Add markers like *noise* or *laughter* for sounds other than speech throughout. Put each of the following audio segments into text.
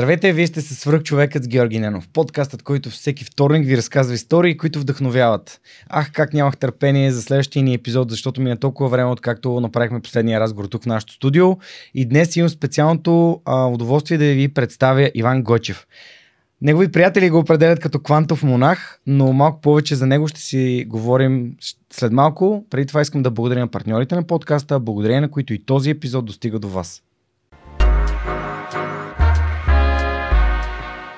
Здравейте, вие сте с човекът с Георги Ненов, подкастът, който всеки вторник ви разказва истории, които вдъхновяват. Ах, как нямах търпение за следващия ни епизод, защото ми е толкова време, откакто направихме последния разговор тук в нашото студио. И днес имам специалното а, удоволствие да ви представя Иван Гочев. Негови приятели го определят като квантов монах, но малко повече за него ще си говорим след малко. Преди това искам да благодаря на партньорите на подкаста, благодарение на които и този епизод достига до вас.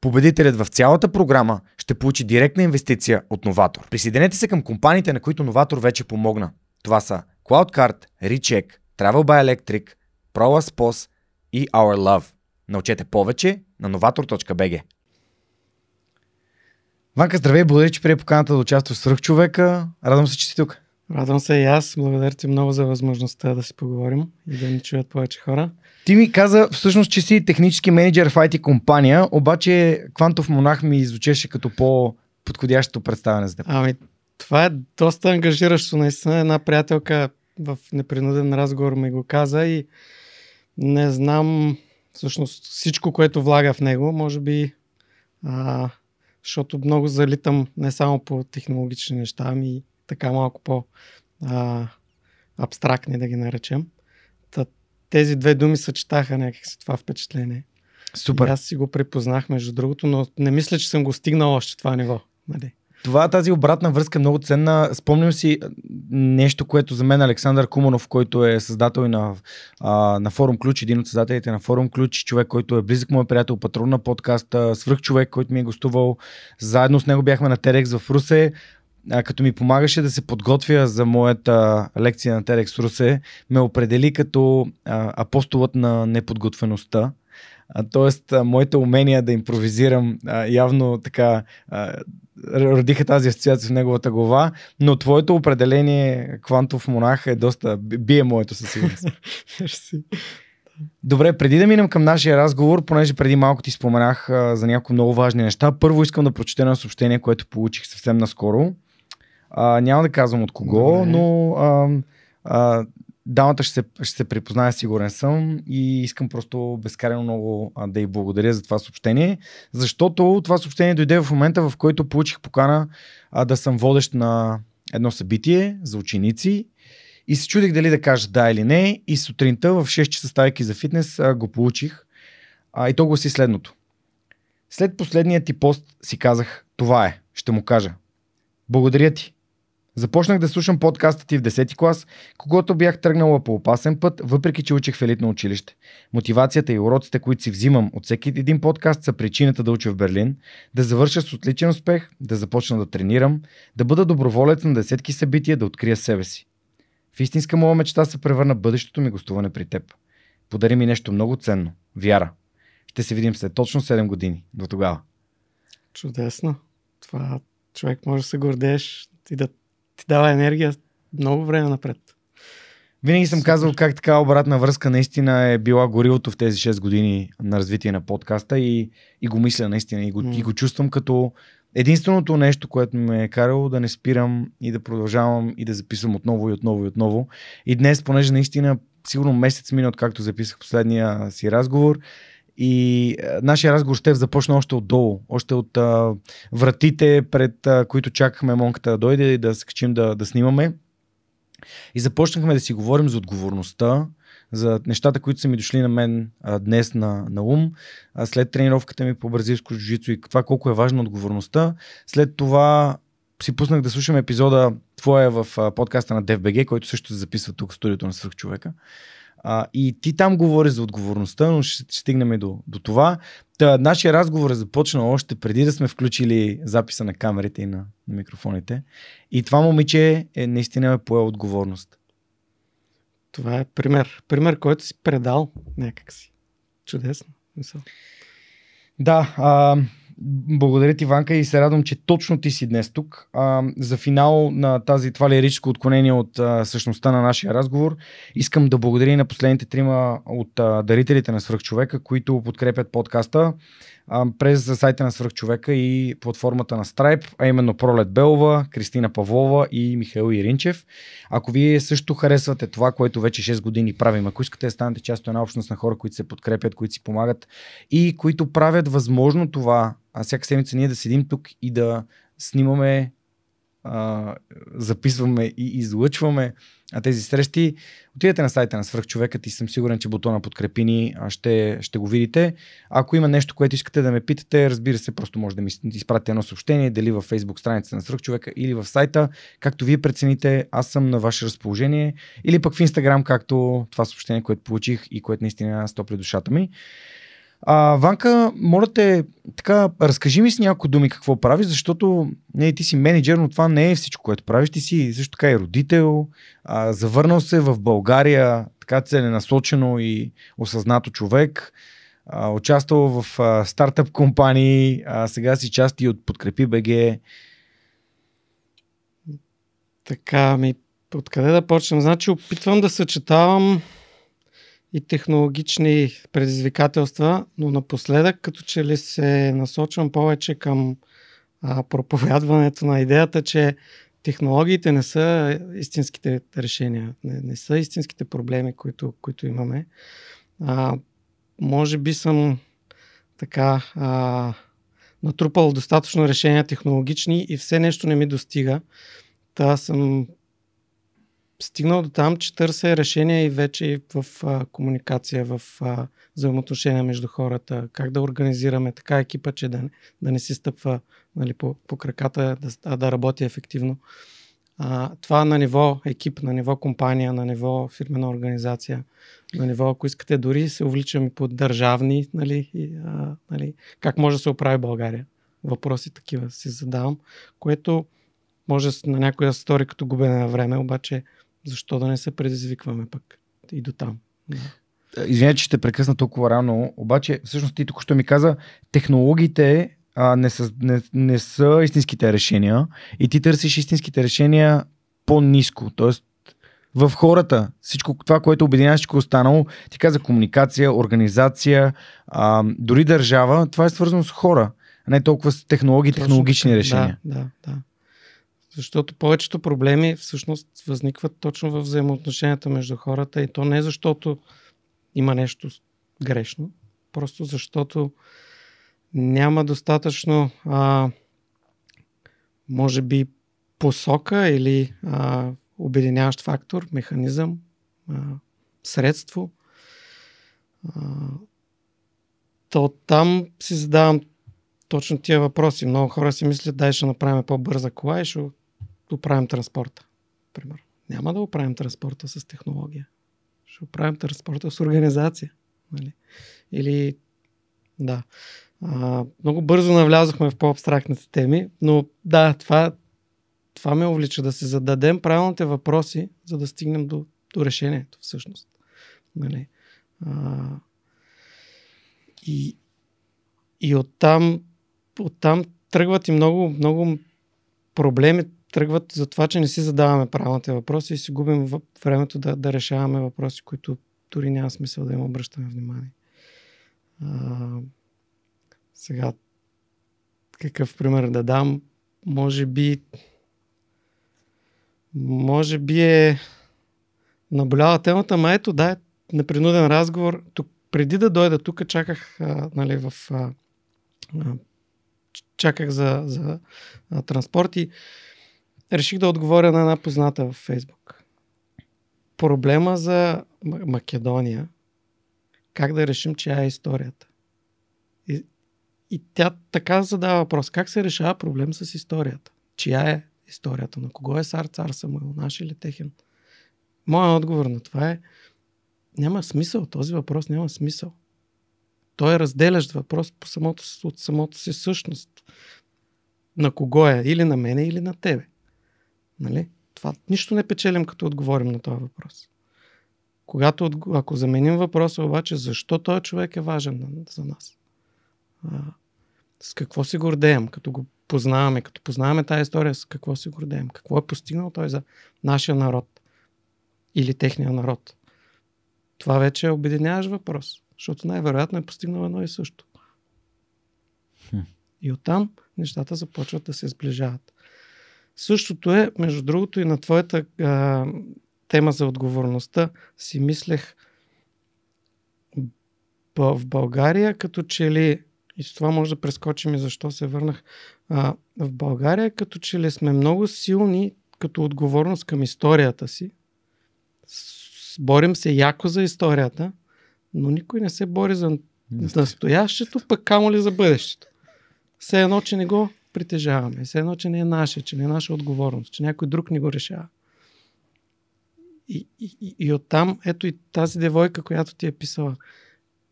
Победителят в цялата програма ще получи директна инвестиция от Новатор. Присъединете се към компаниите, на които Новатор вече помогна. Това са CloudCard, Recheck, Travel by Electric, ProLaspos и Our Love. Научете повече на novator.bg. Ванка, здравей, благодаря, че прие поканата да участваш в Сръх човека. Радвам се, че си тук. Радвам се и аз. Благодаря ти много за възможността да си поговорим и да ни чуят повече хора. Ти ми каза всъщност, че си технически менеджер в IT компания, обаче Квантов монах ми звучеше като по-подходящо представяне за теб. Ами, това е доста ангажиращо. Наистина една приятелка в непринуден разговор ми го каза и не знам всъщност всичко, което влага в него, може би а, защото много залитам не само по технологични неща, ами така малко по а, абстрактни да ги наречем. Та, тези две думи съчетаха някакси това впечатление. Супер. И аз си го припознах, между другото, но не мисля, че съм го стигнал още това ниво. Нали? Това, тази обратна връзка е много ценна. Спомням си нещо, което за мен Александър Куманов, който е създател и на, а, на Форум Ключ, един от създателите на Форум Ключ, човек, който е близък мой приятел, патрон на подкаста, свръх човек, който ми е гостувал. Заедно с него бяхме на TEDx в Русе а, като ми помагаше да се подготвя за моята лекция на TEDx Русе, ме определи като а, апостолът на неподготвеността. А, тоест, а, моите умения да импровизирам а, явно така а, родиха тази асоциация в неговата глава, но твоето определение квантов монах е доста бие моето със сигурност. *laughs* Добре, преди да минем към нашия разговор, понеже преди малко ти споменах а, за някои много важни неща, първо искам да прочета едно съобщение, което получих съвсем наскоро. А, няма да казвам от кого, Добре. но а, а, дамата ще се, ще се припознае, сигурен съм и искам просто безкрайно много а, да й благодаря за това съобщение, защото това съобщение дойде в момента, в който получих покана а, да съм водещ на едно събитие за ученици и се чудих дали да кажа да или не и сутринта в 6 часа ставайки за фитнес а, го получих а, и то го си следното. След последния ти пост си казах, това е, ще му кажа. Благодаря ти. Започнах да слушам подкаста ти в 10-ти клас, когато бях тръгнала по опасен път, въпреки че учих в елитно училище. Мотивацията и уроците, които си взимам от всеки един подкаст са причината да уча в Берлин, да завърша с отличен успех, да започна да тренирам, да бъда доброволец на десетки събития, да открия себе си. В истинска моя мечта се превърна бъдещето ми гостуване при теб. Подари ми нещо много ценно. Вяра. Ще се видим след точно 7 години. До тогава. Чудесно. Това човек може да се гордееш и да ти дава енергия много време напред. Винаги съм казал как така обратна връзка наистина е била горилото в тези 6 години на развитие на подкаста и, и го мисля наистина и го, mm. и го чувствам като единственото нещо, което ме е карало да не спирам и да продължавам и да записвам отново и отново и отново. И днес, понеже наистина сигурно месец мина, откакто записах последния си разговор, и а, нашия разговор ще започна още отдолу, още от а, вратите, пред а, които чакахме монката да дойде и да се качим да, да снимаме. И започнахме да си говорим за отговорността, за нещата, които са ми дошли на мен а, днес на, на ум, а, след тренировката ми по бразилско жужицу и това колко е важна отговорността. След това си пуснах да слушам епизода твоя в а, подкаста на DFBG, който също се записва тук в студиото на свърхчовека. А, и ти там говориш за отговорността, но ще, ще стигнем до, до това. Та, нашия разговор е започнал още преди да сме включили записа на камерите и на, на микрофоните. И това момиче е наистина е поел отговорност. Това е пример. Пример, който си предал някакси. Чудесно. Мисъл. Да, а, благодаря ти, Ванка, и се радвам, че точно ти си днес тук. А, за финал на тази това лирическо отклонение от а, същността на нашия разговор, искам да благодаря и на последните трима от а, дарителите на Свърхчовека, които подкрепят подкаста а, през сайта на Свърхчовека и платформата на Stripe, а именно Пролет Белова, Кристина Павлова и Михаил Иринчев. Ако вие също харесвате това, което вече 6 години правим, ако искате да станете част от една общност на хора, които се подкрепят, които си помагат и които правят възможно това, а всяка седмица ние да седим тук и да снимаме а, записваме и излъчваме а, тези срещи, отидете на сайта на Свърхчовекът и съм сигурен, че бутона подкрепи ни ще, ще го видите. Ако има нещо, което искате да ме питате, разбира се, просто може да ми изпратите едно съобщение, дали във Facebook страницата на Свърхчовека или в сайта, както вие прецените, аз съм на ваше разположение, или пък в Instagram, както това съобщение, което получих и което наистина стопли душата ми. А, Ванка, моля те, така, разкажи ми с някои думи какво правиш, защото не, ти си менеджер, но това не е всичко, което правиш. Ти си също така и родител, а, завърнал се в България така целенасочено и осъзнато човек, а, участвал в а, стартъп компании, а сега си част и от Подкрепи БГ. Така, ми, откъде да почнем? Значи опитвам да съчетавам и технологични предизвикателства, но напоследък като че ли се насочвам повече към а, проповядването на идеята, че технологиите не са истинските решения, не, не са истинските проблеми, които, които имаме. А, може би съм така а, натрупал достатъчно решения технологични и все нещо не ми достига. Та съм стигнал до там, че търся решения и вече и в а, комуникация, в а, взаимоотношения между хората, как да организираме така екипа, че да, да не си стъпва нали, по, по краката, да, а да работи ефективно. А, това на ниво екип, на ниво компания, на ниво фирмена организация, на ниво, ако искате, дори се увличам и по държавни, нали, и, а, нали, как може да се оправи България. Въпроси такива си задавам, което може на някоя стори като губене на време, обаче защо да не се предизвикваме пък и до там. Да. Извинявай, че ще прекъсна толкова рано, обаче всъщност ти току-що ми каза, технологиите а, не, са, не, не са истинските решения и ти търсиш истинските решения по-низко, т.е. в хората, всичко това, което обединява всичко останало, ти каза комуникация, организация, а, дори държава, това е свързано с хора, а не толкова с технологии, Точно, технологични решения. Да, да, да. Защото повечето проблеми всъщност възникват точно в взаимоотношенията между хората и то не защото има нещо грешно, просто защото няма достатъчно, а, може би, посока или а, обединяващ фактор, механизъм, а, средство. А, то там си задавам точно тия въпроси. Много хора си мислят, дай ще направим по-бърза кола и ще оправим транспорта. Пример. Няма да оправим транспорта с технология. Ще оправим транспорта с организация. Нали? Или, да. А, много бързо навлязохме в по-абстрактните теми, но да, това, това ме увлича да се зададем правилните въпроси, за да стигнем до, до решението всъщност. Нали? А, и, и оттам, оттам тръгват и много, много проблеми тръгват за това, че не си задаваме правилните въпроси и си губим времето да, да решаваме въпроси, които дори няма смисъл да им обръщаме внимание. А, сега, какъв пример да дам? Може би може би е наболяла темата, ма ето, да, е непринуден разговор. Тук, преди да дойда тук, чаках а, нали, в а, а, чаках за, за а, транспорт реших да отговоря на една позната в Фейсбук. проблема за Македония, как да решим, чия е историята. И, и тя така задава въпрос. Как се решава проблем с историята? Чия е историята? На кого е цар цар Самуил? Наш или техен? Моят отговор на това е няма смисъл. Този въпрос няма смисъл. Той е разделящ въпрос по самото, от самото си същност. На кого е? Или на мене, или на тебе. Нали? Това нищо не печелим, като отговорим на този въпрос. Когато, ако заменим въпроса обаче, защо този човек е важен за нас? А, с какво се гордеем, като го познаваме, като познаваме тази история, с какво се гордеем? Какво е постигнал той за нашия народ или техния народ? Това вече е обединяваш въпрос, защото най-вероятно е постигнал едно и също. Хм. И оттам нещата започват да се сближават. Същото е, между другото, и на твоята а, тема за отговорността си мислех в България, като че ли, и с това може да прескочим и защо се върнах, а, в България като че ли сме много силни като отговорност към историята си. Борим се яко за историята, но никой не се бори за настоящето, пък камо ли за бъдещето. Все едно, че не го притежаваме. Все едно, че не е наше, че не е наша отговорност, че някой друг ни го решава. И, и, и оттам, ето и тази девойка, която ти е писала,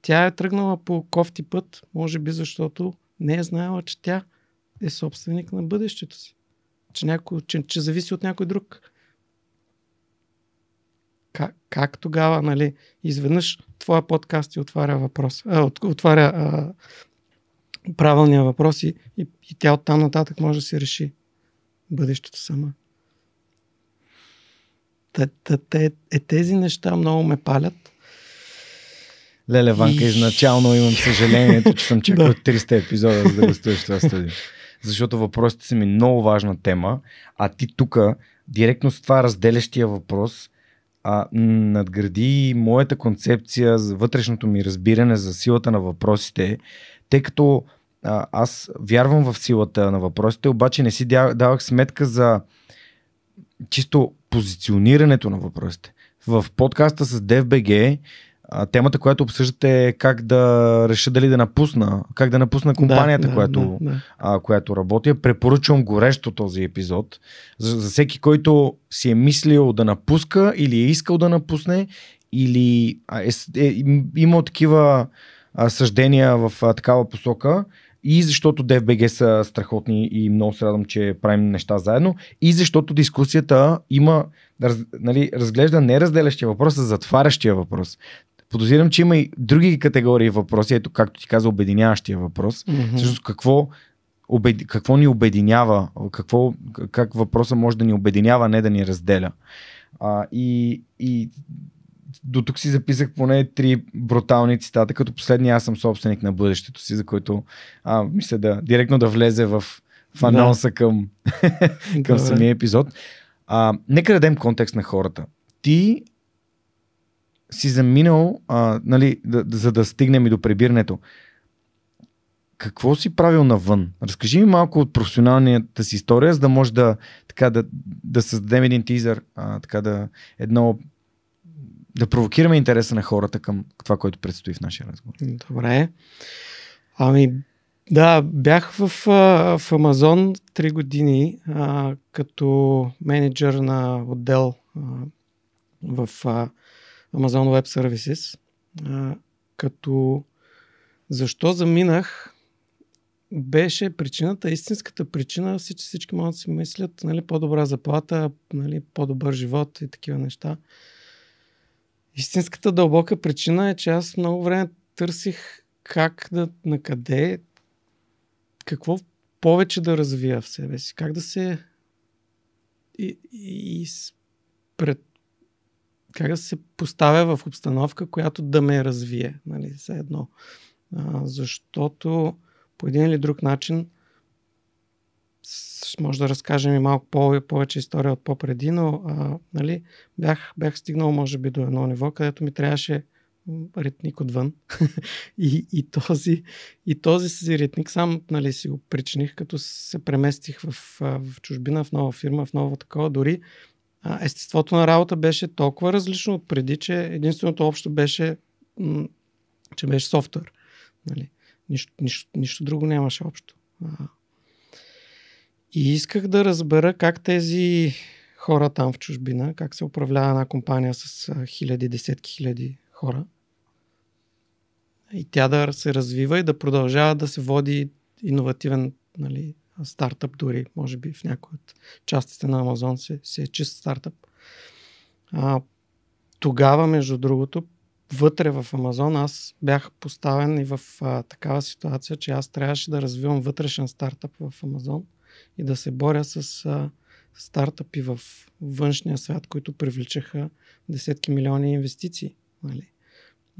тя е тръгнала по кофти път, може би защото не е знаела, че тя е собственик на бъдещето си. Че, някой, че, че зависи от някой друг. Как, как тогава, нали, изведнъж твоя подкаст ти отваря въпрос, а, от, отваря а, правилния въпрос и, и, и тя оттам нататък може да си реши бъдещето сама. Те, е, тези неща много ме палят. Леле, Ванка, и... изначално имам съжалението, че съм *laughs* чакал 300 епизода, за да гостуваш това студио. Защото въпросите са ми много важна тема, а ти тук, директно с това разделящия въпрос, а, надгради моята концепция за вътрешното ми разбиране за силата на въпросите, тъй като а, аз вярвам в силата на въпросите, обаче не си давах сметка за чисто позиционирането на въпросите. В подкаста с DFBG темата, която обсъждате е как да реша дали да напусна, как да напусна компанията, да, която, да, да. А, която работя. Препоръчвам горещо този епизод. За, за всеки, който си е мислил да напуска или е искал да напусне, или е, е, е имал такива а, съждения в а, такава посока, и защото DFBG са страхотни и много се радвам, че правим неща заедно, и защото дискусията има, раз, нали, разглежда не разделящия въпрос, а затварящия въпрос. Подозирам, че има и други категории въпроси, ето както ти каза, обединяващия въпрос. Mm-hmm. Също какво, обед... какво ни обединява, какво, как въпроса може да ни обединява, не да ни разделя. А, и, и до тук си записах поне три брутални цитата, като последния аз съм собственик на бъдещето си, за който а, мисля да директно да влезе в, в анонса да. към, *laughs* към самия епизод. А, нека дадем контекст на хората. Ти си заминал, а, нали, да, за да стигнем и до прибирането. Какво си правил навън? Разкажи ми малко от професионалната си история, за да може да, така, да, да създадем един тизър, а, така да едно да провокираме интереса на хората към това, което предстои в нашия разговор. Добре. Ами, да, бях в, в Амазон 3 години а, като менеджер на отдел а, в а, Amazon Web Services. А, като защо заминах беше причината, истинската причина, всички, всички могат да си мислят, нали, по-добра заплата, нали, по-добър живот и такива неща. Истинската дълбока причина е, че аз много време търсих как да, на къде, какво повече да развия в себе си, как да се и, и, пред, как да се поставя в обстановка, която да ме развие, нали, все едно. А, защото по един или друг начин може да разкажем и малко по- повече история от по-преди, но а, нали, бях, бях стигнал може би до едно ниво, където ми трябваше ретник отвън. *laughs* и, и, този, и този си ретник сам нали, си го причиних, като се преместих в, в чужбина, в нова фирма, в нова такова. Дори а, естеството на работа беше толкова различно от преди, че единственото общо беше, м- че беше софтуер. Нали? Нищо, нищо, нищо друго нямаше общо. И исках да разбера как тези хора там в чужбина, как се управлява една компания с хиляди, десетки хиляди хора. И тя да се развива и да продължава да се води иновативен нали, стартъп дори, може би в някои от частите на Амазон се, се е чист стартъп. А, тогава, между другото, вътре в Амазон аз бях поставен и в а, такава ситуация, че аз трябваше да развивам вътрешен стартъп в Амазон и да се боря с а, стартъпи в външния свят, които привличаха десетки милиони инвестиции. Нали?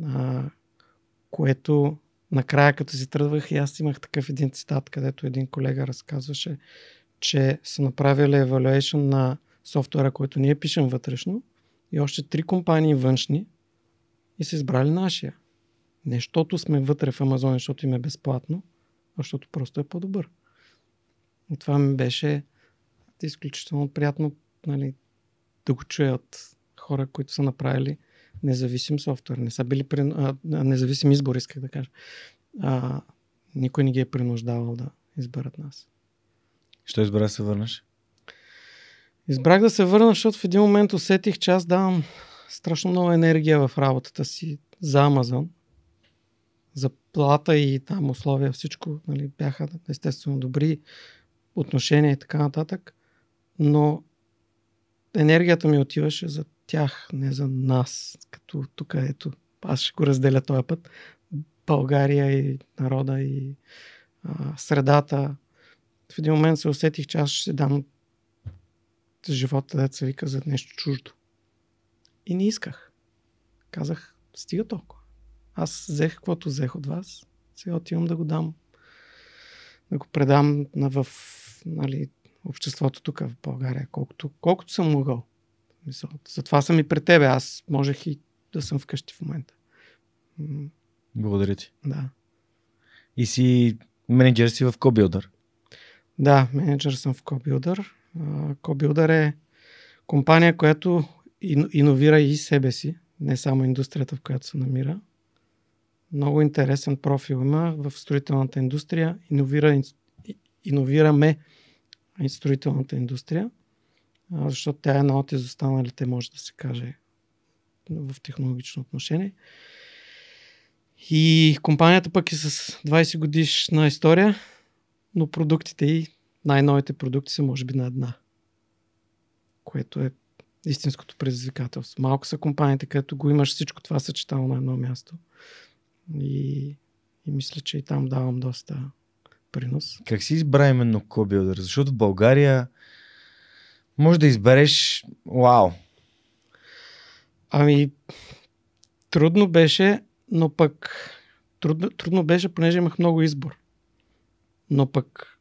А, което накрая, като си тръгвах, и аз имах такъв един цитат, където един колега разказваше, че са направили evaluation на софтуера, който ние пишем вътрешно и още три компании външни и са избрали нашия. Не защото сме вътре в Амазон, защото им е безплатно, а защото просто е по-добър. И това ми беше изключително приятно нали, да го чуя от хора, които са направили независим софтуер. Не са били при... а, независим избор, исках да кажа. А, никой не ги е принуждавал да изберат нас. Що избра да се върнеш? Избрах да се върна, защото в един момент усетих, че аз давам страшно много енергия в работата си за Амазон. Заплата и там условия, всичко нали, бяха естествено добри, отношения и така нататък. Но енергията ми отиваше за тях, не за нас. Като тук ето, аз ще го разделя този път. България и народа и а, средата. В един момент се усетих, че аз ще дам живота, да вика, за нещо чуждо. И не исках. Казах, стига толкова. Аз взех каквото взех от вас. Сега отивам да го дам. Да го предам на, в нали, обществото тук в България, колкото, колкото съм могъл. Мисъл, затова съм и пред тебе. Аз можех и да съм вкъщи в момента. Благодаря ти. Да. И си менеджер си в CoBuilder. Да, менеджер съм в CoBuilder. CoBuilder е компания, която иновира и себе си, не само индустрията, в която се намира. Много интересен профил има в строителната индустрия. Иновира, иновираме и строителната индустрия, защото тя е една от изостаналите, може да се каже, в технологично отношение. И компанията пък е с 20 годишна история, но продуктите и най-новите продукти са може би на една. Което е истинското предизвикателство. Малко са компаниите, където го имаш всичко това съчетано на едно място. И, и мисля, че и там давам доста принос. Как си избра именно CoBuilder? Защото в България може да избереш вау. Ами, трудно беше, но пък трудно, трудно беше, понеже имах много избор. Но пък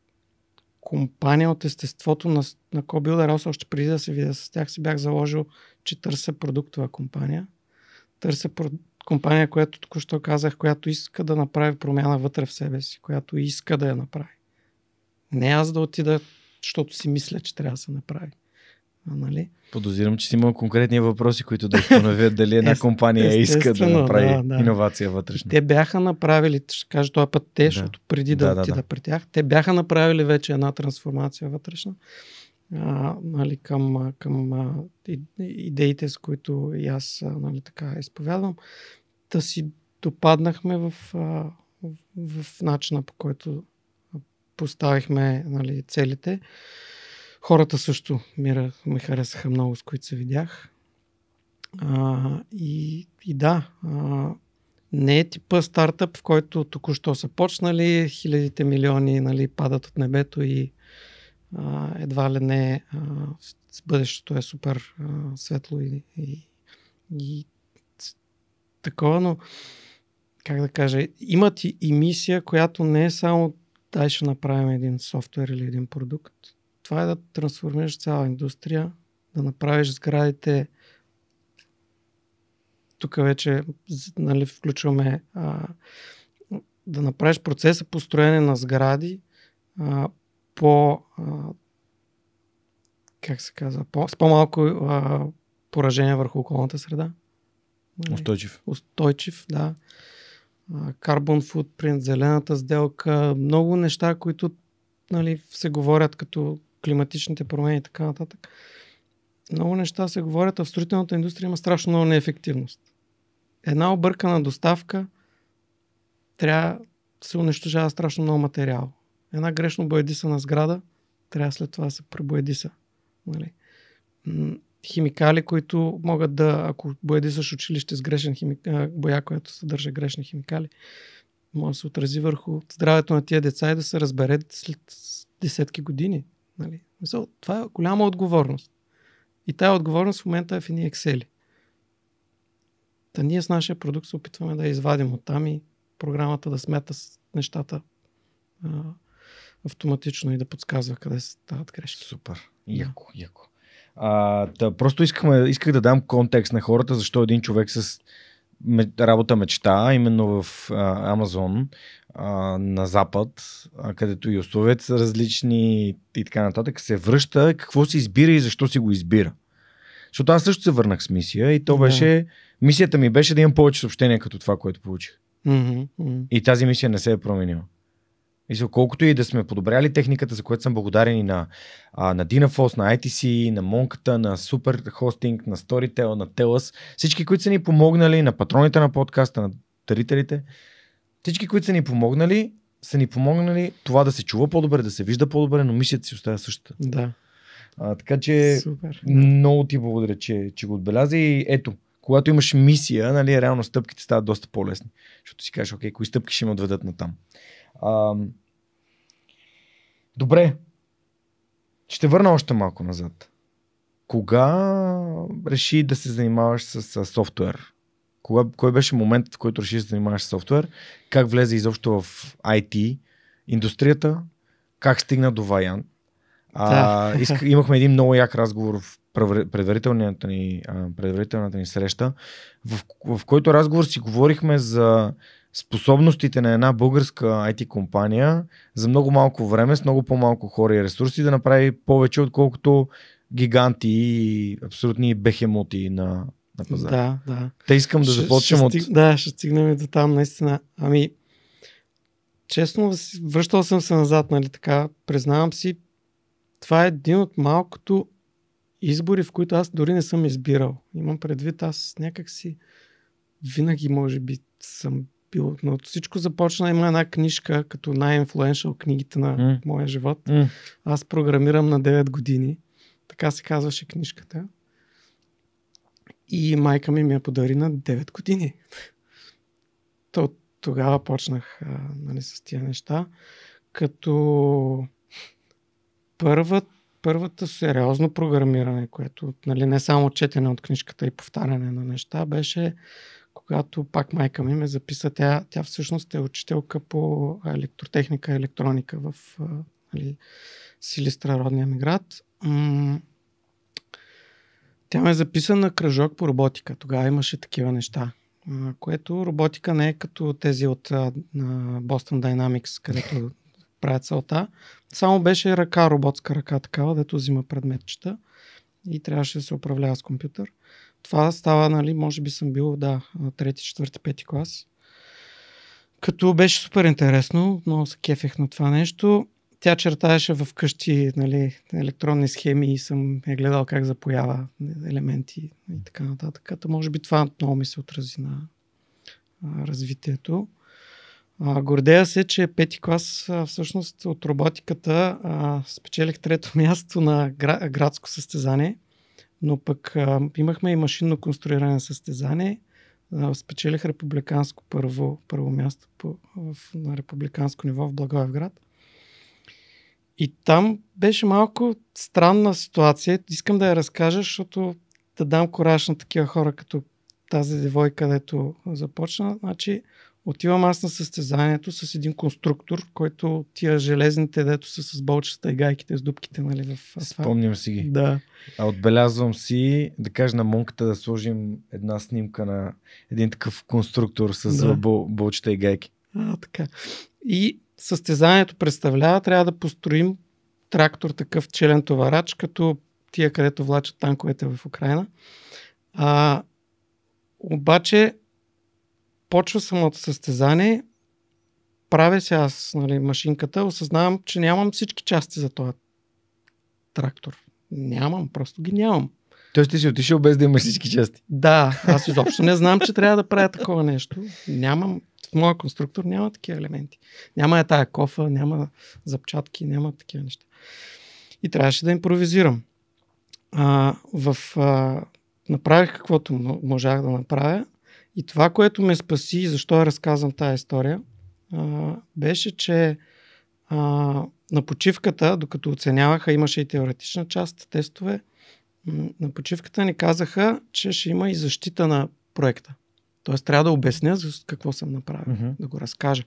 компания от естеството на, на CoBuilder, аз още преди да се видя с тях, си бях заложил, че търся продуктова компания. Търся компания, която току-що казах, която иска да направи промяна вътре в себе си, която иска да я направи. Не аз да отида, защото си мисля, че трябва да се направи. А, нали? Подозирам, че си имал конкретни въпроси, които да установят дали една компания иска да направи да, да. иновация вътрешна. Те бяха направили, ще кажа този път те, да. защото преди да, да отида да, да. при тях, те бяха направили вече една трансформация вътрешна а, нали, към, към а, идеите, с които и аз нали, така изповядвам, да си допаднахме в, а, в, в начина по който поставихме нали, целите. Хората също ми, ми харесаха много, с които се видях. А, и, и да, а, не е типа стартъп, в който току-що са почнали, хилядите милиони нали, падат от небето и едва ли не а, бъдещето е супер светло и, и, и такова, но как да кажа, имат и, и мисия, която не е само дай ще направим един софтуер или един продукт. Това е да трансформираш цяла индустрия, да направиш сградите тук вече нали, включваме а, да направиш процеса построене на сгради а, по а, как се казва, по, с по-малко а, поражение върху околната среда. Нали? Устойчив. Устойчив, да. А, Carbon footprint, зелената сделка, много неща, които нали, се говорят като климатичните промени и така нататък. Много неща се говорят, а в строителната индустрия има страшно много неефективност. Една объркана доставка трябва да се унищожава страшно много материал. Една грешно боядисана сграда трябва след това да се пребоядиса. Нали? Химикали, които могат да, ако боядисаш училище с грешен химик... боя, която съдържа грешни химикали, може да се отрази върху здравето на тия деца и да се разбере след десетки години. Нали? Това е голяма отговорност. И тая отговорност в момента е в едни Excel. Та ние с нашия продукт се опитваме да я извадим от там и програмата да смята с нещата автоматично и да подсказва къде се стават грешки. Супер. Яко, яко. А, да, просто искахме, исках да дам контекст на хората, защо един човек с работа мечта, именно в а, Амазон а, на Запад, а, където и условията са различни и така нататък, се връща, какво си избира и защо си го избира. Защото аз също се върнах с мисия и то Да. беше, мисията ми беше да имам повече съобщения като това, което получих. Мгм. И тази мисия не се е променила. За колкото и да сме подобряли техниката, за което съм благодарен и на, а, на Dynafos, на ITC, на Монката, на Super Hosting, на Storytel, на Telus, всички, които са ни помогнали, на патроните на подкаста, на дарителите, всички, които са ни помогнали, са ни помогнали това да се чува по-добре, да се вижда по-добре, но мисията си остава същата. Да, А, така че супер. много ти благодаря, че, че го отбеляза и ето, когато имаш мисия, нали, реално стъпките стават доста по-лесни. Защото си кажеш, окей, кои стъпки ще ме отведат на там. А, добре. Ще върна още малко назад. Кога реши да се занимаваш с, с софтуер? Кога, кой беше моментът, в който реши да се занимаваш с софтуер? Как влезе изобщо в IT индустрията? Как стигна до Ваян? А, Да. *laughs* имахме един много як разговор в предварителната ни, предварителната ни среща, в, в който разговор си говорихме за способностите на една българска IT компания за много малко време, с много по-малко хора и ресурси да направи повече, отколкото гиганти и абсолютни бехемоти на, на пазара. Да, да. Те искам да Ще- започнем ще от... стиг- Да, ще стигнем и до там, наистина. Ами, честно, връщал съм се назад, нали така, признавам си, това е един от малкото избори, в които аз дори не съм избирал. Имам предвид, аз някак си винаги, може би, съм бил, но всичко започна, има една книжка, като най-инфлуеншъл книгите на М. моя живот. М, Аз програмирам на 9 години. Така се казваше книжката. И майка ми ми я подари на 9 години. То тогава почнах а, нали, с тия неща. Като първа, първата сериозно програмиране, което нали, не само четене от книжката и повтаряне на неща, беше когато пак майка ми ме записа. Тя, тя всъщност е учителка по електротехника и електроника в нали, Силистра, родния ми град. Тя ме записа на кръжок по роботика. Тогава имаше такива неща. Което роботика не е като тези от Boston Dynamics, където правят целта. Само беше ръка, роботска ръка такава, дето взима предметчета и трябваше да се управлява с компютър. Това става, нали, може би съм бил, да, трети, четвърти, пети клас. Като беше супер интересно, много се кефех на това нещо. Тя чертаеше в къщи нали, електронни схеми и съм е гледал как запоява елементи и така нататък. Като може би това много ми се отрази на развитието. А, гордея се, че пети клас а, всъщност от роботиката а, спечелих трето *laughs* място на гра, градско състезание, но пък а, имахме и машинно конструиране състезание. Спечелих републиканско първо, първо място по, в, на републиканско ниво в Благоевград. И там беше малко странна ситуация. Искам да я разкажа, защото да дам кораж на такива хора, като тази девойка, където започна. Значи, отивам аз на състезанието с един конструктор, който тия железните, дето са с болчета и гайките с дубките, нали, в асфалт. Спомням си ги. Да. А отбелязвам си да кажа на монката да сложим една снимка на един такъв конструктор с Да. бол, болчета и гайки. А, така. И състезанието представлява, трябва да построим трактор такъв челен товарач, като тия, където влачат танковете в Украина. А, обаче, почва самото състезание, правя се аз нали, машинката, осъзнавам, че нямам всички части за този трактор. Нямам, просто ги нямам. Тоест ти си отишъл без да имаш всички части. Да, аз изобщо не знам, че трябва да правя такова нещо. Нямам, в моя конструктор няма такива елементи. Няма е тая кофа, няма запчатки, няма такива неща. И трябваше да импровизирам. А, в, а, направих каквото можах да направя. И това, което ме спаси, защо я разказвам тази история, а, беше, че а, на почивката, докато оценяваха, имаше и теоретична част, тестове, на почивката ни казаха, че ще има и защита на проекта. Тоест трябва да обясня за какво съм направил, mm-hmm. да го разкажа.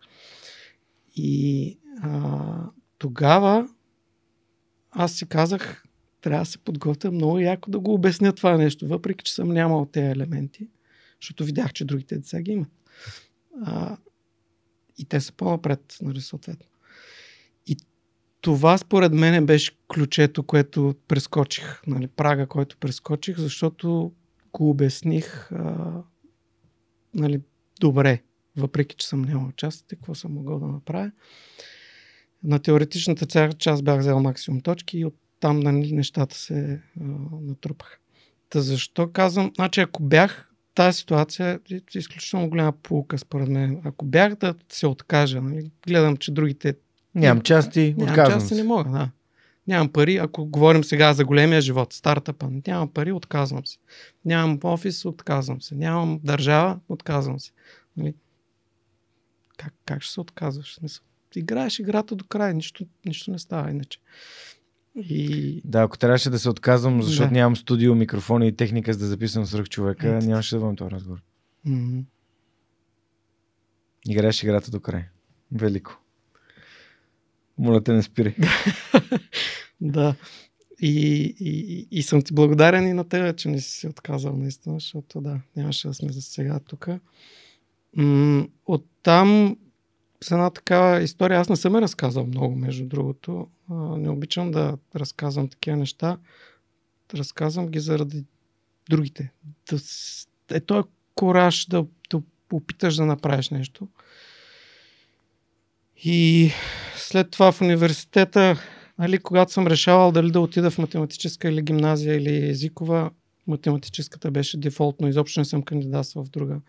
И а, тогава аз си казах, трябва да се подготвя много яко да го обясня това нещо, въпреки че съм нямал тези елементи, защото видях, че другите деца ги имат. А, и те са по-напред, нали, съответно. И това според мен беше ключето, което прескочих, нали, прага, който прескочих, защото го обясних а, нали, добре, въпреки че съм нямал частите, какво съм могъл да направя. На теоретичната част бях взел максимум точки и оттам нали, нещата се а, натрупаха. Та защо казвам? Значи ако бях тази ситуация е изключително голяма полука според мен. Ако бях да се откажа, нали, гледам, че другите... Нямам части, нямам отказвам части, се. не мога, да. Нямам пари, ако говорим сега за големия живот, стартъпа, нямам пари, отказвам се. Нямам офис, отказвам се. Нямам държава, отказвам се. Нали? Как, как ще се отказваш? Смисъл? Играеш играта до края, нищо, нищо не става иначе. И... Да, ако трябваше да се отказвам, защото да. нямам студио, микрофони и техника за да записвам свръх човека, Ето. нямаше да бъдем този разговор. Mm-hmm. Играеш играта до край. Велико. Моля те не спири. *laughs* да. И, и, и съм ти благодарен и на теб, че не си се отказал наистина, защото да, нямаше да сме за сега тук. М- оттам с една такава история, аз не съм я разказал много, между другото. Не обичам да разказвам такива неща. Разказвам ги заради другите. Да, е този кораж да, да опиташ да направиш нещо. И след това в университета, нали, когато съм решавал дали да отида в математическа или гимназия или езикова, математическата беше дефолтно. Изобщо не съм кандидатствал в друга.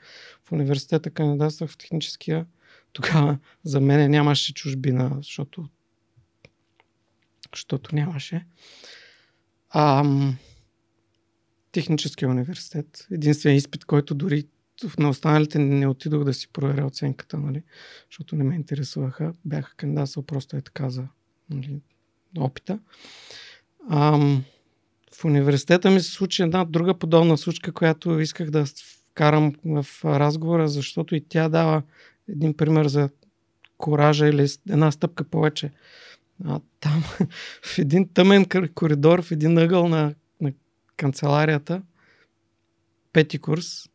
В университета кандидатствах в техническия. Тогава за мен нямаше чужбина, защото, защото нямаше. А, техническия университет. Единствен изпит, който дори на останалите не отидох да си проверя оценката, нали, защото не ме интересуваха. Бях кандидатствал просто е така за нали, опита. Ам, в университета ми се случи една друга подобна случка, която исках да вкарам в разговора, защото и тя дава един пример за коража или една стъпка повече. А, там *laughs* в един тъмен коридор, в един ъгъл на, на канцеларията, пети курс,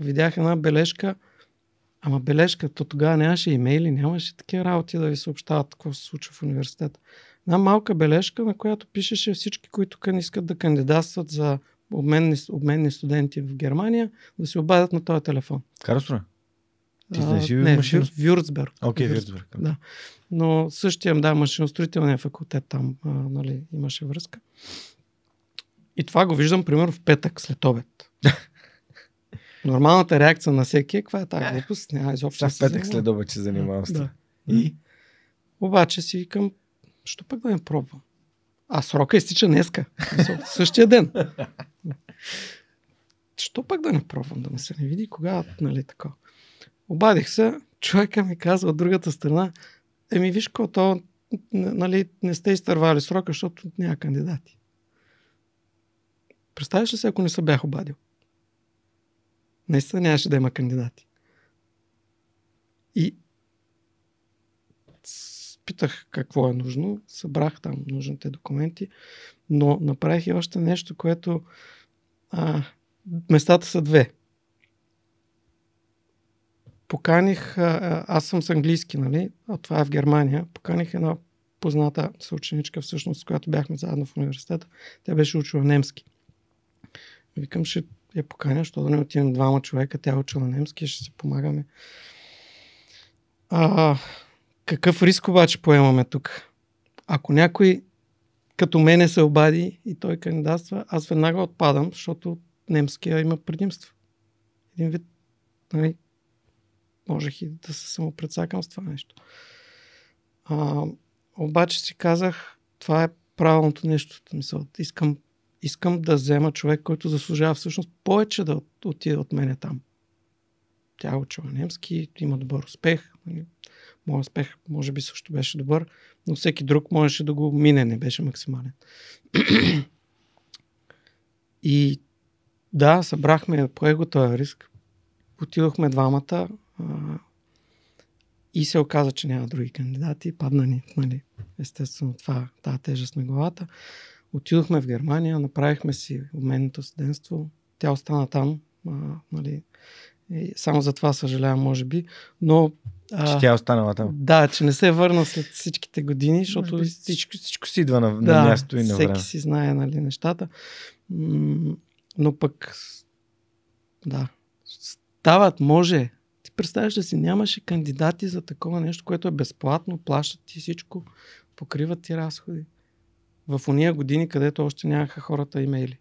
видях една бележка, ама бележка, то тогава нямаше имейли, нямаше такива работи да ви съобщават какво се случва в университета. Една малка бележка, на която пишеше всички, които искат да кандидатстват за обменни, обменни студенти в Германия, да се обадят на този телефон. Карасура? Ти знаеш ли не, машино... Вюрцберг. Окей, okay, Вюрцберг. Да. Но същия, да, машиностроителния факултет там а, нали, имаше връзка. И това го виждам, примерно, в петък след обед. *laughs* Нормалната реакция на всеки е, каква е тази глупост? Няма изобщо. В петък след обед се занимавам с. Да. И? Обаче си викам, що пък да не пробвам? А срока изтича днеска. *laughs* Същия ден. *laughs* Що пък да не пробвам, да ме се не види кога, нали така. Обадих се, човека ми казва от другата страна, еми виж какво, то нали, не сте изтървали срока, защото няма кандидати. Представяш ли се, ако не се бях обадил? Наистина нямаше да има кандидати. И питах какво е нужно, събрах там нужните документи, но направих и още нещо, което а, местата са две поканих, аз съм с английски, нали, а това е в Германия, поканих едно позната съученичка, всъщност, с която бяхме заедно в университета. Тя беше учила немски. Викам, ще я поканя, защото да не отидем двама човека, тя е учила немски, ще си помагаме. А, какъв риск обаче поемаме тук? Ако някой като мене се обади и той кандидатства, аз веднага отпадам, защото немския има предимство. Един вид, нали, можех и да се самопредсакам с това нещо. А, обаче си казах, това е правилното нещо. Мисъл, искам, искам да взема човек, който заслужава всъщност повече да отиде от мене там. Тя е учила немски, има добър успех. Нали. Моят успех може би също беше добър, но всеки друг можеше да го мине, не беше максимален. *clears throat* И да, събрахме по този риск. Отидохме двамата и се оказа, че няма други кандидати. Падна ни, нали, естествено, това, тази тежест на главата. Отидохме в Германия, направихме си обменното студентство. Тя остана там, а, нали, и само за това съжалявам, може би. Но. А, че тя е останала там. Да, че не се е върна след всичките години, защото. Би, всичко, всичко си идва на, да, на място и на време. Всеки си знае нали, нещата. Но пък. Да. Стават, може. Представяш да си нямаше кандидати за такова нещо, което е безплатно, плащат ти всичко, покриват ти разходи. В уния години, където още нямаха хората имейли.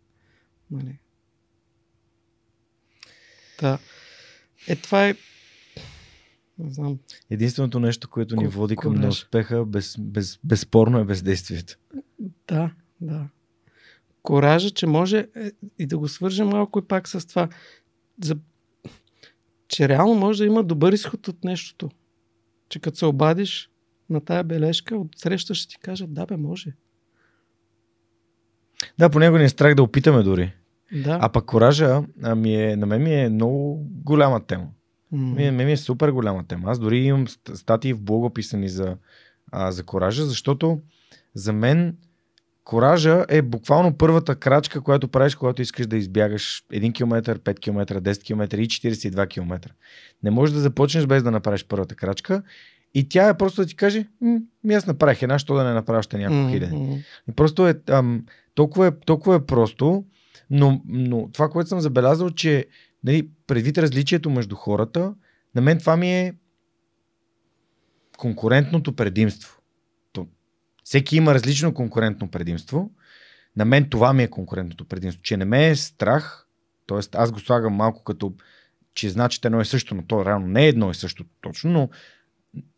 Нали? Та, е, това е не знам. Единственото нещо, което ни води към неуспеха, без, без, безспорно е бездействието. Да, да. Коража, че може е, и да го свържем малко и пак с това, за, че реално може да има добър изход от нещото. Че като се обадиш на тая бележка, от среща ще ти кажат, да бе, може. Да, по него ни е страх да опитаме дори. Да. А пък коража, ами е, на мен ми е много голяма тема. Mm. Мен ми е супер голяма тема. Аз дори имам статии в блога писани за, а, за коража, защото за мен коража е буквално първата крачка, която правиш, когато искаш да избягаш 1 км, 5 км, 10 км и 42 км. Не можеш да започнеш без да направиш първата крачка и тя е просто да ти каже, ми аз направих една, що да не направя още няколко mm-hmm. хиляди. И просто е, ам, толкова, е, толкова е просто, но, но това, което съм забелязал, че нали, предвид различието между хората, на мен това ми е конкурентното предимство. Всеки има различно конкурентно предимство. На мен това ми е конкурентното предимство, че не ме е страх, т.е. аз го слагам малко като, че значи едно е също, но то реално не е едно и също точно, но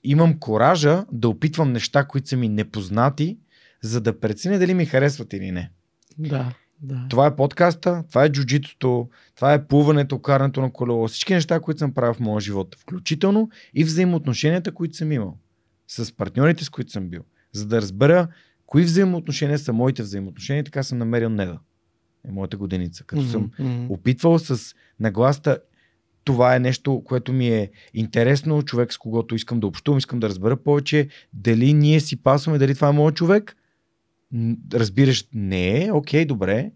имам коража да опитвам неща, които са ми непознати, за да преценя дали ми харесват или не. Да. Да. Това е подкаста, това е джуджитото, това е плуването, карането на колело, всички неща, които съм правил в моя живот, включително и взаимоотношенията, които съм имал с партньорите, с които съм бил, за да разбера кои взаимоотношения са моите взаимоотношения, така съм намерил Неда, е моята годиница. Като mm-hmm. съм опитвал с нагласта това е нещо, което ми е интересно, човек с когото искам да общувам, искам да разбера повече, дали ние си пасваме, дали това е моят човек разбираш, не е, окей, добре,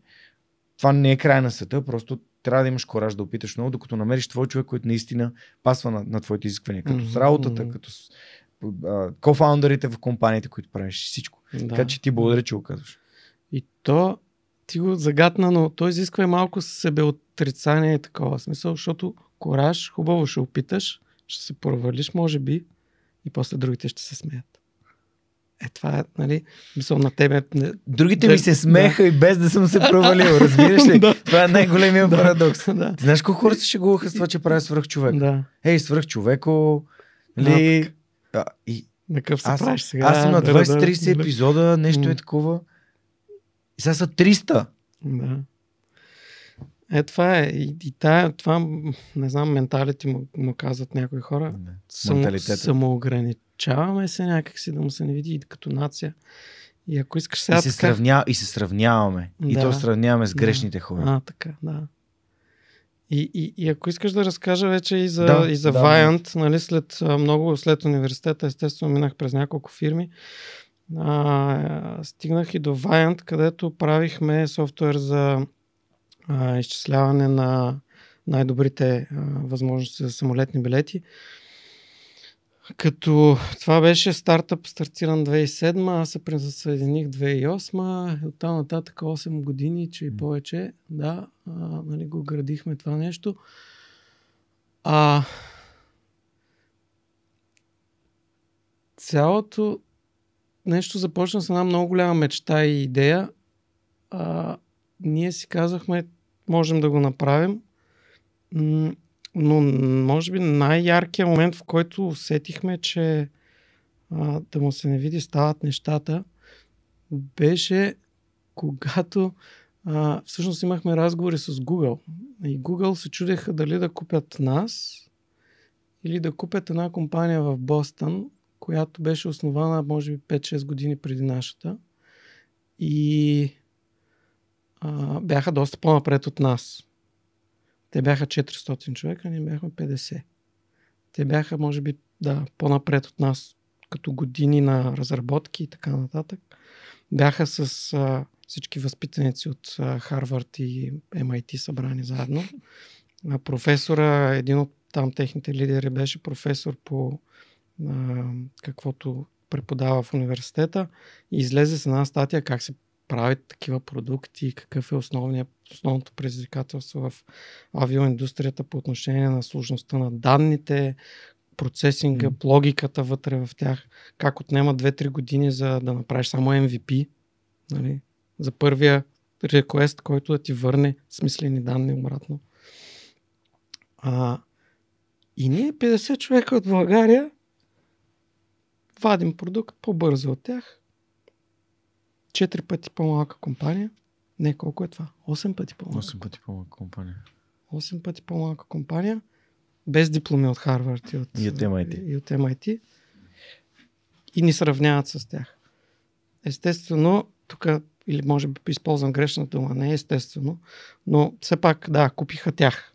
това не е край на света, просто трябва да имаш кораж да опиташ много, докато намериш твой човек, който наистина пасва на, на твоите изисквания, като mm-hmm. с работата, като с кофаундерите в компаниите, които правиш всичко. Да. Така че ти благодаря, че го казваш. И то ти го загадна, но то изисква и малко себеотрицание и такова смисъл, защото кораж, хубаво ще опиташ, ще се провалиш, може би, и после другите ще се смеят. Е, това е, нали, мисъл на тебе. Другите ми се смеха да. и без да съм се провалил, *laughs* разбираш ли? да. Това е най-големия *laughs* да. парадокс. Да. Ти знаеш колко хора се шегуваха с това, че правя свръх човек? Да. Ей, свръх човеко, нали? А, и... На какъв се аз, правиш сега? Аз съм на 20-30 да, да, епизода, нещо mm. е такова. И сега са 300. Да. Е, това е. И, и тая, това, не знам, менталите му, му казват някои хора. Да. Само, самоограничаваме се някакси да му се не види като нация. И ако искаш сега. И се, така... сравня... и се сравняваме. Да. И то сравняваме с грешните да. хора. А, така, да. И, и, и ако искаш да разкажа вече и за, да, и за да, Viant, да. нали, след много, след университета, естествено минах през няколко фирми, а, стигнах и до Viant, където правихме софтуер за а, изчисляване на най-добрите а, възможности за самолетни билети. Като това беше стартъп, стартиран 2007, аз се присъединих 2008, и оттам нататък 8 години, че и повече, да, а, нали, го градихме това нещо. А, цялото нещо започна с една много голяма мечта и идея. А, ние си казахме, можем да го направим, но може би най-яркият момент, в който усетихме, че а, да му се не види стават нещата, беше когато а, всъщност имахме разговори с Google. И Google се чудеха дали да купят нас или да купят една компания в Бостън, която беше основана може би 5-6 години преди нашата. И а, бяха доста по-напред от нас. Те бяха 400 човека, ние бяхме 50. Те бяха, може би, да, по-напред от нас, като години на разработки и така нататък. Бяха с а, всички възпитаници от а, Харвард и MIT събрани заедно. А, професора, един от там техните лидери беше професор по а, каквото преподава в университета и излезе с една статия как се правят такива продукти, какъв е основното предизвикателство в авиоиндустрията по отношение на сложността на данните, процесинга, mm. логиката вътре в тях, как отнема 2-3 години за да направиш само MVP, нали? за първия реквест, който да ти върне смислени данни обратно. А, и ние 50 човека от България вадим продукт по-бързо от тях Четири пъти по-малка компания. Не, колко е това? 8 пъти по-малка. 8 пъти по-малка компания. 8 пъти по-малка компания. Без дипломи от Харвард и от, и от MIT. И, от MIT. И ни сравняват с тях. Естествено, тук, или може би използвам грешната дума, не е естествено, но все пак, да, купиха тях.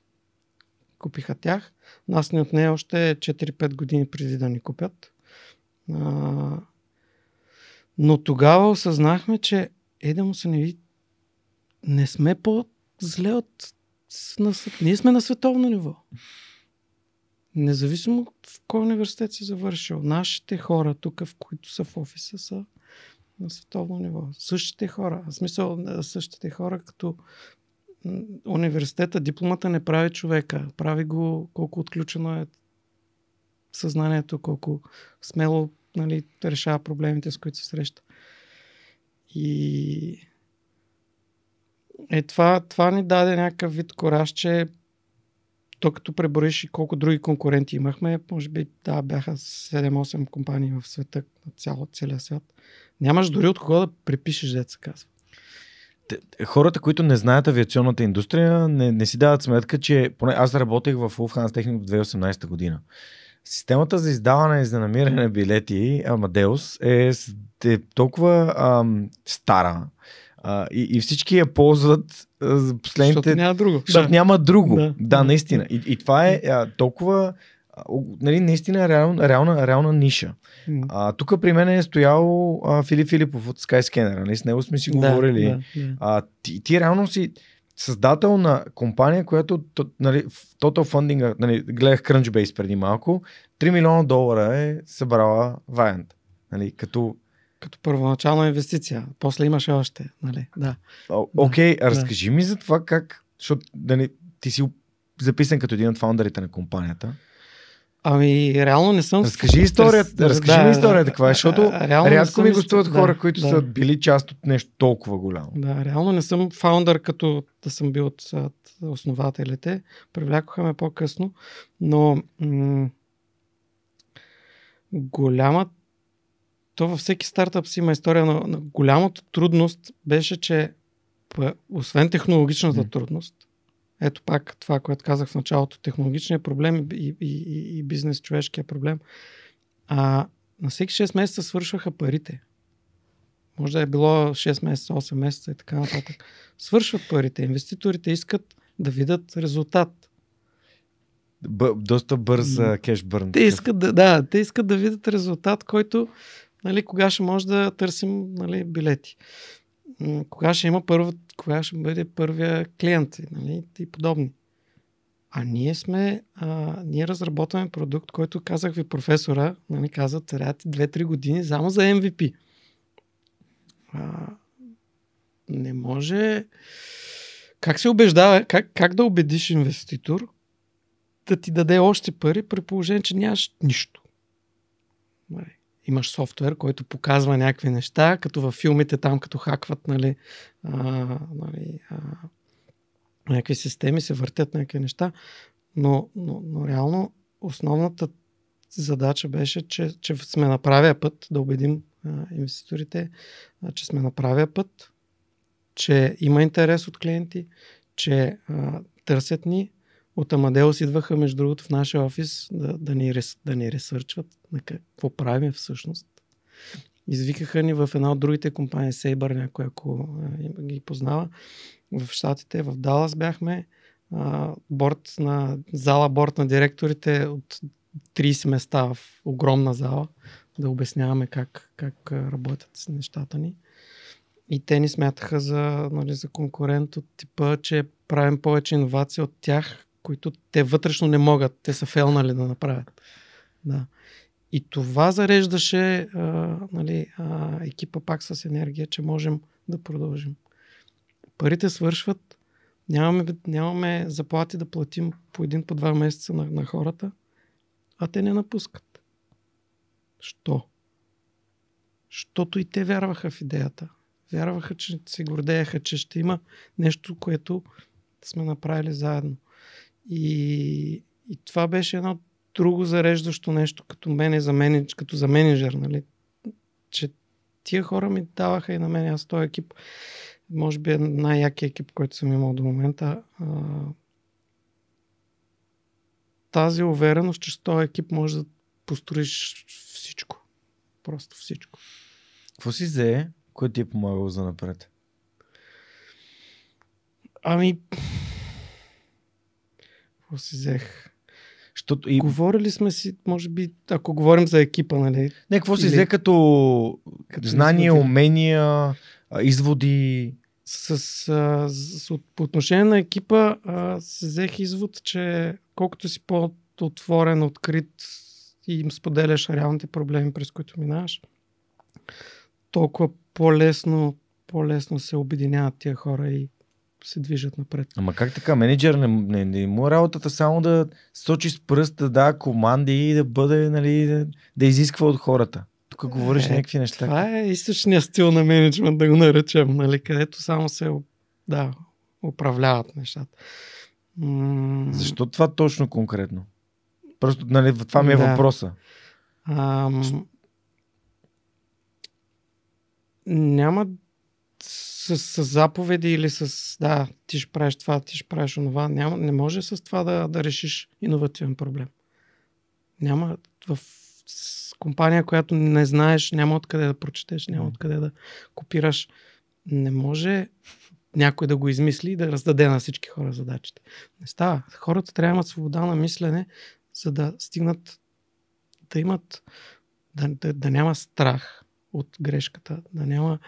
Купиха тях. Нас ни отне още 4-5 години преди да ни купят. А, но тогава осъзнахме, че е му се не. Не сме по-зле от... Ние сме на световно ниво. Независимо в кой университет си завършил. Нашите хора тук, в които са в офиса, са на световно ниво. Същите хора. В смисъл, същите хора, като университета, дипломата не прави човека. Прави го колко отключено е съзнанието, колко смело нали, решава проблемите, с които се среща. И е, това, това ни даде някакъв вид кораж, че то като пребориш и колко други конкуренти имахме, може би да, бяха 7-8 компании в света, на цяло, целия свят. Нямаш дори от кого да припишеш, деца казва. Хората, които не знаят авиационната индустрия, не, не си дават сметка, че поне аз работех в Lufthansa Technic в 2018 година. Системата за издаване и за намиране на билети, Амадеус, е, е толкова ам, стара а, и, и всички я ползват за последните... Защото няма друго. Защото да. няма друго. Да, да наистина. И, и това е а, толкова нали, наистина реална, реална, реална ниша. Mm. А, тук при мен е стоял а, Филип Филипов от Skyscanner. Нали? С него сме си да, говорили. Да, да. А, ти, ти реално си създател на компания, която нали, Total Funding, нали, гледах Crunchbase преди малко, 3 милиона долара е събрала Viant. Нали, като като първоначална инвестиция. После имаше още. Нали? Да. Окей, okay, да, разкажи да. ми за това как, защото нали, ти си записан като един от фаундерите на компанията. Ами, реално не съм. Разкажи историята, да, разкажи да, ми историята каква е, защото реално рядко ми гостуват да, хора, които да. са били част от нещо толкова голямо. Да, реално не съм фаундър, като да съм бил от, от основателите. Привлякоха ме по-късно, но м- голяма то във всеки стартъп си има история, но, но голямата трудност беше, че освен технологичната mm. трудност, ето пак това, което казах в началото, технологичният проблем и, и, и, и бизнес човешкия проблем. А, на всеки 6 месеца свършваха парите. Може да е било 6 месеца, 8 месеца и така нататък. Свършват парите. Инвеститорите искат да видят резултат. Б- доста бърз кеш бърн. Те искат да, да, те искат да видят резултат, който нали, кога ще може да търсим нали, билети кога ще има първа, кога ще бъде първия клиент нали, и подобни. А ние сме, а, ние разработваме продукт, който казах ви професора, нали, каза, трябва ти 2-3 години само за MVP. А, не може... Как се убеждава, как, как да убедиш инвеститор да ти даде още пари при положение, че нямаш нищо? Нали, имаш софтуер, който показва някакви неща, като във филмите там, като хакват, нали, а, нали, а, някакви системи, се въртят някакви неща, но, но, но реално основната задача беше, че, че сме на правия път да убедим а, инвеститорите, а, че сме на правия път, че има интерес от клиенти, че а, търсят ни. От Амадеус идваха, между другото, в нашия офис да, да, ни, да ни ресърчват на какво правим всъщност. Извикаха ни в една от другите компании, Сейбър, някой, ако ги познава, в Штатите, в Далас бяхме, а, борт на, зала борт на директорите от 30 места в огромна зала, да обясняваме как, как работят с нещата ни. И те ни смятаха за, нали, за конкурент от типа, че правим повече иновации от тях, които те вътрешно не могат. Те са фелнали да направят. Да. И това зареждаше а, нали, а, екипа пак с енергия, че можем да продължим. Парите свършват, нямаме, нямаме заплати да платим по един, по два месеца на, на хората, а те не напускат. Що? Щото и те вярваха в идеята. Вярваха, че се гордееха, че ще има нещо, което сме направили заедно. И, и това беше едно друго зареждащо нещо, като мене за менедж, като за менеджер, нали? Че тия хора ми даваха и на мен, аз този екип може би е най-якия екип, който съм имал до момента. А, тази увереност, че с този екип може да построиш всичко. Просто всичко. Какво си взе, което ти е помагало за напред? Ами... Какво си взех? Защото и... Говорили сме си, може би, ако говорим за екипа, нали? Не, какво си Или... взе като, като знания, изводи. умения, изводи? с, а, с, по отношение на екипа а, се взех извод, че колкото си по-отворен, открит и им споделяш реалните проблеми, през които минаваш, толкова по-лесно, по-лесно се обединяват тия хора и се движат напред. Ама как така? Менеджер не, не, не му е работата само да сочи с пръст, да дава команди и да бъде, нали, да, да изисква от хората тук говориш е, някакви неща. Това е източният стил на менеджмент, да го наречем, нали, където само се да, управляват нещата. М- Защо това точно конкретно? Просто, нали, това ми е да. въпроса. Ам... Няма с, с заповеди или с да, ти ще правиш това, ти ще правиш онова. Няма, не може с това да, да решиш иновативен проблем. Няма в компания, която не знаеш, няма откъде да прочетеш, няма откъде да копираш. Не може някой да го измисли и да раздаде на всички хора задачите. Не става. Хората трябва да имат свобода на мислене, за да стигнат да имат да, да, да няма страх от грешката, да няма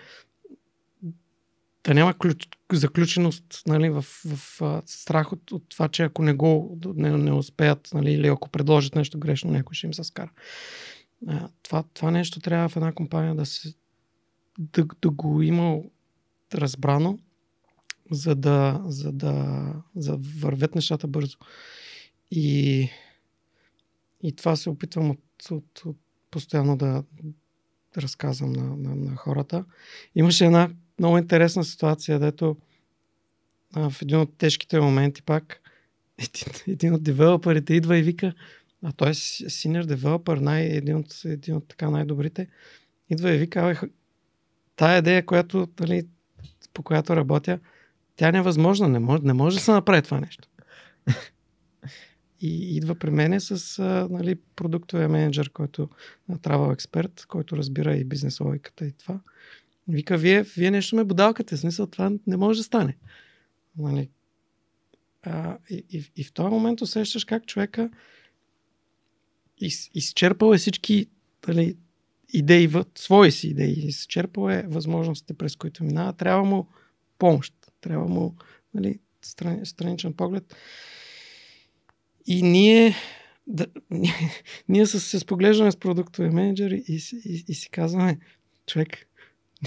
да няма ключ, заключеност нали, в, в, в страх от, от това, че ако не го не, не успеят нали, или ако предложат нещо грешно, някой ще им се скара това, това нещо трябва в една компания да, се, да, да го има разбрано, за да, за да за вървят нещата бързо. И, и това се опитвам от, от, от постоянно да разказвам на, на, на хората. Имаше една много интересна ситуация, дето а, в един от тежките моменти пак един, един от девелоперите идва и вика, а той е senior developer, най, един, от, един от така най-добрите, идва и вика, тая идея, която, нали, по която работя, тя е невъзможна, не може, не може да се направи това нещо. И идва при мене с нали, продуктовия менеджер, който е travel експерт, който разбира и бизнес логиката и това. Вика, вие, вие нещо ме бодалкате, смисъл това не може да стане. Нали? А, и, и, и в този момент усещаш как човека из, изчерпал е всички нали, идеи, свои си идеи, изчерпал е възможностите, през които минава. Трябва му помощ, трябва му нали, стран, страничен поглед. И ние, да, *laughs* ние, ние се споглеждаме с продуктови менеджери и, и, и си казваме, човек,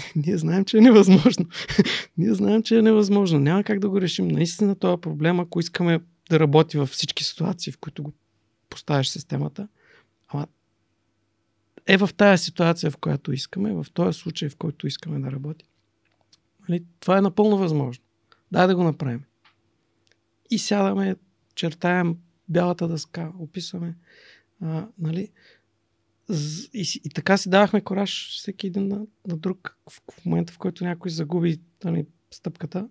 *laughs* ние знаем, че е невъзможно. *laughs* ние знаем, че е невъзможно. Няма как да го решим. Наистина това е проблем, ако искаме да работи във всички ситуации, в които го поставяш системата. Ама е в тази ситуация, в която искаме, в този случай, в който искаме да работи. Нали? Това е напълно възможно. Дай да го направим. И сядаме, чертаем бялата дъска, описваме. А, нали? И, и така си давахме кораж всеки един на, на друг. В, в момента, в който някой загуби нали, стъпката,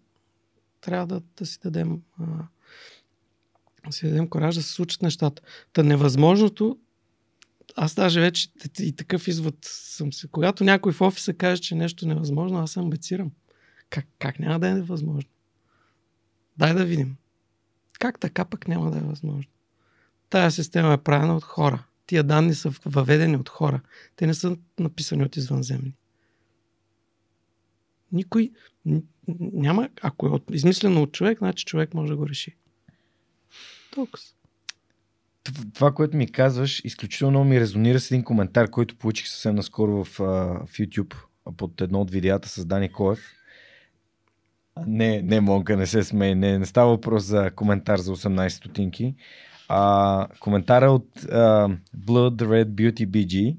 трябва да, да си дадем а, да си дадем кораж да се случат нещата. Та невъзможното, аз даже вече и такъв извод съм си. Когато някой в офиса каже, че нещо е невъзможно, аз се амбицирам. Как, как няма да е невъзможно? Дай да видим. Как така пък няма да е възможно? Тая система е правена от хора. Тия данни са въведени от хора. Те не са написани от извънземни. Никой няма, ако е измислено от човек, значи човек може да го реши. Толкова. Това, което ми казваш, изключително много ми резонира с един коментар, който получих съвсем наскоро в, в YouTube под едно от видеята с Дани Коев. Не, не, Монка, не се смей. Не, не става въпрос за коментар за 18 стотинки. А, коментара от а, Blood Red Beauty BG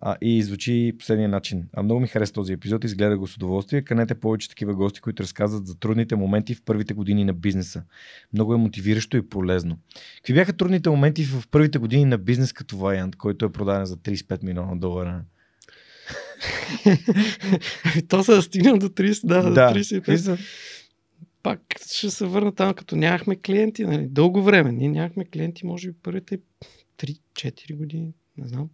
а, и звучи последния начин. А, много ми хареса този епизод, изгледа го с удоволствие. Канете повече такива гости, които разказват за трудните моменти в първите години на бизнеса. Много е мотивиращо и полезно. Какви бяха трудните моменти в първите години на бизнес като Ваянт, който е продаден за 35 милиона долара? *laughs* То се стигнал до 30, да, да. до 35. Пак ще се върна там, като нямахме клиенти, нали, дълго време. Ние нямахме клиенти, може би първите 3-4 години, не знам.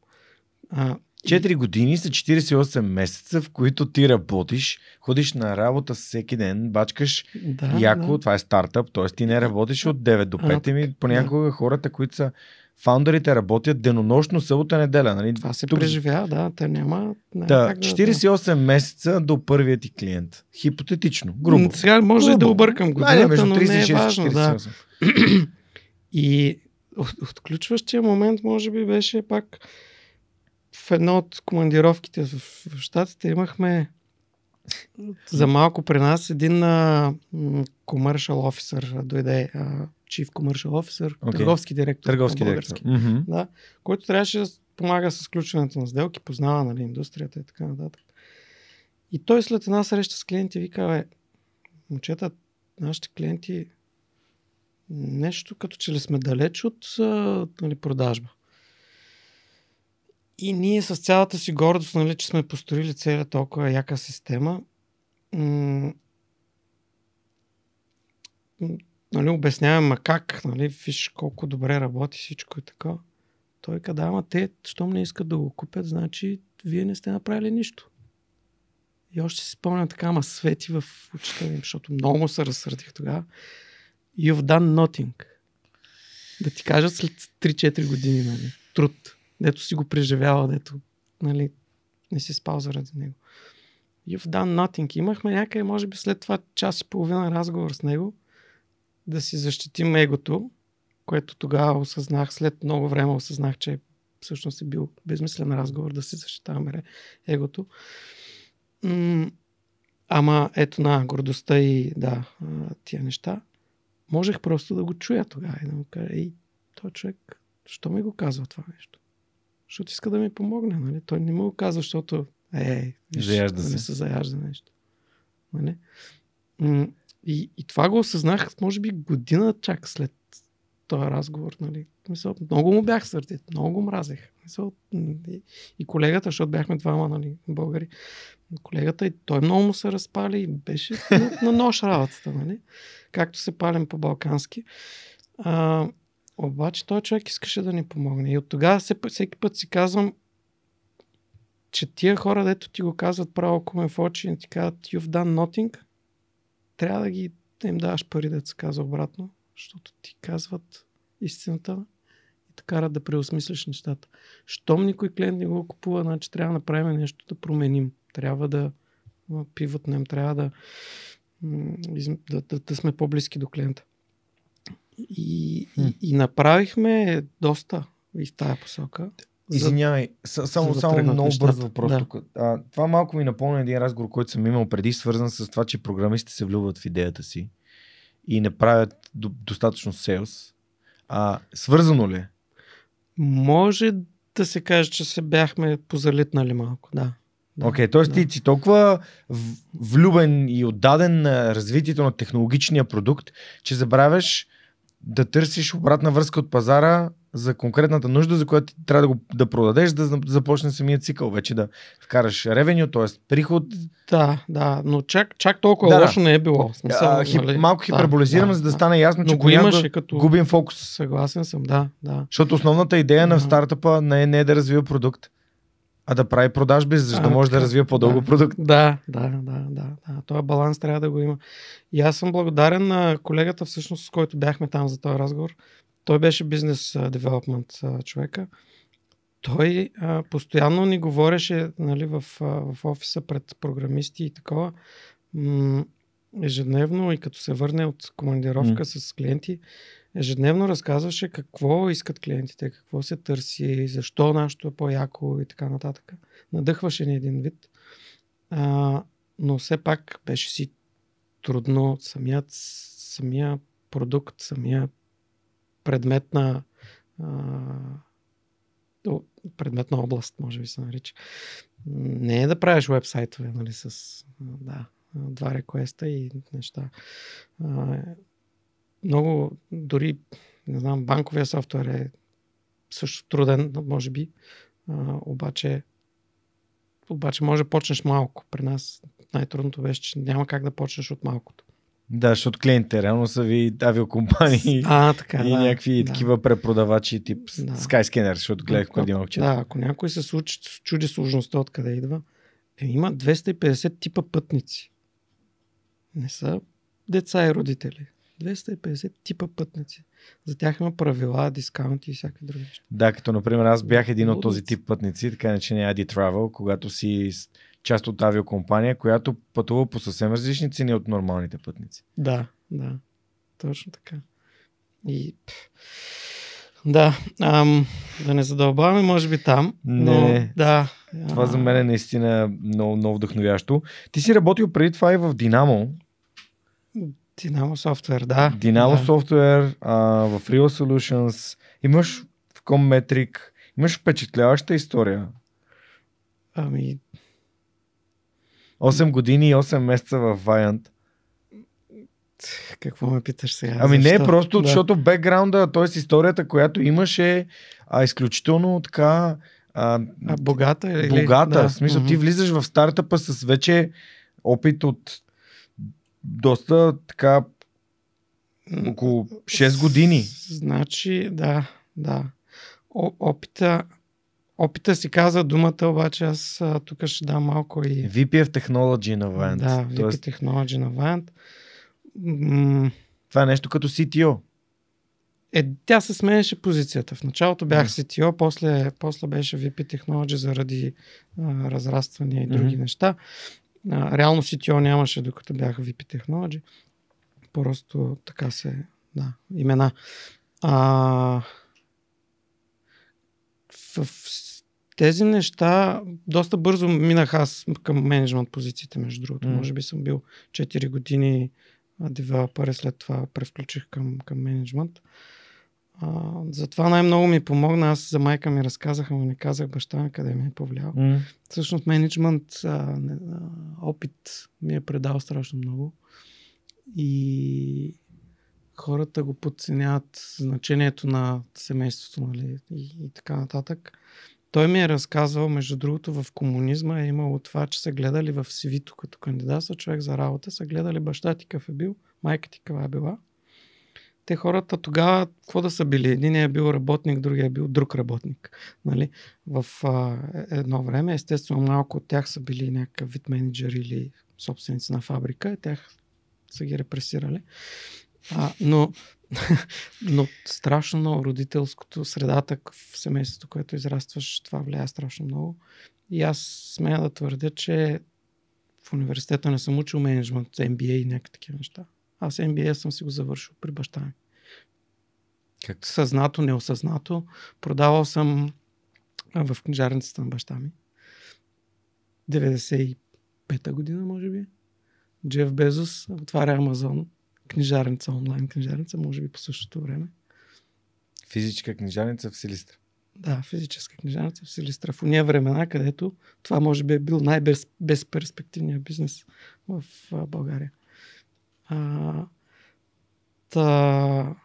А, 4 години са 48 месеца, в които ти работиш, ходиш на работа всеки ден, бачкаш да, яко, да. това е стартъп, т.е. ти не работиш от 9 до 5, ми понякога да. хората, които са фаундерите работят денонощно, събота, неделя. Нали? Това се Тук... преживява, да, те няма... няма да, 48 да... месеца до първият ти клиент. Хипотетично, грубо. Сега може грубо. да объркам годината, но не е важно. 48. Да. И отключващия момент може би беше пак в едно от командировките в, в Штатите имахме за малко при нас един commercial officer дойде, а, chief commercial officer, okay. търговски директор. Търговски директор. Mm-hmm. Да, който трябваше да помага с включването на сделки, познава нали, индустрията и така нататък. И той след една среща с клиенти вика, бе, момчета, нашите клиенти нещо като че ли сме далеч от нали, продажба. И ние с цялата си гордост, нали, че сме построили целият толкова яка система, м- нали, обясняваме, ма как, нали, виж колко добре работи всичко и така. Той каза, ама те, щом не искат да го купят, значи вие не сте направили нищо. И още си спомням така, ама свети в очите ми, защото много се разсърдих тогава. You've done nothing. Да ти кажа след 3-4 години, нали, труд дето си го преживява, дето нали, не си спал заради него. You've done nothing. Имахме някъде, може би след това час и половина разговор с него, да си защитим егото, което тогава осъзнах, след много време осъзнах, че всъщност е бил безмислен разговор да си защитаваме егото. Ама ето на гордостта и да, тия неща. Можех просто да го чуя тогава и да му кажа, ей, той човек, що ми го казва това нещо? защото иска да ми помогне. Нали? Той не му го казва, защото е, виж, заяжда да се. не се заяжда нещо. Нали? И, и това го осъзнах, може би, година чак след този разговор. Нали? Мисъл, много му бях сърдит, много го мразех. Мисъл, и, и колегата, защото бяхме двама нали, българи, колегата и той много му се разпали и беше на, на нож работата, нали? както се палим по-балкански. А, обаче той човек искаше да ни помогне. И от тогава всеки път си казвам, че тия хора, дето ти го казват право коме в очи и ти казват you've done nothing, трябва да ги да им даваш пари да се казва обратно, защото ти казват истината и те карат да преосмислиш нещата. Щом никой клиент не го купува, значи трябва да направим нещо да променим. Трябва да пивотнем, трябва да, да, да, да сме по-близки до клиента. И, и, и направихме доста и в тая посока. Извинявай, с- само, да само много нещата. бърз въпрос. Да. тук. А, това малко ми напомня един разговор, който съм имал преди, свързан с това, че програмистите се влюбват в идеята си и не правят до, достатъчно селс. А, свързано ли? е? Може да се каже, че се бяхме позалитнали малко, да. да. Окей, okay, т.е. да. ти си толкова влюбен и отдаден на развитието на технологичния продукт, че забравяш да търсиш обратна връзка от пазара за конкретната нужда, за която ти трябва да го да продадеш, да за- започне самия цикъл. Вече да вкараш ревеню, т.е. приход. Да, да, но чак, чак толкова Да, лошо не е било. Смисъл, А, хип, нали? малко хиперболизирам, да, за да, да. стане ясно, че Но го понякога имаше като... губим фокус. Съгласен съм, да, да. Защото основната идея на Да. стартъпа не е, не е да развива продукт, а да прави продажби, за да може да развива по-дълго Да. продукт. Да, да, да, да, да. Този баланс трябва да го има. И аз съм благодарен на колегата, всъщност, с който бяхме там за този разговор. Той беше бизнес девелопмент човека. Той а, постоянно ни говореше нали, в, а, в офиса пред програмисти и такова. М- ежедневно и като се върне от командировка М. с клиенти, ежедневно разказваше какво искат клиентите, какво се търси, защо нашето е по-яко и така нататък. Надъхваше ни един вид. А, но все пак беше си трудно самият, самия продукт, самия предмет на а, о, предмет на област, може би се нарича. Не е да правиш вебсайтове, нали, с да, два реквеста и неща. Много, дори, не знам, банковия софтуер е също труден, може би, обаче обаче може да почнеш малко. При нас най-трудното беше, че няма как да почнеш от малкото. Да, защото клиентите реално са ви авиокомпании. А, така, и да, някакви да. такива препродавачи тип Да. Skyscanner, защото гледах преди че. Да, ако някой се случи, чуди сложността откъде идва, е, има 250 типа пътници. Не са деца и родители. 250 типа пътници. За тях има правила, дискаунти и всякакви други неща. Да, като например аз бях един от този тип пътници, така наречения ID Travel, когато си част от авиокомпания, която пътува по съвсем различни цени от нормалните пътници. Да, да. Точно така. И... Да, ам, да не задълбаваме, може би там. Но, Не. да. Това за мен е наистина много, много вдъхновящо. Ти си работил преди това и в Dynamo. Dynamo Software, да. Dynamo да. А, в Real Solutions. Имаш в Commetric. Имаш впечатляваща история. Ами, 8 години и 8 месеца в Viant. какво ме питаш сега? Ами не, Защо? просто Да. защото бекграунда, т.е. историята, която имаше, а, изключително така а, А, богата или? богата. Да. В смисъл, Мгм. ти влизаш в стартъпа с вече опит от доста така около 6 години. Значи, да, да. О, опита, опита си каза думата, обаче аз тук ще дам малко и... VP of Technology на Viant. Да, VP Тоест, Technology на Vant. М, това е нещо като CTO. Е, тя се сменяше позицията. В началото бях. CTO, после, после беше VP Technology заради а, разраствания и други Мгм. неща. А, реално CTO нямаше, докато бях VP Technology. Просто така се... Да, имена. А, в, тези неща доста бързо минах аз към менеджмент позициите, между другото. М. Може би съм бил 4 години девелопър и след това превключих към, към менеджмент. А, затова най-много ми помогна. Аз за майка ми разказах, но не казах баща ми къде ми е повлиял. М. Всъщност менеджмент а, не, а, опит ми е предал страшно много. И хората го подценяват значението на семейството, нали, и, и така нататък. Той ми е разказвал, между другото, в комунизма е имало това, че са гледали в CV-то като кандидатства човек за работа, са гледали баща ти какъв е бил, майка ти каква е била. Те хората тогава, какво да са били? Един е бил работник, другия е бил друг работник. Нали? В а, едно време, естествено, малко от тях са били някакъв вид менеджер или собственици на фабрика, тях са ги репресирали. А, но, *laughs* но страшно много родителското средата в семейството, което израстваш, това влияе страшно много. И аз смея да твърдя, че в университета не съм учил менеджмент, MBA и някакви такива неща. Аз MBA съм си го завършил при баща ми. Как? Съзнато, неосъзнато. Продавал съм в книжарницата на баща ми. 95-та година, може би. Джеф Безос отваря Амазон, книжарница, онлайн книжарница, може би по същото време. Физическа книжарница в Силистра. Да, физическа книжарница в Силистра. В уния времена, където това може би е бил най-безперспективният бизнес в България. А, та,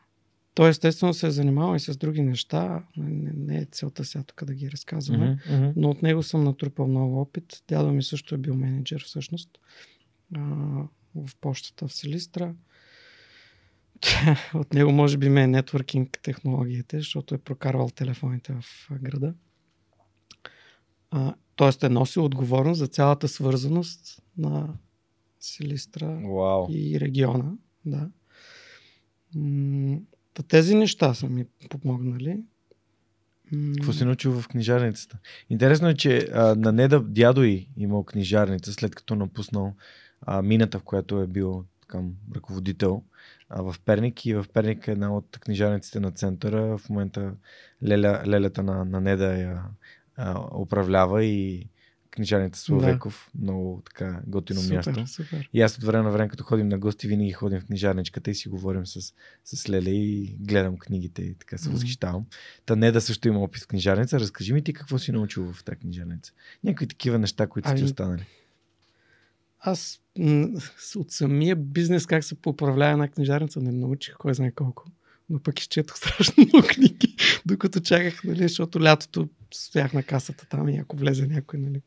той естествено се е занимавал и с други неща. Не, не е целта сега тук да ги разказваме. Mm-hmm. Но от него съм натрупал много опит. Дядо ми също е бил менеджер всъщност а, в почтата в Силистра. От него може би ме е нетворкинг технологиите, защото е прокарвал телефоните в града. А, тоест е носил отговорност за цялата свързаност на Силистра Вау. и региона. Да. Та тези неща са ми помогнали. Какво си научил в книжарницата? Интересно е, че а, на Неда дядо й имал книжарница, след като напуснал а, мината, в която е бил към ръководител а, в Перник и в Перник е една от книжарниците на центъра. В момента леля, лелята на, на Неда я а, управлява и книжарница Словеков. Много така готино супер, място. Супер. И аз от време на време, като ходим на гости, винаги ходим в книжарничката и си говорим с, с Леле и гледам книгите и така се възхищавам. Та не да също има опит в книжарница. Разкажи ми ти какво си научил в тази книжарница. Някакви такива неща, които са ти Ами, останали. Аз от самия бизнес как се управлява една книжарница не научих кой знае колко. Но пък изчетох *laughs* страшно много книги, докато чаках, нали, защото лятото стоях на касата там и ако влезе някой, нали.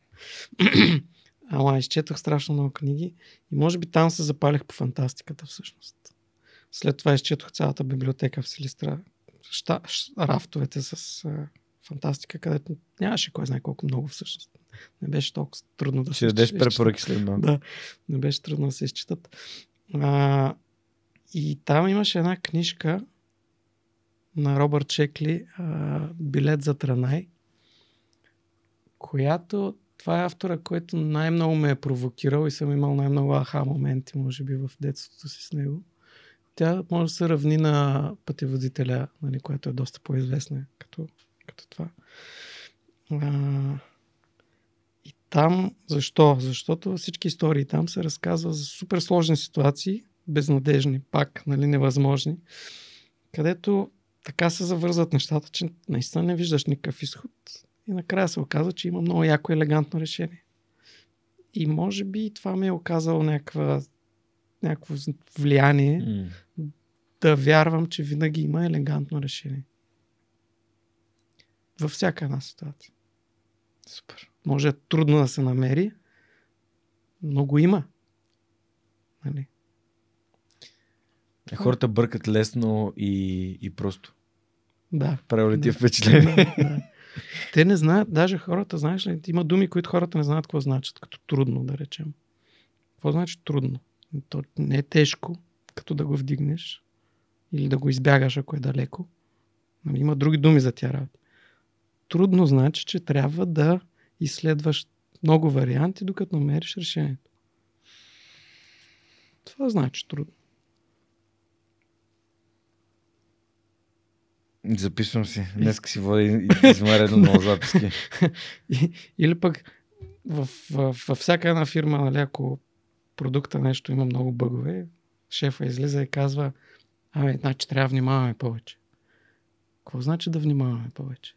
*clears throat* Ама изчетох страшно много книги и може би там се запалях по фантастиката всъщност. След това изчетох цялата библиотека в Силистра, ща, рафтовете с а, фантастика, където нямаше кой знае колко много всъщност. Не беше толкова трудно да Ще се дадеш препоръки след малко. Да, не беше трудно да се изчитат. А, и там имаше една книжка на Робърт Чекли, а, Билет за Транай, която това е автора, който най-много ме е провокирал и съм имал най-много аха моменти, може би, в детството си с него. Тя може да се равни на пътеводителя, нали, която е доста по-известна като, като това. А, там, защо? Защото всички истории там се разказва за супер сложни ситуации, безнадежни, пак, нали, невъзможни, където така се завързват нещата, че наистина не виждаш никакъв изход и накрая се оказа, че има много яко елегантно решение. И може би това ми е оказало някаква, някакво влияние М. да вярвам, че винаги има елегантно решение. Във всяка една ситуация. Супер. Може трудно да се намери, но го има. Нали? Е, Хората бъркат лесно и, и просто. Да. Ли ти е Да. впечатление? да, да. Те не знаят, даже хората, знаеш ли, има думи, които хората не знаят какво значат, като трудно, да речем. Какво значи трудно? То не е тежко, като да го вдигнеш или да го избягаш, ако е далеко. Нали, има други думи за тя работа. Трудно значи, че трябва да изследваш много варианти, докато намериш решението. Това значи трудно. Записвам си. Днеска си води измерено много *laughs* записки. Или пък в, в, във всяка една фирма, нали, ако продукта нещо има много бъгове, шефа излиза и казва, абе, значи трябва да внимаваме повече. Какво значи да внимаваме повече?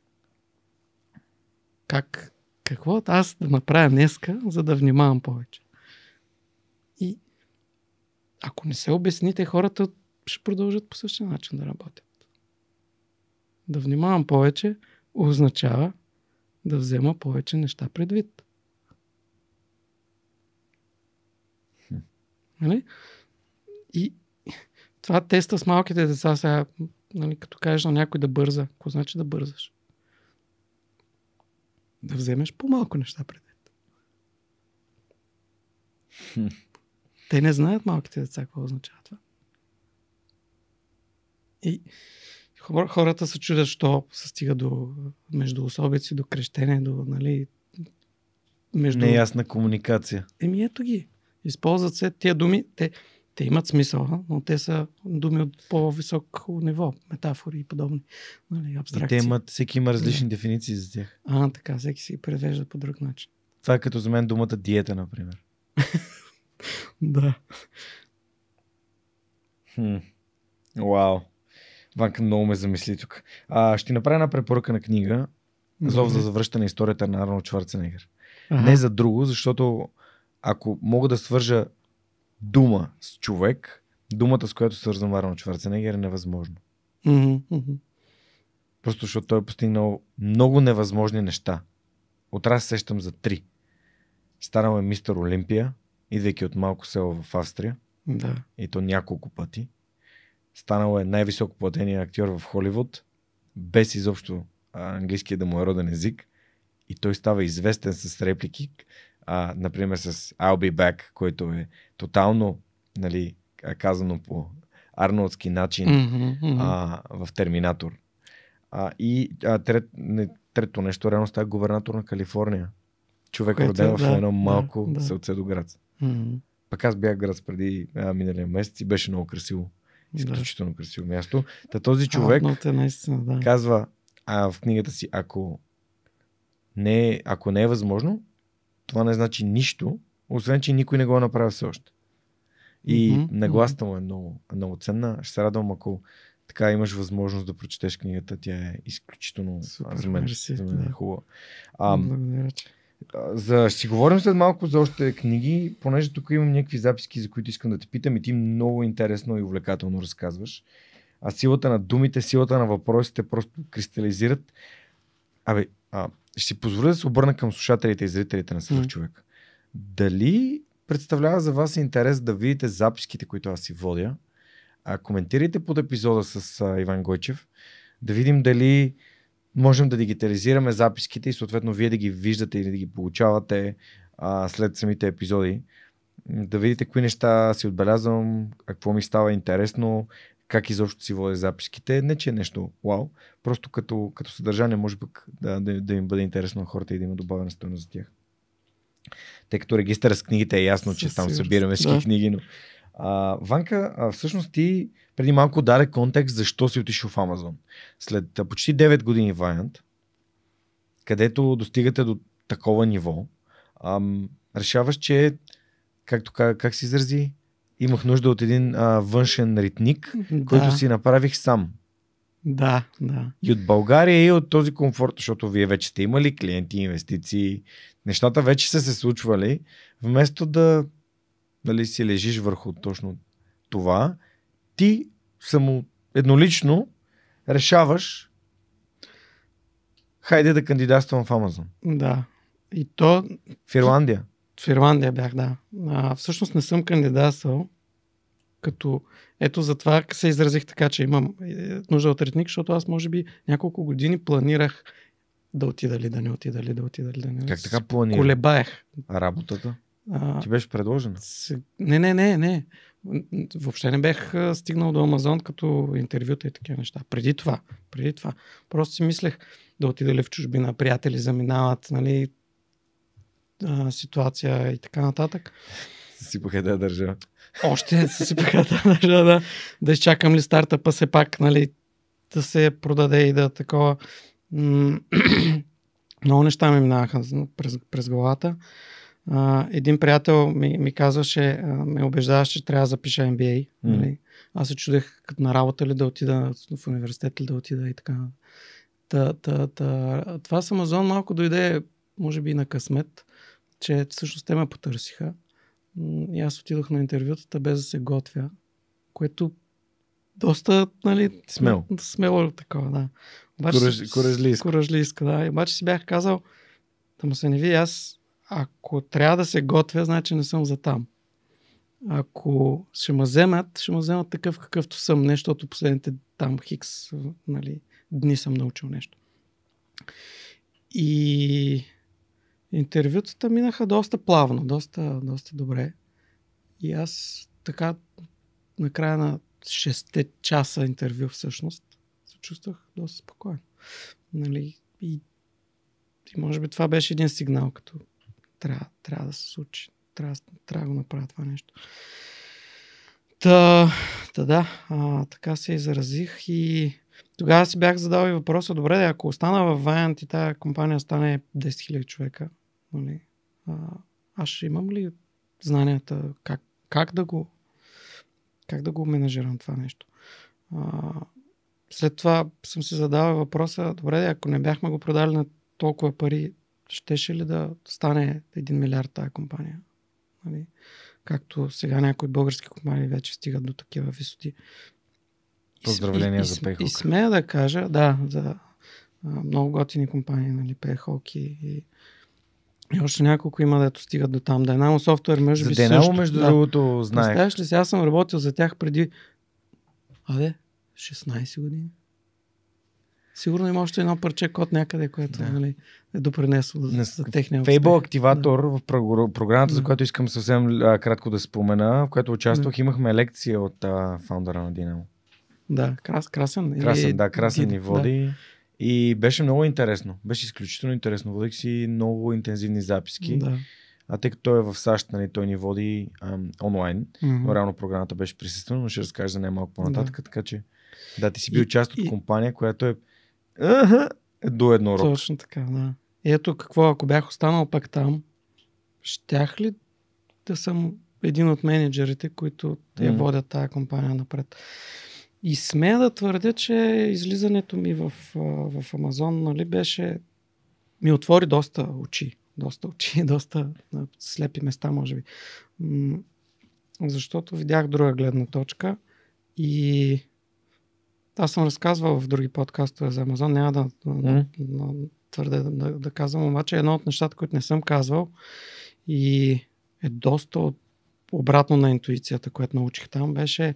Как, какво аз да направя днеска, за да внимавам повече? И ако не се обясните, хората ще продължат по същия начин да работят. Да внимавам повече означава да взема повече неща предвид. Нали? И това теста с малките деца сега, нали, като кажеш на някой да бърза, какво значи да бързаш? Да вземеш по-малко неща предвид. Те не знаят малките деца какво означава това. И хор- хората се чудят, що се стига до между особици, до крещене, до, нали, между... Неясна комуникация. Еми ето ги. Използват се тия думи. Те, те имат смисъл, но те са думи от по-висок ниво, метафори и подобни. Нали, и те имат, всеки има различни да. дефиниции за тях. А, така, всеки си превежда по друг начин. Това е като за мен думата диета, например. *laughs* да. Хм. Вау. Ванка много ме замисли тук. А, ще направя една препоръка на книга. Зов за завръщане историята на Арнолд Шварценегер. Ага. Не за друго, защото ако мога да свържа дума с човек, думата с която свързвам Арнолд Шварценегер е невъзможно. Mm-hmm. Просто защото той е постигнал много невъзможни неща. От раз сещам за три. Станал е мистер Олимпия, идвайки от малко село в Австрия. Да. И то няколко пъти. Станал е най-високо платения актьор в Холивуд, без изобщо английския да му е роден език. И той става известен с реплики, а, например с I'll be back, който е тотално нали, казано по арнолдски начин mm-hmm, mm-hmm. А, в Терминатор. А, и а, трет, не, трето нещо, реално става губернатор на Калифорния. Човек Което, роден да, в едно малко да, да. селце до град. Mm-hmm. Пък аз бях град преди а, миналия месец и беше много красиво. Изключително да. красиво място. Та този човек а, е наистина, да. казва а, в книгата си, ако не, ако не е възможно, това не значи нищо, освен, че никой не го е направил все още. И mm-hmm. нагласата му е много, много ценна. Ще се радвам, ако така имаш възможност да прочетеш книгата. Тя е изключително Супер, за мен, за мен е хубава. А, Благодаря, че. За, ще си говорим след малко за още книги, понеже тук имам някакви записки, за които искам да те питам и ти много интересно и увлекателно разказваш. А силата на думите, силата на въпросите просто кристализират. Абе, а, ще си позволя да се обърна към слушателите и зрителите на Свърх човек. Mm. Дали представлява за вас интерес да видите записките, които аз си водя? А, коментирайте под епизода с а, Иван Гойчев, да видим дали можем да дигитализираме записките и съответно вие да ги виждате или да ги получавате а, след самите епизоди. Да видите кои неща си отбелязвам, какво ми става интересно, как изобщо си водя записките. Не, че е нещо вау, просто като, като съдържание може пък да, да, да им бъде интересно на хората и да има добавена стоеност за тях. Тъй като регистър с книгите е ясно, че там събираме всички да. книги, но а, Ванка, а, всъщност ти преди малко даде контекст защо си отишъл в Амазон. След а, почти 9 години Вайант, където достигате до такова ниво, ам, решаваш, че, както как, как се изрази, имах нужда от един а, външен ритник, да. който си направих сам. Да, да. И от България и от този комфорт, защото вие вече сте имали клиенти, инвестиции, нещата вече са се случвали, вместо да нали, си лежиш върху точно това, ти само еднолично решаваш хайде да кандидатствам в Амазон. Да. И то... В Ирландия. В Ирландия бях, да. А, всъщност не съм кандидатствал, като ето затова се изразих така, че имам е, нужда от ретник, защото аз може би няколко години планирах да отида ли, да не отида ли, да отида ли, да не. Как така планирах? Колебаех. А работата? А, Ти беше предложена? Не, не, не, не. Въобще не бех стигнал до Амазон като интервюта и такива неща. Преди това. Преди това. Просто си мислех да отида ли в чужбина, приятели заминават, нали, а, ситуация и така нататък. Съсипаха да държа. Още съсипаха да държа, да. Да изчакам ли стартъпа се пак, нали, да се продаде и да такова. *clears throat* Много неща ми минаваха през, през главата. А, един приятел ми, ми казваше, ме убеждаваше, че трябва да запиша MBA. Mm. Нали? Аз се чудех като на работа ли да отида, в университет ли да отида и така. Та, та, та, това с Амазон малко дойде, може би на късмет, че всъщност те ме потърсиха. И аз отидох на интервютата без да се готвя, което доста, нали, смело. Смело такова, да. Обаче. Коражлийско, да. И обаче си бях казал, да му се не ви, аз ако трябва да се готвя, значи не съм за там. Ако ще ме вземат, ще ме вземат такъв какъвто съм, не, защото последните там хикс нали, дни съм научил нещо. И интервютата минаха доста плавно, доста, доста добре. И аз така накрая на 6 часа интервю всъщност се чувствах доста спокойно. Нали? И, и може би това беше един сигнал, като трябва, трябва да се случи. Трябва, трябва да го направя това нещо. Та, та да, а, така се изразих и тогава си бях задал и въпроса, добре, ако остана в Vayant и тази компания стане 10 000 човека, нали, а, аз ще имам ли знанията как, как да го как да го менажирам това нещо. А, след това съм си задавал въпроса, добре, ако не бяхме го продали на толкова пари, щеше ли да стане 1 милиард тази компания? Нали? Както сега някои български компании вече стигат до такива висоти. Поздравления и, за Payhawk. И смея да кажа, да, за а, много готини компании, нали, Payhawk и, и, и още няколко има, дето стигат до там. Dynamo Software, може За би Денало, също. между да. другото, знаех. Представяш ли си, аз съм работил за тях преди, абе, 16 години. Сигурно има още едно парче код някъде, което Да. нали, е допринесло за, за техния успех. активатор в прогр- програмата, за Да. която искам съвсем а, кратко да спомена, в която участвах, имахме лекция от а, фаундъра на Dynamo. Да, крас, красен. Красен, да, красен ни води. И беше много интересно. Беше изключително интересно. Водих си много интензивни записки. Да. А тъй като той е в САЩ, нали, той ни води ам, онлайн. Мгм. Но реално програмата беше присъствена, но ще разкажа за нея малко по-нататък. Да. Така че, да, ти си бил И- част от и- компания, която е Аха, до едно рок. Точно така, да. И ето какво, ако бях останал пак там, щях ли да съм един от менеджерите, които я Мгм. водят тази компания напред. И смея да твърдя, че излизането ми в, в Амазон нали, беше... ми отвори доста очи. Доста очи, *laughs* доста слепи места, може би. Защото видях друга гледна точка и аз съм разказвал в други подкастове за Амазон, няма да, да, Мгм. да твърде да, да, да казвам, обаче едно от нещата, които не съм казвал и е доста от- обратно на интуицията, което научих там, беше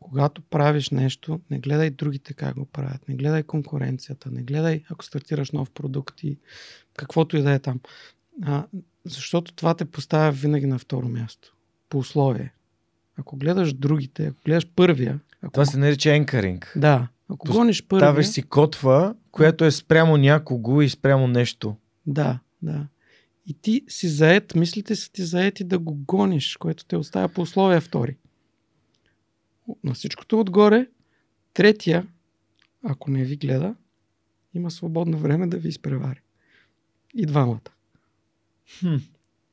когато правиш нещо, не гледай другите как го правят, не гледай конкуренцията, не гледай ако стартираш нов продукт и каквото и да е там. А, защото това те поставя винаги на второ място. По условие. Ако гледаш другите, ако гледаш първия, ако... Това се нарича енкаринг. Да, ако Пос- гониш първия... Ставаш си котва, която е спрямо някого и спрямо нещо. Да, да. И ти си заед, мислите са ти заети да го гониш, което те оставя по условия втори. На всичкото отгоре, третия, ако не ви гледа, има свободно време да ви изпревари. И двамата. Хм,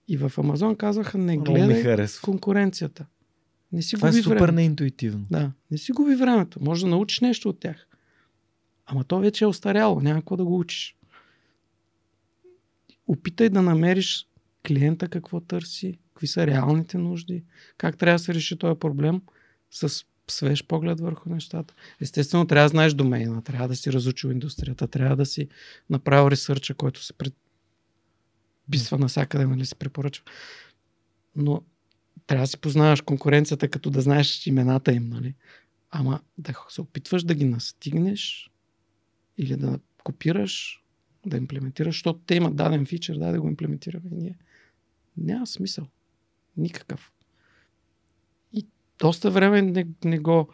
И в Амазон казаха, не гледай конкуренцията. Не си Това е губи супер времето. неинтуитивно. Да, не си губи времето. Може да научиш нещо от тях. Ама то вече е остаряло, няма какво да го учиш. Опитай да намериш клиента какво търси, какви са реалните нужди, как трябва да се реши този проблем с свеж поглед върху нещата. Естествено, трябва да знаеш домейна, трябва да си разучил индустрията, трябва да си направил ресърча, който се предписва навсякъде, нали се препоръчва. Но трябва да си познаваш конкуренцията, като да знаеш имената им, нали? Ама да се опитваш да ги настигнеш или да копираш, да имплементираш, защото те имат даден фичър, дай да го имплементираме ние. Няма смисъл. Никакъв. Доста време не, не го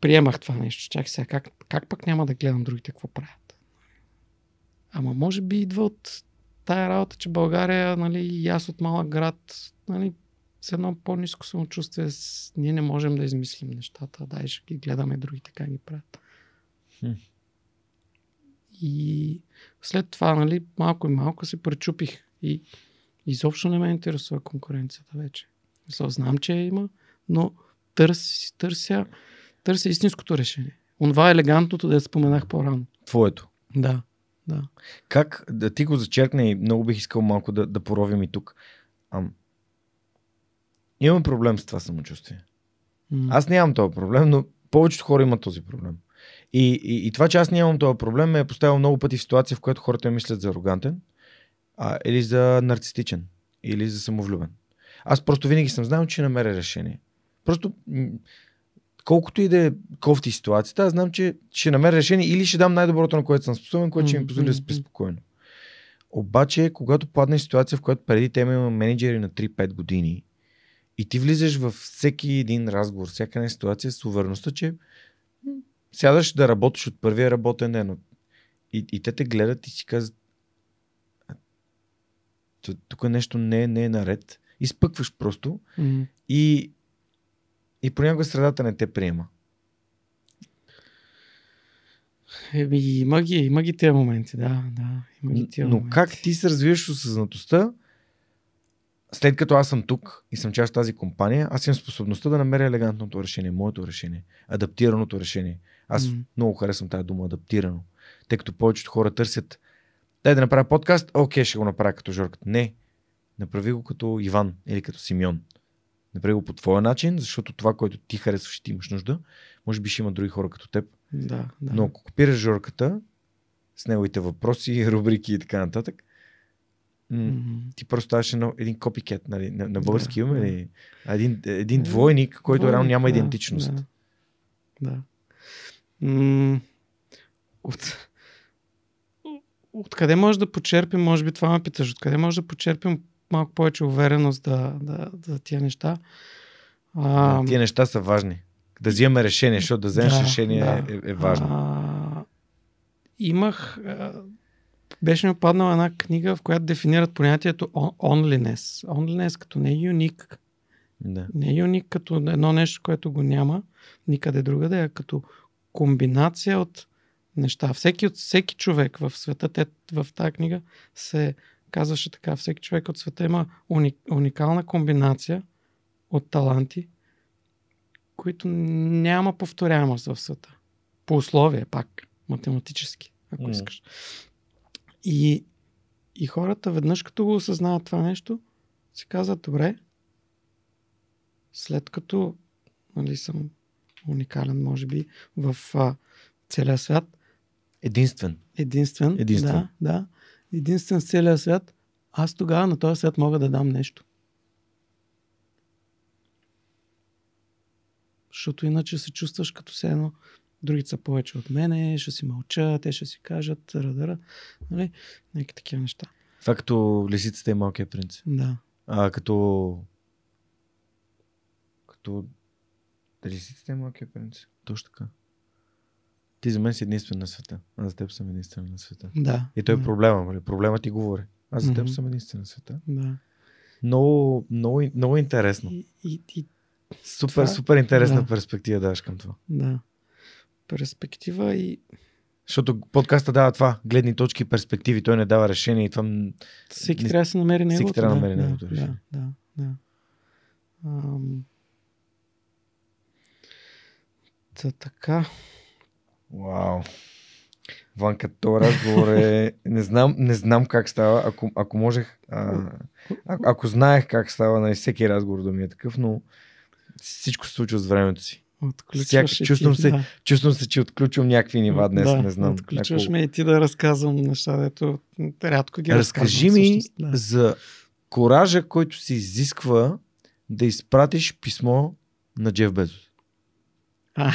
приемах това нещо. Чакай сега, как, как пък няма да гледам другите какво правят? Ама може би идва от тая работа, че България, нали, и аз от малък град, нали, с едно по-низко самочувствие, с... ние не можем да измислим нещата. Дай ще ги гледаме другите как ги правят. Хм. И след това, нали, малко и малко се пречупих и изобщо не ме интересува конкуренцията вече. Мисля, знам, че я има, но търся, търся, търся истинското решение. Онова елегантното, да я споменах по-рано. Твоето. Да, да. Как да ти го зачеркне и много бих искал малко да, да поровим и тук. Ам, имам проблем с това самочувствие. М. Аз нямам този проблем, но повечето хора имат този проблем. И, и, и това, че аз нямам този проблем, ме е поставил много пъти в ситуация, в която хората мислят за арогантен, а, или за нарцистичен, или за самовлюбен. Аз просто винаги съм знал, че намеря решение. Просто, колкото и да е кофти ситуацията, аз знам, че ще намеря решение или ще дам най-доброто, на което съм способен, което ще ми позволи да спи спокойно. Обаче, когато паднеш в ситуация, в която преди те има менеджери на 3-5 години и ти влизаш във всеки един разговор, всяка една ситуация с увереността, че сядаш да работиш от първия работен ден. И, и те те гледат и си казват «А, ту- тук нещо не, не е наред. Изпъкваш просто М. и и понякога средата не те приема. Еми, има ги, има ги тези моменти, да, да. Има ги тези Но моменти. как ти се развиваш осъзнатостта, след като аз съм тук и съм част от тази компания, аз имам способността да намеря елегантното решение, моето решение, адаптираното решение. Аз М. много харесвам тази дума, адаптирано. Тъй като повечето хора търсят, дай да направя подкаст, окей, ще го направя като Жорката. Не, направи го като Иван или като Симеон. Направи го по твоя начин, защото това, което ти харесваш и ти имаш нужда, може би ще има други хора като теб. Да, да. Но ако копираш Жорката с неговите въпроси, *laughs* рубрики и така нататък, Мгм. ти просто ставаш едно, един копикет, нали? На, на български Да, имаме да. Един, един двойник, който Двойник, реално няма да, идентичност. Да. да. М- от... Откъде може да почерпим, може би това ме питаш, откъде може да почерпим малко повече увереност да, да, за тия неща? А, Да, тия неща са важни. Да взимаме решение, защото да вземеш Да, решение да. Е, е важно. А, имах. А, беше ми паднала една книга, в която дефинират понятието on- onlyness. Onlyness като не е юник, Да. не е юник като едно нещо, което го няма никъде другаде, а като комбинация от неща. Всеки, всеки човек в света, те, в тази книга се казваше така, всеки човек от света има уни, уникална комбинация от таланти, които няма повторяемост в света. По условие, пак, математически, ако М. искаш. И, и хората веднъж като го осъзнават това нещо, си казват, добре, след като нали, съм уникален, може би, в а, целия свят, Единствен. единствен, Единствен. Да, да, единствен в целия свят, аз тогава на този свят мога да дам нещо. Защото иначе се чувстваш като се едно, другите са повече от мене, ще си мълча, те ще си кажат, радара, нали, някакви такива неща. Това като лисицата и малкият принц. Да. А, като... Като... Лисицата и малкият принц. Точно така. Ти за мен си единствен на света. Аз за теб съм единствен на света. Да. И той е да, проблема, нали? Проблема ти говори. Аз за теб съм единствен на света. Да. Много, много, много интересно. И, и, и, Супер, Това- супер интересна да. перспектива даваш към това. да. Перспектива и Защото подкаста дава това, гледни точки перспективи, той не дава решение и това всеки Не- трябва да се намери всеки неговото. трябва да да, намери да, неговото да, решение. Да, да. Ам... Та така. Вау. Ванка, този разговор е... Не знам, не знам как става. Ако, ако можех... А, а, ако знаех как става, нали, всеки разговор да ми е такъв, но всичко се случва с времето си. Всяка- и ти, чувствам се- Да. Чувствам се, че отключвам някакви нива днес, да, не знам. Отключваш Ако- ме и ти да разказвам неща, дето рядко ги Разкажи разказвам. ми Да. за коража, който се изисква да изпратиш писмо на Джеф Безос. А.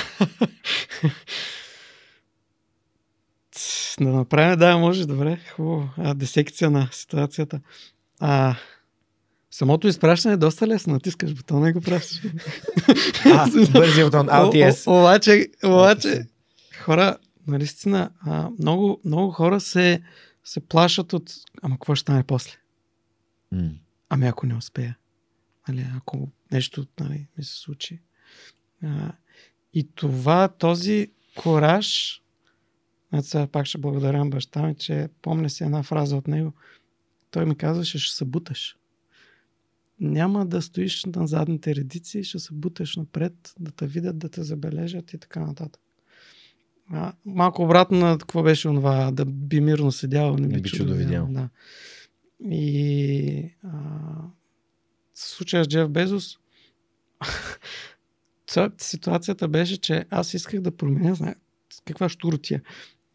да направим, да, може, добре, хубаво. А, десекция на ситуацията. А, самото изпращане е доста лесно. Натискаш бутона и го пращаш. *laughs* А, бързия бутон, LTS. обаче, обаче, хора, наистина, а, много, много хора се, се плашат от... Ама какво ще стане после? М. Ами ако не успея. Нали, ако нещо нали, ми се случи. А, и това, този кораж, ето сега пак ще благодаря на баща ми, че помня си една фраза от него. Той ми казваше, ще се буташ. Няма да стоиш на задните редици, ще се буташ напред, да те видят, да те забележат и така нататък. А, малко обратно на какво беше онова, да би мирно седял, не би, чудо видял. Да. И а, случая с Джеф Безос, *laughs* ситуацията беше, че аз исках да променя, знае, каква штуротия.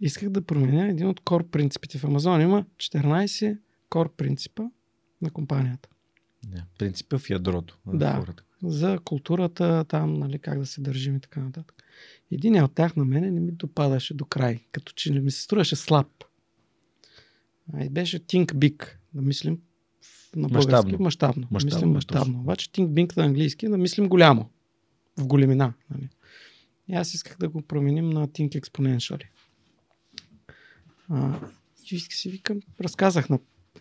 Исках да променя един от кор принципите. В Амазон има 14 кор принципа на компанията. Да, принципа в ядрото на Да. хората. За културата, там, нали, как да се държим и така нататък. Един от тях на мене не ми допадаше до край, като че не ми се струваше слаб. А и беше Think Big, да мислим на български. Мащабно. Да мислим мащабно. Обаче Think Big на английски да мислим голямо. В големина. Нали. И аз исках да го променим на Think Exponentially. А, и си викам, разказах на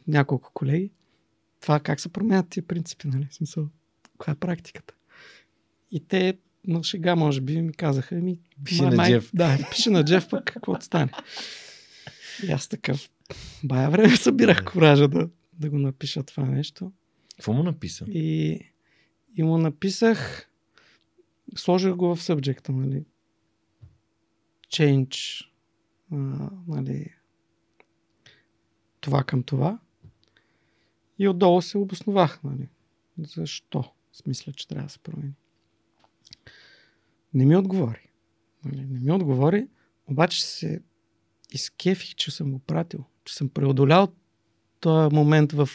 няколко колеги това как се променят тия принципи, нали? Смисъл, каква е практиката. И те на шега, може би, ми казаха, ми, Пиши ма, на май- Джеф. Да, пиши на Джеф, пък какво стане. И аз такъв, бая време събирах коража да, да го напиша това нещо. Какво му написа? И, и му написах, сложих го в събджекта, нали. Change, а, нали, това към това. И отдолу се обосновах, нали. Защо? Смисля, че трябва да се промени. Не ми отговори. Нали, не ми отговори, обаче се изкефих, че съм го пратил. Че съм преодолял този момент в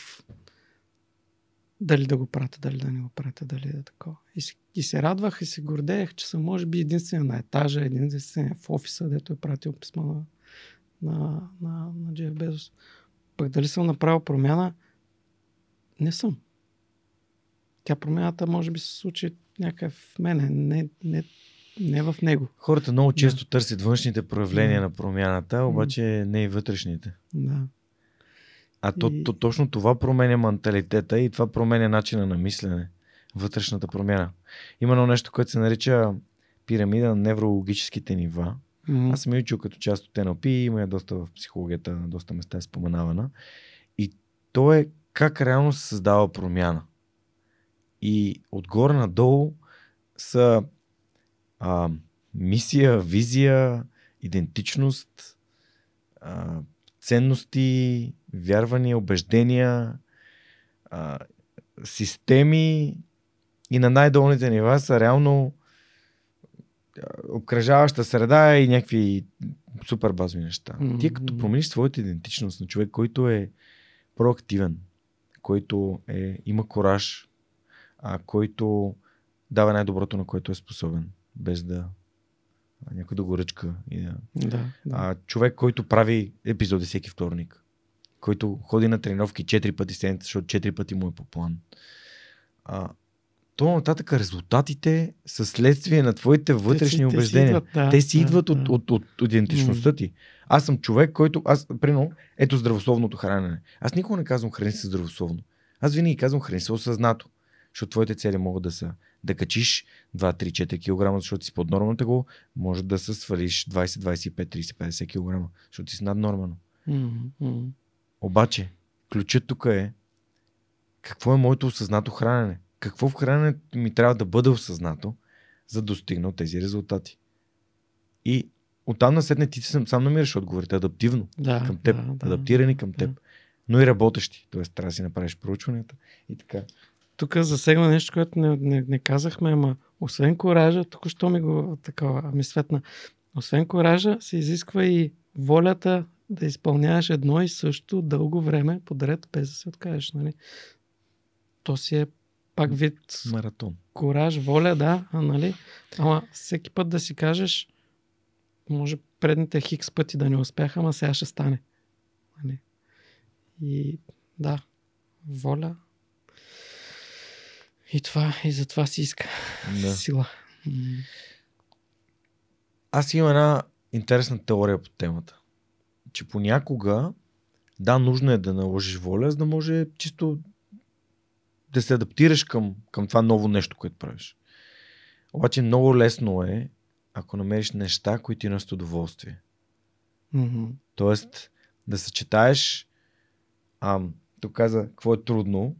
дали да го пратя, дали да не го пратя, дали да е такова. И, се- и се радвах и се гордеех, че съм може би единствен на етажа, единствен в офиса, дето е пратил писма на, на, на, на Джеф Безос. Пък дали съм направил промяна? Не съм. Тя промяната може би се случи някъде в мене, не, не, не в него. Хората много често търсят външните проявления Да. на промяната, обаче не и вътрешните. Да. А то, И- то, точно това променя менталитета и това променя начина на мислене. Вътрешната промяна. Има едно нещо, което се нарича пирамида на неврологическите нива. М, Аз съм я учил като част от NLP, има я доста в психологията, на доста места е споменавана. И то е как реално се създава промяна. И отгоре надолу са а, мисия, визия, идентичност, а, ценности, вярвания, убеждения, а, системи и на най-долните нива са реално обкръжаваща среда и някакви супер базови неща. Мгм. Ти като промениш своята идентичност на човек, който е проактивен, който е, има кораж, а, който дава най-доброто, на което е способен, без да някой да го ръчка. И да... Да, да. а, човек, който прави епизоди всеки вторник, който ходи на тренировки 4 пъти седмица, защото 4 пъти му е по план. А, то нататък резултатите са следствие на твоите вътрешни Те си- те си убеждения. идват, да, те си да, идват да. от, от, от, от идентичността ти. Аз съм човек, който, аз, примерно, ето здравословното хранене. Аз никога не казвам храни се здравословно. Аз винаги казвам храни се осъзнато. Защото твоите цели могат да са да качиш 2, 3, 4 кг, защото си под нормата го, може да се свалиш 20, 25, 30, 50 кг, защото си над нормално. М. Обаче, ключът тук е какво е моето осъзнато хранене? Какво в храненето ми трябва да бъде осъзнато, за да достигна тези резултати? И оттам насетне ти сам, сам намираш отговорите адаптивно Да, към теб, да, да, адаптирани към теб, да. но и работещи. Тоест трябва да си направиш проучванията и така. Тук засегна нещо, което не, не, не казахме, ама освен коража, тук що ми го такова, ми светна, освен коража се изисква и волята да изпълняваш едно и също дълго време подред, без да се откажеш. Нали? То си е пак вид Маратон. кораж, воля, да, а, нали? Ама всеки път да си кажеш, може предните хикс пъти да не успяха, ама сега ще стане. Нали? И да, воля. И това, и за това си иска Да. сила. Аз имам една интересна теория по темата. Че понякога, да, нужно е да наложиш воля, за да може чисто да се адаптираш към, към това ново нещо, което правиш. Обаче много лесно е, ако намериш неща, които ти носят удоволствие. Мгм. Тоест, да съчетаеш, а, тук каза, какво е трудно,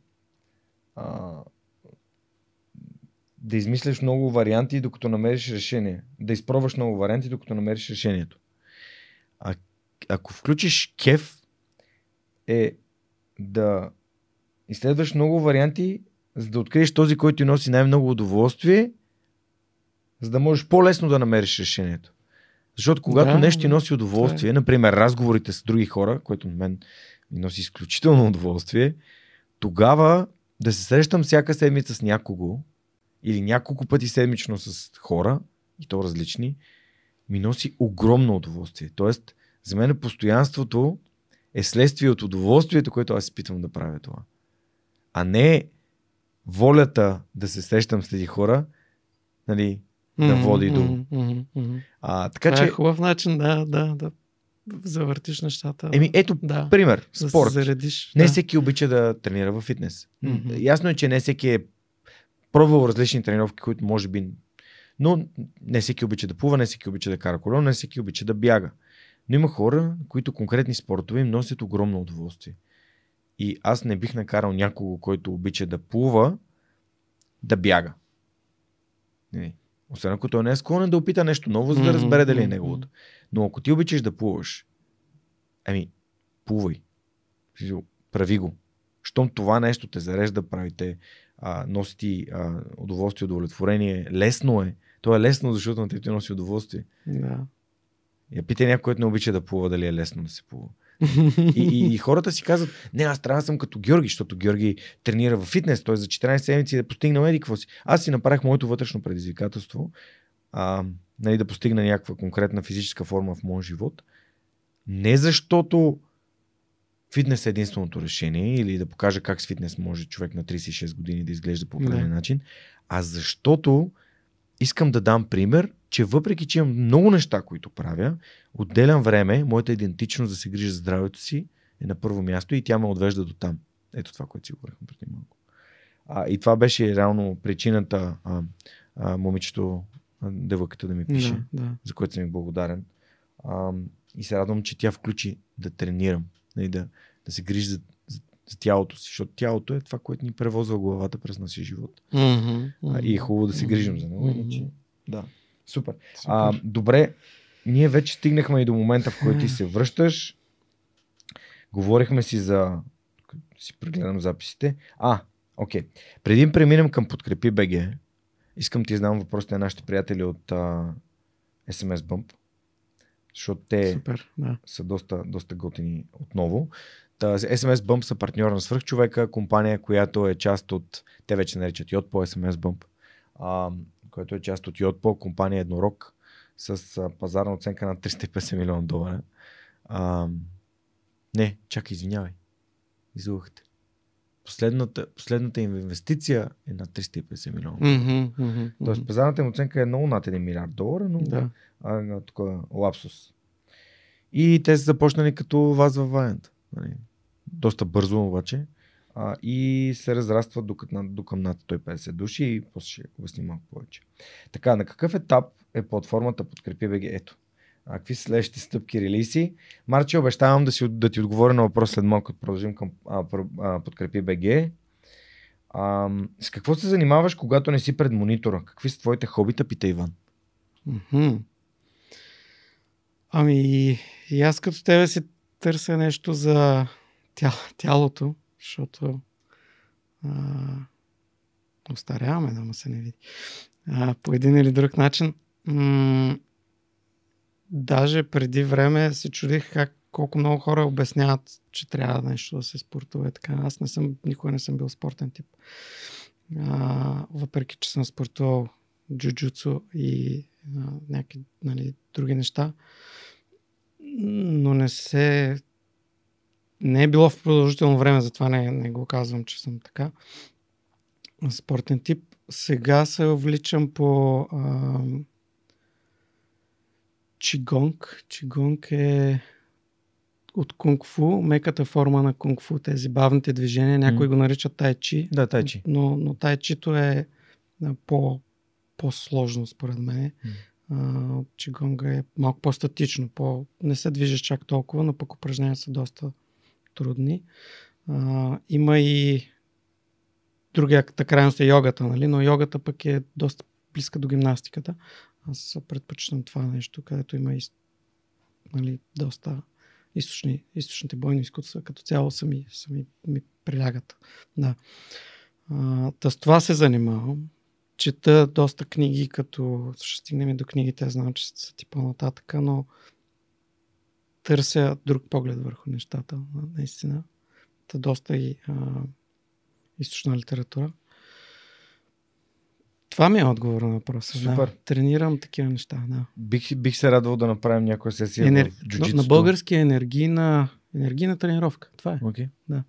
а, да измисляш много варианти, докато намериш решение. Да изпробваш много варианти, докато намериш решението. Ако включиш кеф, е да изследваш много варианти, за да откриеш този, който ти носи най-много удоволствие, за да можеш по-лесно да намериш решението. Защото когато Да, нещо ти носи удоволствие, например разговорите с други хора, което на мен ми носи изключително удоволствие, тогава да се срещам всяка седмица с някого или няколко пъти седмично с хора, и то различни, ми носи огромно удоволствие. Тоест, за мен постоянството е следствие от удоволствието, което аз изпитвам да правя това. А не волята да се срещам с тези хора, нали, да Мгм, води до... мгм, мгм. А, така Това е че, хубав начин, да, да, да завъртиш нещата. еми, ето, да. пример, да спорт. се заредиш. Не да. всеки обича да тренира в фитнес. Мгм. Ясно е, че не всеки е пробвал различни тренировки, които може би... Но не всеки обича да плува, не всеки обича да кара колело, не всеки обича да бяга. Но има хора, които конкретни спортове им носят огромно удоволствие. И аз не бих накарал някого, който обича да плува, да бяга. Не. Освен ако той не е склонен да опита нещо ново, за да разбере дали е неговото. Но ако ти обичаш да плуваш, ами, плувай. Прави го. Щом това нещо те зарежда, правите, а, носи ти а, удоволствие, удовлетворение, лесно е. То е лесно, защото на те носи удоволствие. Да. Я питай някой, който не обича да плува, дали е лесно да се плува. и, и, и хората си казват, не, аз трябва да съм като Георги, защото Георги тренира в фитнес, той за 14 седмици да постигна еди какво си. Аз си направих моето вътрешно предизвикателство, а, нали, да постигна някаква конкретна физическа форма в моя живот. Не защото фитнес е единственото решение или да покажа как с фитнес може човек на 36 години да изглежда по определен начин, а защото искам да дам пример, че въпреки, че имам много неща, които правя, отделям време, моята идентичност да се грижа за здравето си е на първо място и тя ме отвежда до там. Ето това, което си говорихме преди малко. А, и това беше реално причината а, а, момичето, девойката да ми пише, да, да. за което съм ми благодарен. А, и се радвам, че тя включи да тренирам, нали, да, да се грижи за, за, за тялото си, защото тялото е това, което ни превозва главата през нашия живот. Mm-hmm. А, и е хубаво да се грижим за него. Mm-hmm. Иначе, да. Супер. Супер. А, добре, ние вече стигнахме и до момента, в който ти се връщаш. Говорихме си за... Си прегледам записите. А, окей. Преди да преминем към Подкрепи БГ, искам ти знам въпросите на нашите приятели от а, SMS Bump, защото те Супер, да. са доста, доста готини отново. Та, SMS Bump са партньор на Свърхчовека, компания, която е част от, те вече наричат Йод по SMS Bump, а, който е част от Йодпо, компания Еднорог, с а, пазарна оценка на 350 милиона долара. А, не, чакай, извинявай. Излъгахте. Последната, последната им инвестиция е на 350 милиона. Mm-hmm, mm-hmm, Тоест, пазарната им оценка е много над 1 милиард долара, но Да. а, тук лапсус. И те са започнали като вас във Ваент. Нали? Доста бързо обаче. А, и се разрастват до, до към над 150 души и после ще обясним малко повече. Така, на какъв етап е платформата Подкрепи БГ? Ето. А, какви са следващите стъпки, релиси? Марче, обещавам да, си, да ти отговоря на въпрос след малко, като продължим към а, а, Подкрепи БГ. А, с какво се занимаваш, когато не си пред монитора? Какви са твоите хобита, пита Иван. Мгм. Ами, и аз като тебе си търся нещо за тя, тялото, защото а, остаряваме, да му се не види. А, по един или друг начин. М- даже преди време се чудих как колко много хора обясняват, че трябва нещо да се спортува. Така. Аз не съм, никога не съм бил спортен тип. А, въпреки, че съм спортувал джуджуцу и а, някакви нали, други неща, но не се не е било в продължително време, затова не, не го казвам, че съм така. Спортен тип. Сега се увличам по а, чигонг. Чигонг е от кунг-фу, меката форма на кунг-фу, тези бавните движения. Някои М. го наричат тайчи. Да, тайчи. Но, но тайчито е по, по-сложно, според мен. А, чигонга е малко по-статично, по... не се движиш чак толкова, но пък упражнения са доста трудни. А, има и другата крайност е йогата, нали? но йогата пък е доста близка до гимнастиката. Аз предпочитам това нещо, където има и нали, доста източни, източните бойни изкуства, като цяло са ми, са ми, прилягат. Да. Та с това се занимавам. Чета доста книги, като ще стигнем и до книгите, аз знам, че са ти по-нататъка, но търся друг поглед върху нещата, наистина. Та доста и а, източна литература. Това ми е отговор на въпроса. Супер. Да. Тренирам такива неща. Да. Бих, бих се радвал да направим някоя сесия Енер... в на, джуджитсото. на български е енергийна, енергийна тренировка. Това е. Okay. Да.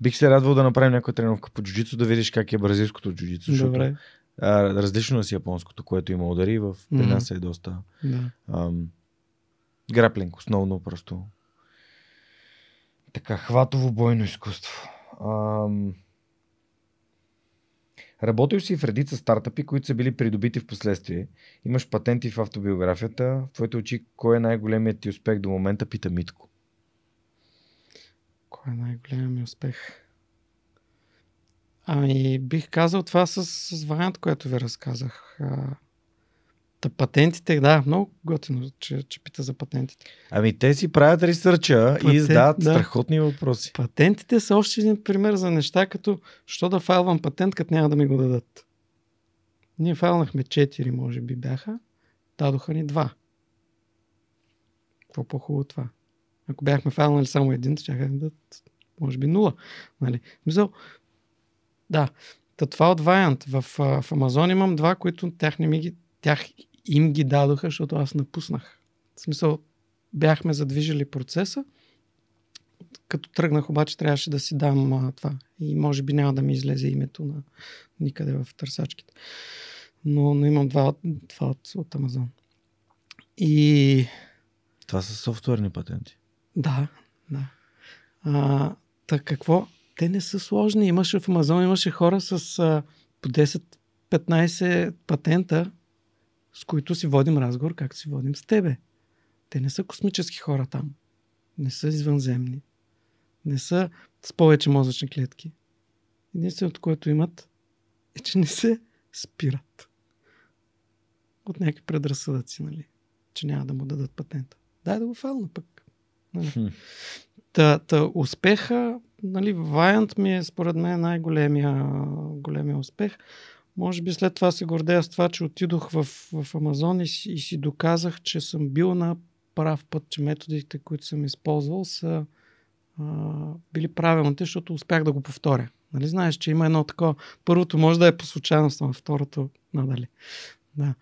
Бих се радвал да направим някоя тренировка по джуджицу, да видиш как е бразилското джуджицу, защото Добре. а, различно е с японското, което има удари, в при нас е доста Да. ам, граплинг, основно просто. Така, хватово бойно изкуство. Ам, Работил си в редица стартъпи, които са били придобити в последствие. Имаш патенти в автобиографията. В твоите очи, кой е най-големият ти успех до момента, пита Митко. Кой е най-големият ми успех? Ами, бих казал това с, с вариант, който ви разказах. А, Та патентите, да, много готино, че, че пита за патентите. Ами те си правят ресърча Патент, и издават да. страхотни въпроси. Патентите са още един пример за неща, като що да файлвам патент, като няма да ми го дадат. Ние файлнахме 4, може би бяха. Дадоха ни 2. Какво по-хубаво това? Ако бяхме файлнали само един, ще да дадат, може би 0. Нали? Мисъл, да. Та това от Viant. В, в Амазон имам два, които тях, не ми ги, тях им ги дадоха, защото аз напуснах. В смисъл, бяхме задвижили процеса, като тръгнах обаче трябваше да си дам а, това. И може би няма да ми излезе името на никъде в търсачките. Но, но имам два, два от, от Амазон. И Това са софтуерни патенти. да, да. А, та какво? Те не са сложни. Имаше в Амазон, имаше хора с а, по 10-15 патента, с които си водим разговор, както си водим с тебе. Те не са космически хора там. Не са извънземни. Не са с повече мозъчни клетки. Единственото, което имат, е, че не се спират. От някакви предразсъдъци, нали? Че няма да му дадат патента. Дай да го фална пък. Нали? Та, та успеха, нали, Viant ми е според мен най-големия големия успех. Може би след това се гордея с това, че отидох в, в Амазон и и си доказах, че съм бил на прав път, че методите, които съм използвал, са а, били правилните, защото успях да го повторя. Нали знаеш, че има едно такова. Първото може да е по случайност, но второто надали. Да.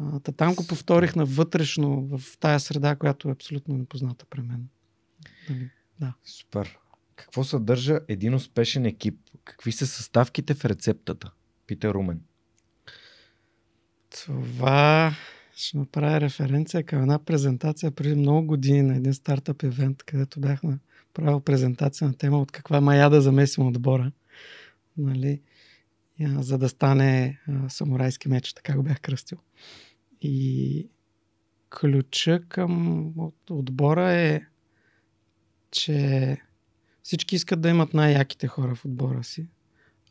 А, та там го повторих на вътрешно, в тая среда, която е абсолютно непозната при мен. Нали? Супер. Какво съдържа един успешен екип? Какви са съставките в рецептата? Пита Румен. Това ще направя референция към една презентация преди много години на един стартъп евент, където бях направил презентация на тема от каква мая да замесим отбора. Нали? За да стане а, самурайски меч, така го бях кръстил. И ключа към от- отбора е, че всички искат да имат най-яките хора в отбора си.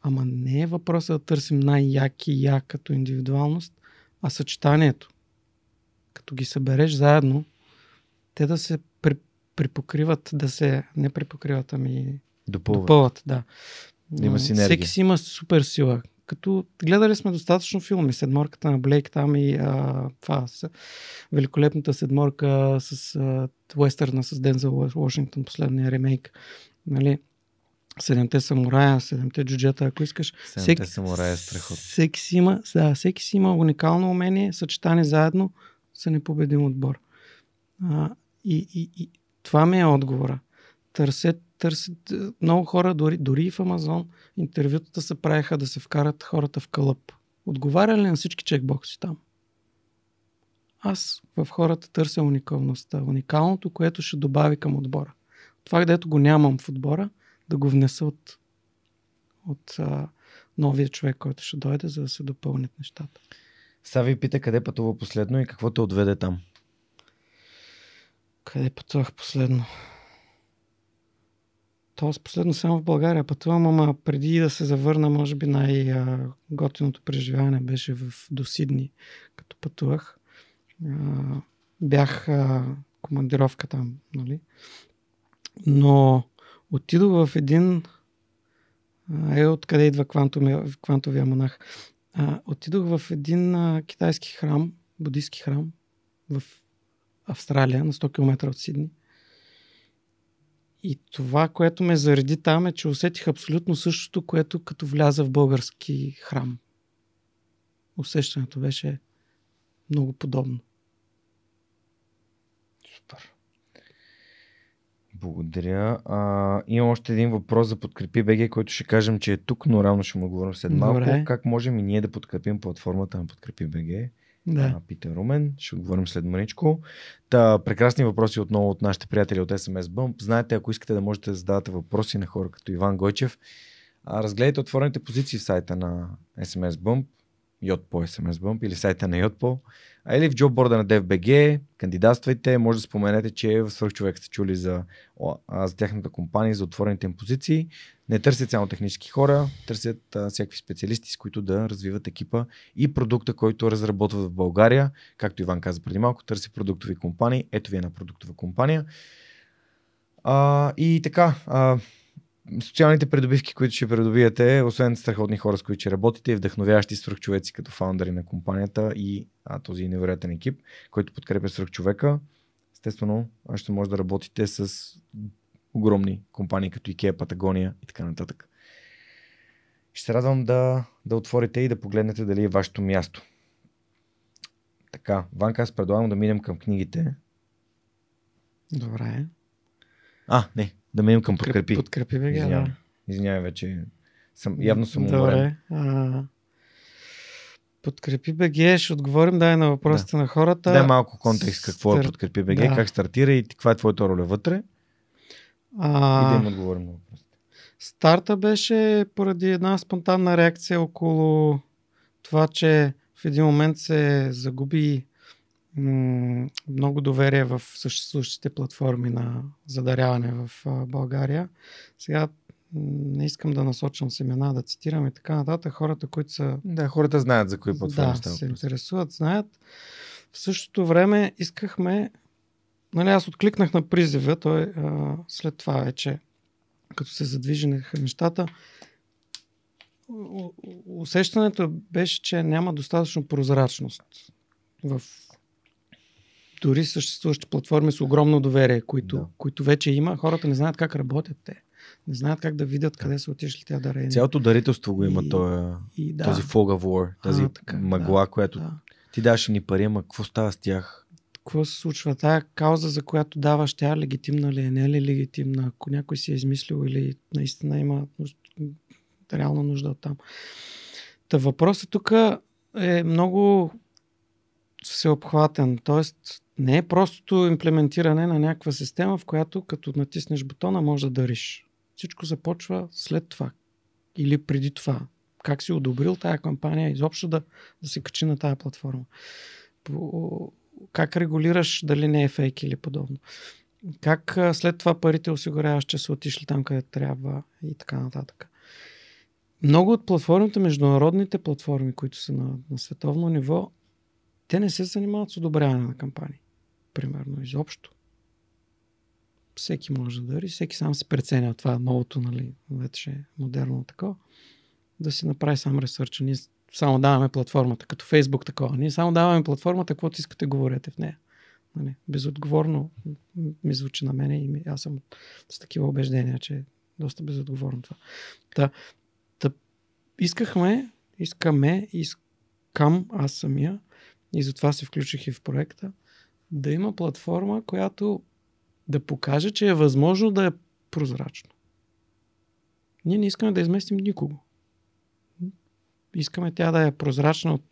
Ама не е въпросът да търсим най-яки я като индивидуалност, а съчетанието. Като ги събереш заедно, те да се при, припокриват, да се не припокриват, ами Допълва. допълват, да. Да има синергия. Всеки си има супер сила. Като гледали сме достатъчно филми, Седморката на Блейк там и а, това, с, великолепната седморка с а, Уестърна с Дензел Вашингтон, последния ремейк. Нали? Седемте самурая, седемте джуджета, ако искаш. Седемте самурая е страхотно. Всеки си има, да, всеки си има уникално умение, съчетани заедно са непобедим отбор. А, и, и, и това ми е отговора. Търсят, търсят много хора, дори, дори и в Амазон, интервютата се правиха да се вкарат хората в кълъп. Отговаря ли на всички чекбокси там? Аз в хората търся уникалността. Уникалното, което ще добави към отбора. Това, където го нямам в отбора, да го внеса от, от а, новия човек, който ще дойде, за да се допълнят нещата. Сави пита къде пътува последно и какво те отведе там. Къде пътувах последно? Тоест последно само в България пътувам, ама преди да се завърна, може би най-готиното преживяване беше в до Сидни, като пътувах. Бях командировка там, нали? Но отидох в един е откъде идва квантовия, квантовия монах. А, отидох в един а, китайски храм, будистки храм в Австралия, на 100 км от Сидни. И това, което ме зареди там е, че усетих абсолютно същото, което като вляза в български храм. Усещането беше много подобно. Супер. Благодаря. А, имам още един въпрос за подкрепи БГ, който ще кажем, че е тук, но равно ще му говорим след малко. Добре. Как можем и ние да подкрепим платформата на подкрепи БГ? Да. а, Питер Румен. Ще отговорим след маничко. Та, прекрасни въпроси отново от нашите приятели от SMS Bump. Знаете, ако искате да можете да задавате въпроси на хора като Иван Гойчев, А, разгледайте отворените позиции в сайта на SMS Bump, Yotpo SMS Bump или сайта на Yotpo, а или в джобборда на DFBG, кандидатствайте, може да споменете, че в свърхчовек сте чули за, за тяхната компания, за отворените им позиции. Не търсят само технически хора, търсят а, всякакви специалисти, с които да развиват екипа и продукта, който разработват в България. Както Иван каза преди малко, търси продуктови компании. Ето ви една продуктова компания. А, и така, а, социалните придобивки, които ще придобиете, освен страхотни хора, с които ще работите и вдъхновяващи свръхчовеци като фаундъри на компанията и а, този невероятен екип, който подкрепя свръхчовека, естествено ще може да работите с огромни компании като IKEA, Патагония и така нататък. Ще се радвам да, да отворите и да погледнете дали е вашето място. Така, Ванка, аз предлагам да минем към книгите. Добре. А, не, да минем към подкрепи. Подкрепи бе, Извинявай. да. Извинявай вече. Съм, явно съм Добре. уморен. А, подкрепи БГ, ще отговорим дай на въпросите на хората. Дай малко контекст какво е Стар- подкрепи БГ, да. как стартира и каква е твоята роля вътре. и А, да им отговорим на въпросите. Старта беше поради една спонтанна реакция около това, че в един момент се загуби много доверие в съществуващите платформи на задаряване в България. Сега не искам да насочвам семена, да цитирам и така нататък. Хората, които са Да, хората знаят за кои платформи да, се интересуват, знаят. В същото време искахме, нали аз откликнах на призива, той а, след това вече, като се задвижиха нещата, усещането беше, че няма достатъчно прозрачност в дори съществуващи платформи с огромно доверие, които, Да. които вече има. Хората не знаят как работят те. Не знаят как да видят къде са отишли тя дарения. Цялото дарителство го има И- този, И да, този fog of war, тази А, така, мъгла, която да. ти даваш ни пари, ама какво става с тях? какво се случва? Тая кауза, за която даваш, тя легитимна ли е, не е ли легитимна? Ако някой си е измислил или наистина има нужда, реална нужда от там. Та въпросът тук е много всеобхватен. Тоест, не е простото имплементиране на някаква система, в която като натиснеш бутона може да дариш. Всичко започва след това. Или преди това. Как си одобрил тая кампания, изобщо да, да се качи на тая платформа. По, как регулираш дали не е фейк или подобно. Как след това парите осигуряваш, че са отишли там, къде трябва и така нататък. Много от платформите, международните платформи, които са на, на световно ниво, те не се занимават с одобряване на кампании. Примерно, изобщо. Всеки може да дари, всеки сам си преценя това новото, нали, вече модерно такова, да си направи сам ресърча. Ние само даваме платформата, като Фейсбук такова. Ние само даваме платформата, каквото искате, говорете в нея. Нали? Безотговорно ми звучи на мене и ми, аз съм с такива убеждения, че е доста безотговорно това. Та, та, искахме, искаме, искам аз самия и затова се включих и в проекта, да има платформа, която да покаже, че е възможно да е прозрачно. Ние не искаме да изместим никого. Искаме тя да е прозрачна от,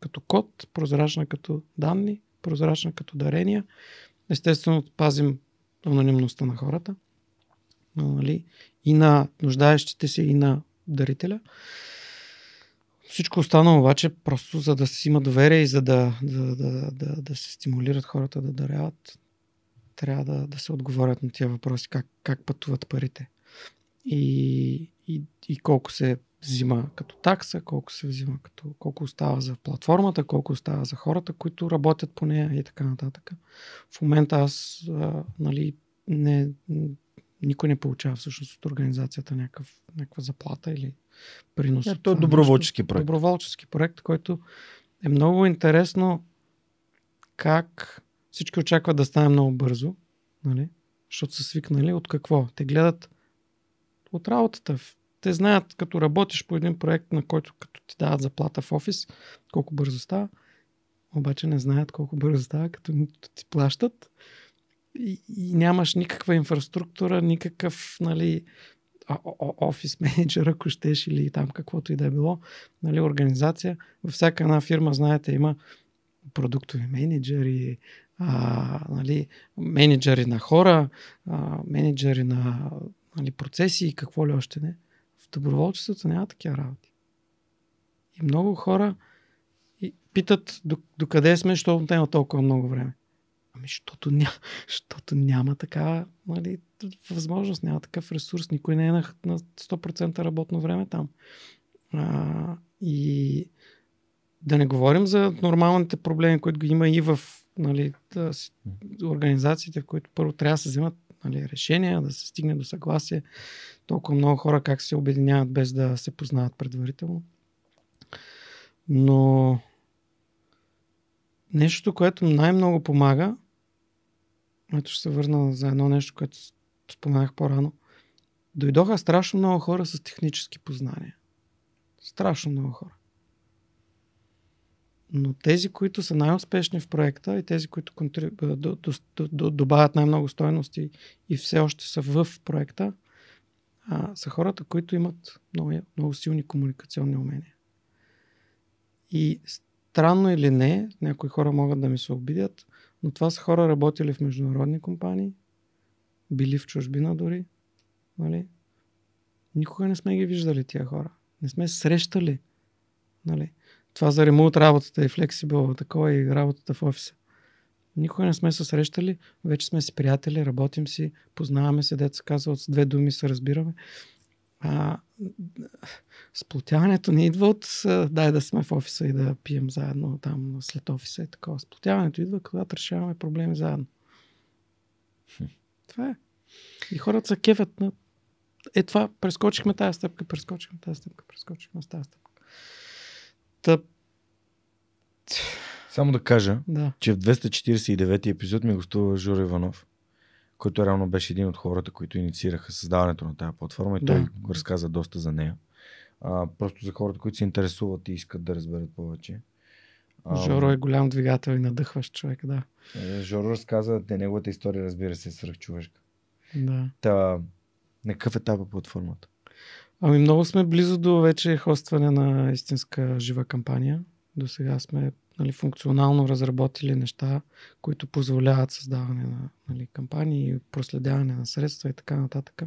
като код, прозрачна като данни, прозрачна като дарения. Естествено, пазим анонимността на хората. Нали? И на нуждаещите се, и на дарителя. Всичко останало обаче просто за да си има доверие и за да, да, да, да, да се стимулират хората да даряват, трябва да, да се отговорят на тия въпроси, как, как пътуват парите. И, и, и колко се взима като такса, колко се взима като, колко остава за платформата, колко остава за хората, които работят по нея и така нататък. В момента аз, а, нали, не, никой не получава всъщност от организацията някакъв, някаква заплата или принос. Не, от то е доброволчески проект. Доброволчески проект, който е много интересно как всички очакват да стане много бързо, нали? защото са свикнали от какво? Те гледат от работата. Те знаят, като работиш по един проект, на който като ти дават заплата в офис, колко бързо става, обаче не знаят колко бързо става, като ти плащат и, и нямаш никаква инфраструктура, никакъв нали, офис менеджер, ако щеш, или там каквото и да е било, нали, организация. Във всяка една фирма, знаете, има продуктови менеджери, а, нали, менеджери на хора, а, менеджери на нали, процеси и какво ли още не. доброволчеството няма такива работи. И много хора питат до, до къде сме, защото няма толкова много време. Ами, защото, ня, защото няма такава нали, възможност, няма такъв ресурс. Никой не е на, на 100% работно време там. А, и да не говорим за нормалните проблеми, които ги има и в нали, да, организациите, в които първо трябва да се вземат нали, решения, да се стигне до съгласие. Толкова много хора как се обединяват без да се познават предварително. Но нещо, което най-много помага, ето ще се върна за едно нещо, което споменах по-рано. Дойдоха страшно много хора с технически познания. Страшно много хора. Но тези, които са най-успешни в проекта и тези, които добавят най-много стоености и все още са в проекта, а, са хората, които имат много, много силни комуникационни умения. И странно или не, някои хора могат да ми се обидят, но това са хора работили в международни компании, били в чужбина дори. Нали? Никога не сме ги виждали тия хора. Не сме срещали. Нали? Това за ремонт работата и флексибъл, такова и работата в офиса. Никога не сме се срещали, вече сме си приятели, работим си, познаваме се, деца казва, с две думи се разбираме. А, сплотяването не идва от дай да сме в офиса и да пием заедно там след офиса и такова. Сплотяването идва, когато решаваме проблеми заедно. Това е. И хората са кефят на е това, прескочихме тази стъпка, прескочихме тази стъпка, прескочихме тази стъпка. Тъп. Само да кажа, Да. че в 249 епизод ми гостува Жор Иванов, който реално беше един от хората, които инициираха създаването на тази платформа и той Да. разказа доста за нея. А, просто за хората, които се интересуват и искат да разберат повече. Жоро е голям двигател и надъхващ човек, да. е, Жоро разказа, те неговата история, разбира се, е свръхчовешка. да. Та, на какъв етап е платформата? Ами много сме близо до вече хостване на истинска жива кампания. До сега сме нали, функционално разработили неща, които позволяват създаване на нали, кампании, проследяване на средства и така нататък.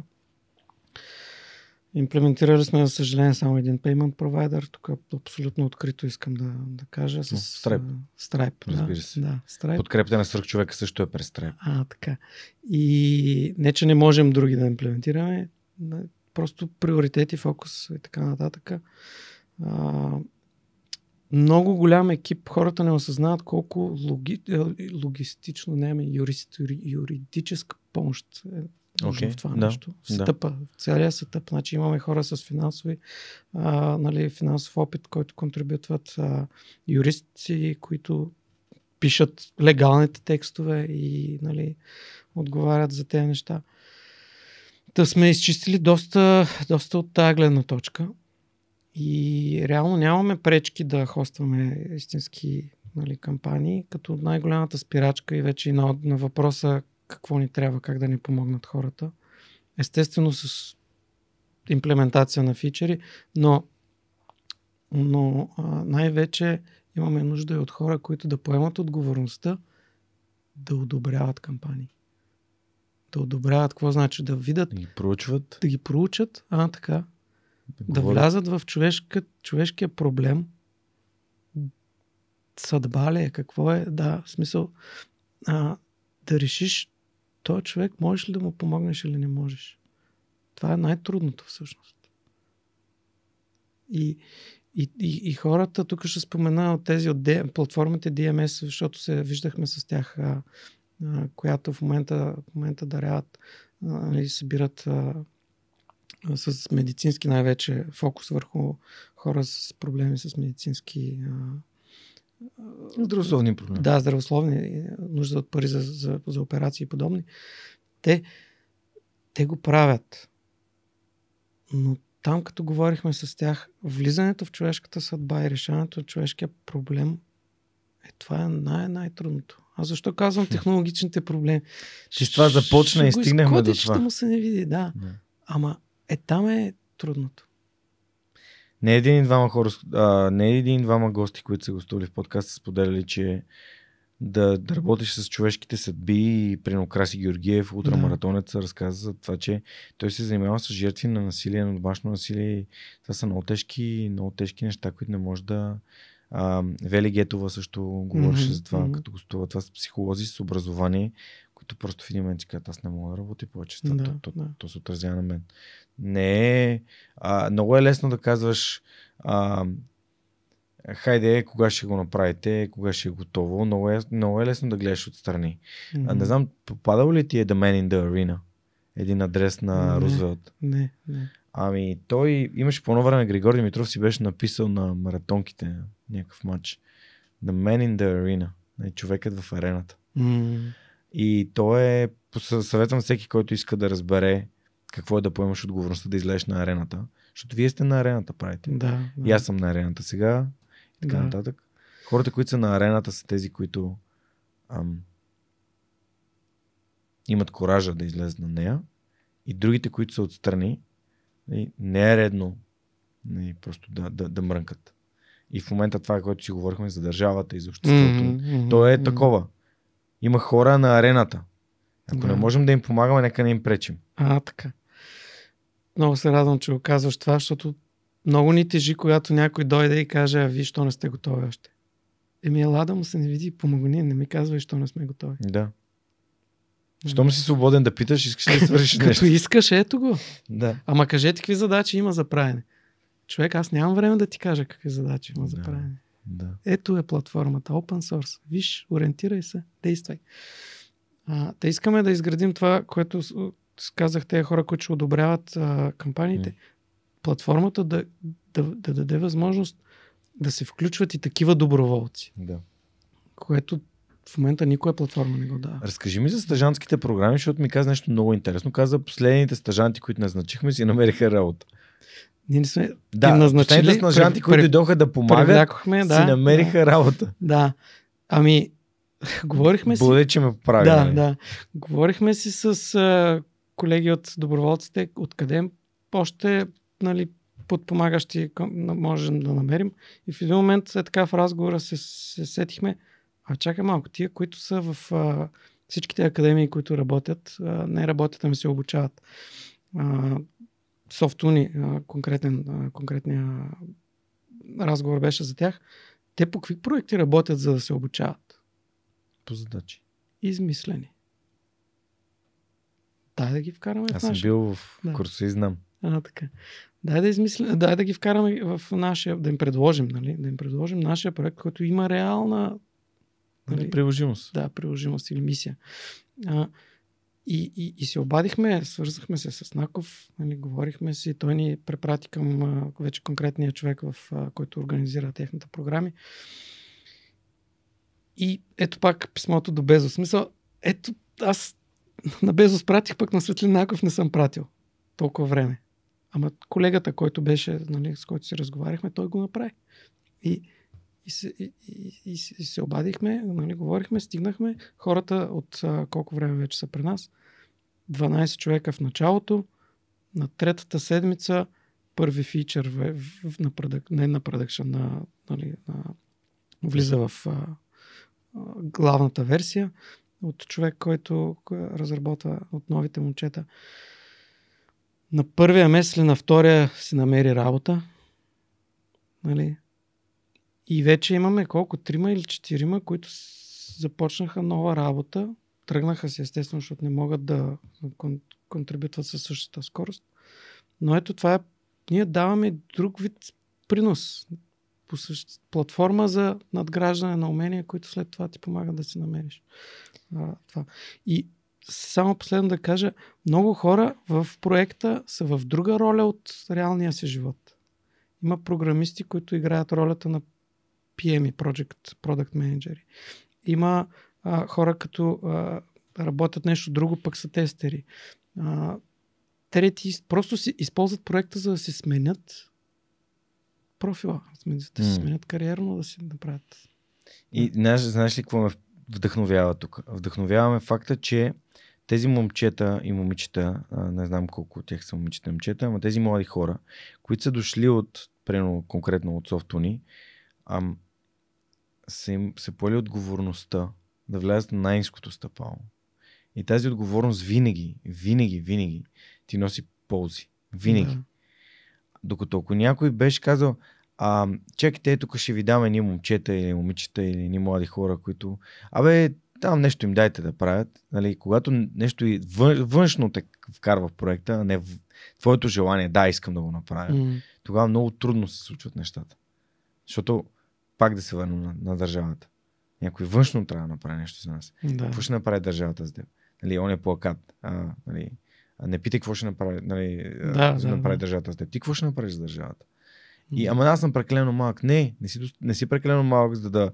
Имплементирали сме, за съжаление, само един payment provider. Тук абсолютно открито искам да, да кажа. С, Stripe. Stripe, Разбира се. Да, Stripe. Подкрепата на свръхчовека също е през Stripe. А, така. И не, че не можем други да имплементираме, просто приоритети, фокус и така нататък. А, много голям екип, хората не осъзнават колко логи, е, логистично, не ами юрист, юри- юридическа помощ е нужно Окей, в това да, нещо. В да. стъпа, в целия сетъп. Значи имаме хора с финансови, а, нали, финансов опит, който контрибютват, а, юристи, които пишат легалните текстове и нали, отговарят за тези неща. Та сме изчистили доста, доста от тази гледна точка. И реално нямаме пречки да хостваме истински нали, кампании, като най-голямата спирачка и вече и на, на въпроса какво ни трябва, как да ни помогнат хората. Естествено с имплементация на фичери, но, но най-вече имаме нужда и от хора, които да поемат отговорността да одобряват кампании. Да одобряват, какво значи? Да видят, Да ги проучват. да ги проучат, а така, да говорят. влязат в човешка, човешкия проблем. Съдба ли е? Какво е? Да, в смисъл а, да решиш този човек можеш ли да му помогнеш или не можеш. Това е най-трудното всъщност. И, и, и, и хората, тук ще спомена от тези от D, платформите DMS, защото се виждахме с тях, а, а, която в момента, в момента даряват, а, нали, събират а, с медицински най-вече фокус върху хора с проблеми с медицински а, Здравословни проблеми. да, здравословни, нужда от пари за, за, за операции и подобни. Те, те го правят. Но там, като говорихме с тях, влизането в човешката съдба и решаването на човешкия проблем е това е най- най-трудното. А защо казвам технологичните проблеми? Че с това започна и Ще стигнахме до това. Ще му се не види, да. Да. Ама е там е трудното. Не един и двама хора, а, не един и двама гости, които са гостували в подкаста, споделяли, че да, да работиш с човешките съдби и при Краси Георгиев, ултрамаратонец, да. разказа за това, че той се занимава с жертви на насилие, на домашно насилие. Това са много тежки, много тежки неща, които не може да... А, Вели Гетова също говореше mm-hmm. за това, mm-hmm. като гостува. Това са психолози с образование, които просто в един момент си казват, аз не мога да работя повече да, то, то, да. то се отразява на мен. Не е... А, много е лесно да казваш а, хайде, кога ще го направите, кога ще е готово. Много е, много е лесно да гледаш отстрани. Mm-hmm. А, не знам, попадал ли ти е The Man in the Arena? Един адрес на не, Рузвелт. Не, не. Ами, той имаше по време Григор Димитров си беше написал на маратонките някакъв матч. The Man in the Arena. Нали, човекът в арената. Mm. И то е, съветвам всеки, който иска да разбере какво е да поемаш отговорността да излезеш на арената. Защото вие сте на арената, правите. Да, да. И аз съм на арената сега така да. нататък. Хората, които са на арената, са тези, които ам, имат коража да излезат на нея. И другите, които са отстрани, нали, не е редно не, нали, просто да, да, да мрънкат. И в момента това, което си говорихме за държавата и за обществото, mm-hmm, то е mm-hmm. такова. Има хора на арената. Ако да. не можем да им помагаме, нека не им пречим. А, така. Много се радвам, че го казваш това, защото много ни тежи, когато някой дойде и каже, а виж, що не сте готови още. Еми, ела да му се не види, помогни, не ми казвай, що не сме готови. Да. Щом си свободен да питаш, искаш да свършиш *laughs* нещо. Като искаш, ето го. Да. Ама кажете какви задачи има за правене. Човек, аз нямам време да ти кажа какви задачи има за правене. Да. Ето е платформата, open source. Виж, ориентирай се, действай. А, те искаме да изградим това, което казах тези хора, които ще одобряват а, кампаниите. Mm платформата да, да, да даде възможност да се включват и такива доброволци. Да. Което в момента никоя платформа не го дава. Разкажи ми за стажантските програми, защото ми каза нещо много интересно. Каза, последните стажанти, които назначихме, си намериха работа. Ние не сме да, назначили. Последните стажанти, които дойдоха да помагат, да, си намериха да, работа. Да. Ами, *laughs* говорихме си... Бъде, че ме поправи. Да, нали? да. Говорихме си с а, колеги от доброволците, откъде още нали, подпомагащи можем да намерим. И в един момент е така в разговора се, се сетихме, а чакай малко, тия, които са в а, всичките академии, които работят, а, не работят, ами се обучават. А, Софтуни, конкретен, конкретния разговор беше за тях. Те по какви проекти работят, за да се обучават? По задачи. Измислени. Дай да ги вкараме. Аз съм бил в да. курса и знам. А, така. Дай да, измисля, дай да ги вкараме в нашия, да им предложим, нали? Да им предложим нашия проект, който има реална нали, приложимост. Да, приложимост или мисия. А, и, и, и се обадихме, свързахме се с Наков, нали, говорихме си, той ни препрати към вече конкретния човек, в, който организира техните програми. И ето пак писмото до Безос. Смисъл, ето аз на Безос пратих, пък на Светлин Наков не съм пратил толкова време. Ама колегата, който беше, нали, с който си разговаряхме, той го направи. И, и, се, и, и, и, се обадихме, нали, говорихме, стигнахме. Хората от а, колко време вече са при нас? 12 човека в началото. На третата седмица първи фичър в, в, на продък, не на продъкшн, на, нали, на, влиза в а, главната версия от човек, който разработва от новите момчета на първия месец или на втория си намери работа. Нали? И вече имаме колко? Трима или четирима, които започнаха нова работа. Тръгнаха се естествено, защото не могат да кон- контрибютват със същата скорост. Но ето това е. Ние даваме друг вид принос. По същ... Платформа за надграждане на умения, които след това ти помагат да си намериш. А, това. И само последно да кажа, много хора в проекта са в друга роля от реалния си живот. Има програмисти, които играят ролята на PM, Project, Product Manager. Има а, хора, като а, работят нещо друго, пък са тестери. А, трети просто си използват проекта, за да се сменят профила, да се сменят кариерно, да си направят. И знаеш, знаеш ли какво ме вдъхновява тук? Вдъхновяваме факта, че тези момчета и момичета, не знам колко от тях са момичета и момчета, но тези млади хора, които са дошли от, примерно конкретно от Софтуни, ам, са им се поели отговорността да влязат на най-низкото стъпало. И тази отговорност винаги, винаги, винаги ти носи ползи. Винаги. Да. Докато ако някой беше казал, а, чекайте, тук ще ви дам едни момчета или момичета или едни млади хора, които, абе, там нещо им дайте да правят. Нали, когато нещо и външно те вкарва в проекта, а не в твоето желание, да, искам да го направя, mm. тогава много трудно се случват нещата. Защото пак да се върнем на, на държавата. Някой външно трябва да направи нещо за нас. Да. Какво ще направи държавата с теб? Нали, он е плакат. А, нали, а не питай какво ще направи, нали, да, за да, направи да. държавата с теб. Ти какво ще направиш за държавата? И, ама аз съм прекалено малък. Не, не си, не си прекалено малък, за да,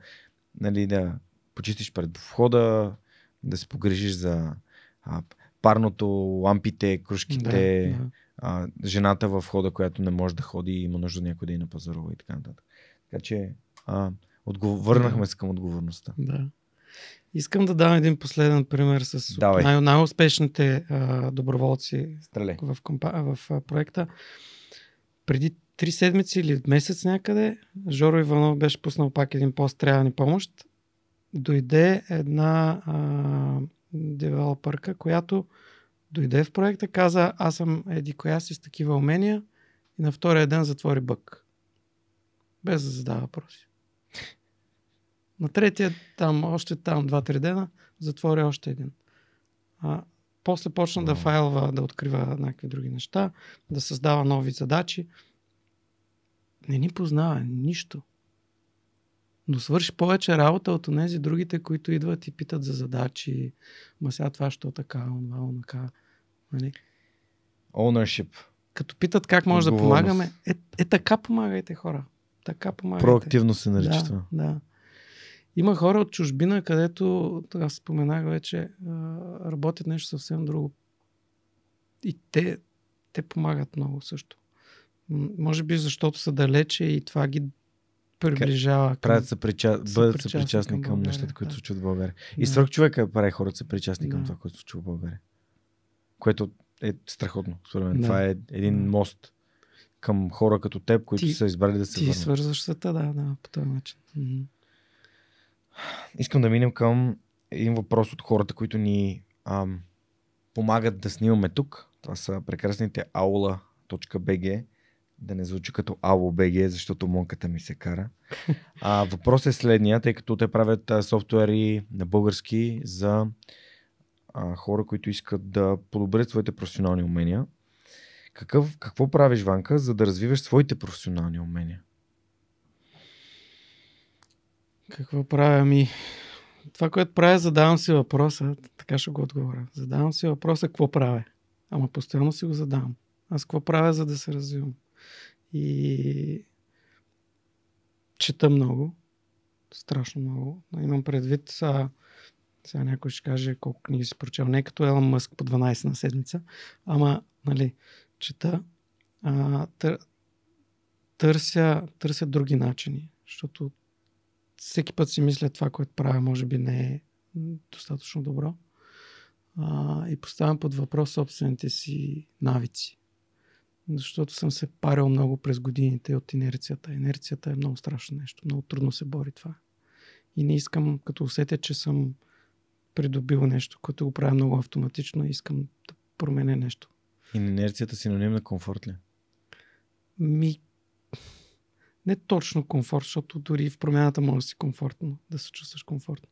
нали, да почистиш пред входа, да се погрежиш за а, парното, лампите, кружките, да, да. А, жената в хода, която не може да ходи и има нужда някой да и напазарува и така нататък. Така че а, отгов... върнахме се към отговорността. Да. Искам да дам един последен пример с най- най-успешните а, доброволци в, компа... в а, проекта. Преди три седмици или месец някъде, Жоро Иванов беше пуснал пак един пост трябва ни помощ. Дойде една а, девелопърка, която дойде в проекта, каза аз съм еди коя си с такива умения и на втория ден затвори бък. Без да задава въпроси. На третия, там, още там, два-три дена, затвори още един. А, после почна да файлва, да открива някакви други неща, да създава нови задачи. Не ни познава нищо. Но свърши повече работа от тези другите, които идват и питат за задачи. Ма сега това, що така, онова, онака. Нали? Ownership. Като питат как може да помагаме, е, е така помагайте хора. Така помагайте. Проактивно се нарича да, това. Да. Има хора от чужбина, където, аз споменах вече, работят нещо съвсем друго. И те, те помагат много също. Може би защото са далече и това ги приближава. Към... Правят се прича... бъдат се причастни към, към нещата, които да. се случват в България. И да. свърх човека прави хората се причастни да. към това, което се случва в България. Което е страхотно. Според мен. Да. Това е един мост към хора като теб, които ти, са избрали да се Ти върнат. свързваш света, да, да, по този начин. Искам да минем към един въпрос от хората, които ни ам, помагат да снимаме тук. Това са прекрасните aula.bg да не звучи като AUBG, защото монката ми се кара. А, въпрос е следния, тъй като те правят а, софтуери на български за а, хора, които искат да подобрят своите професионални умения. Какъв, какво правиш, Ванка, за да развиваш своите професионални умения? Какво правя ми? Това, което правя, задавам си въпроса, така ще го отговоря. Задавам си въпроса, какво правя. Ама постоянно си го задавам. Аз какво правя, за да се развивам? И чета много. Страшно много. Имам предвид, а, сега някой ще каже колко книги си прочел. Не като Елън Мъск по 12 на седмица, ама, нали, чета. А, тър, търся, търся други начини, защото всеки път си мисля това, което правя, може би не е достатъчно добро. А, и поставям под въпрос собствените си навици. Защото съм се парил много през годините от инерцията. Инерцията е много страшно нещо. Много трудно се бори това. И не искам, като усетя, че съм придобил нещо, което го правя много автоматично, искам да променя нещо. И инерцията синоним на комфорт ли? Ми, не точно комфорт, защото дори в промяната може да си комфортно, да се чувстваш комфортно.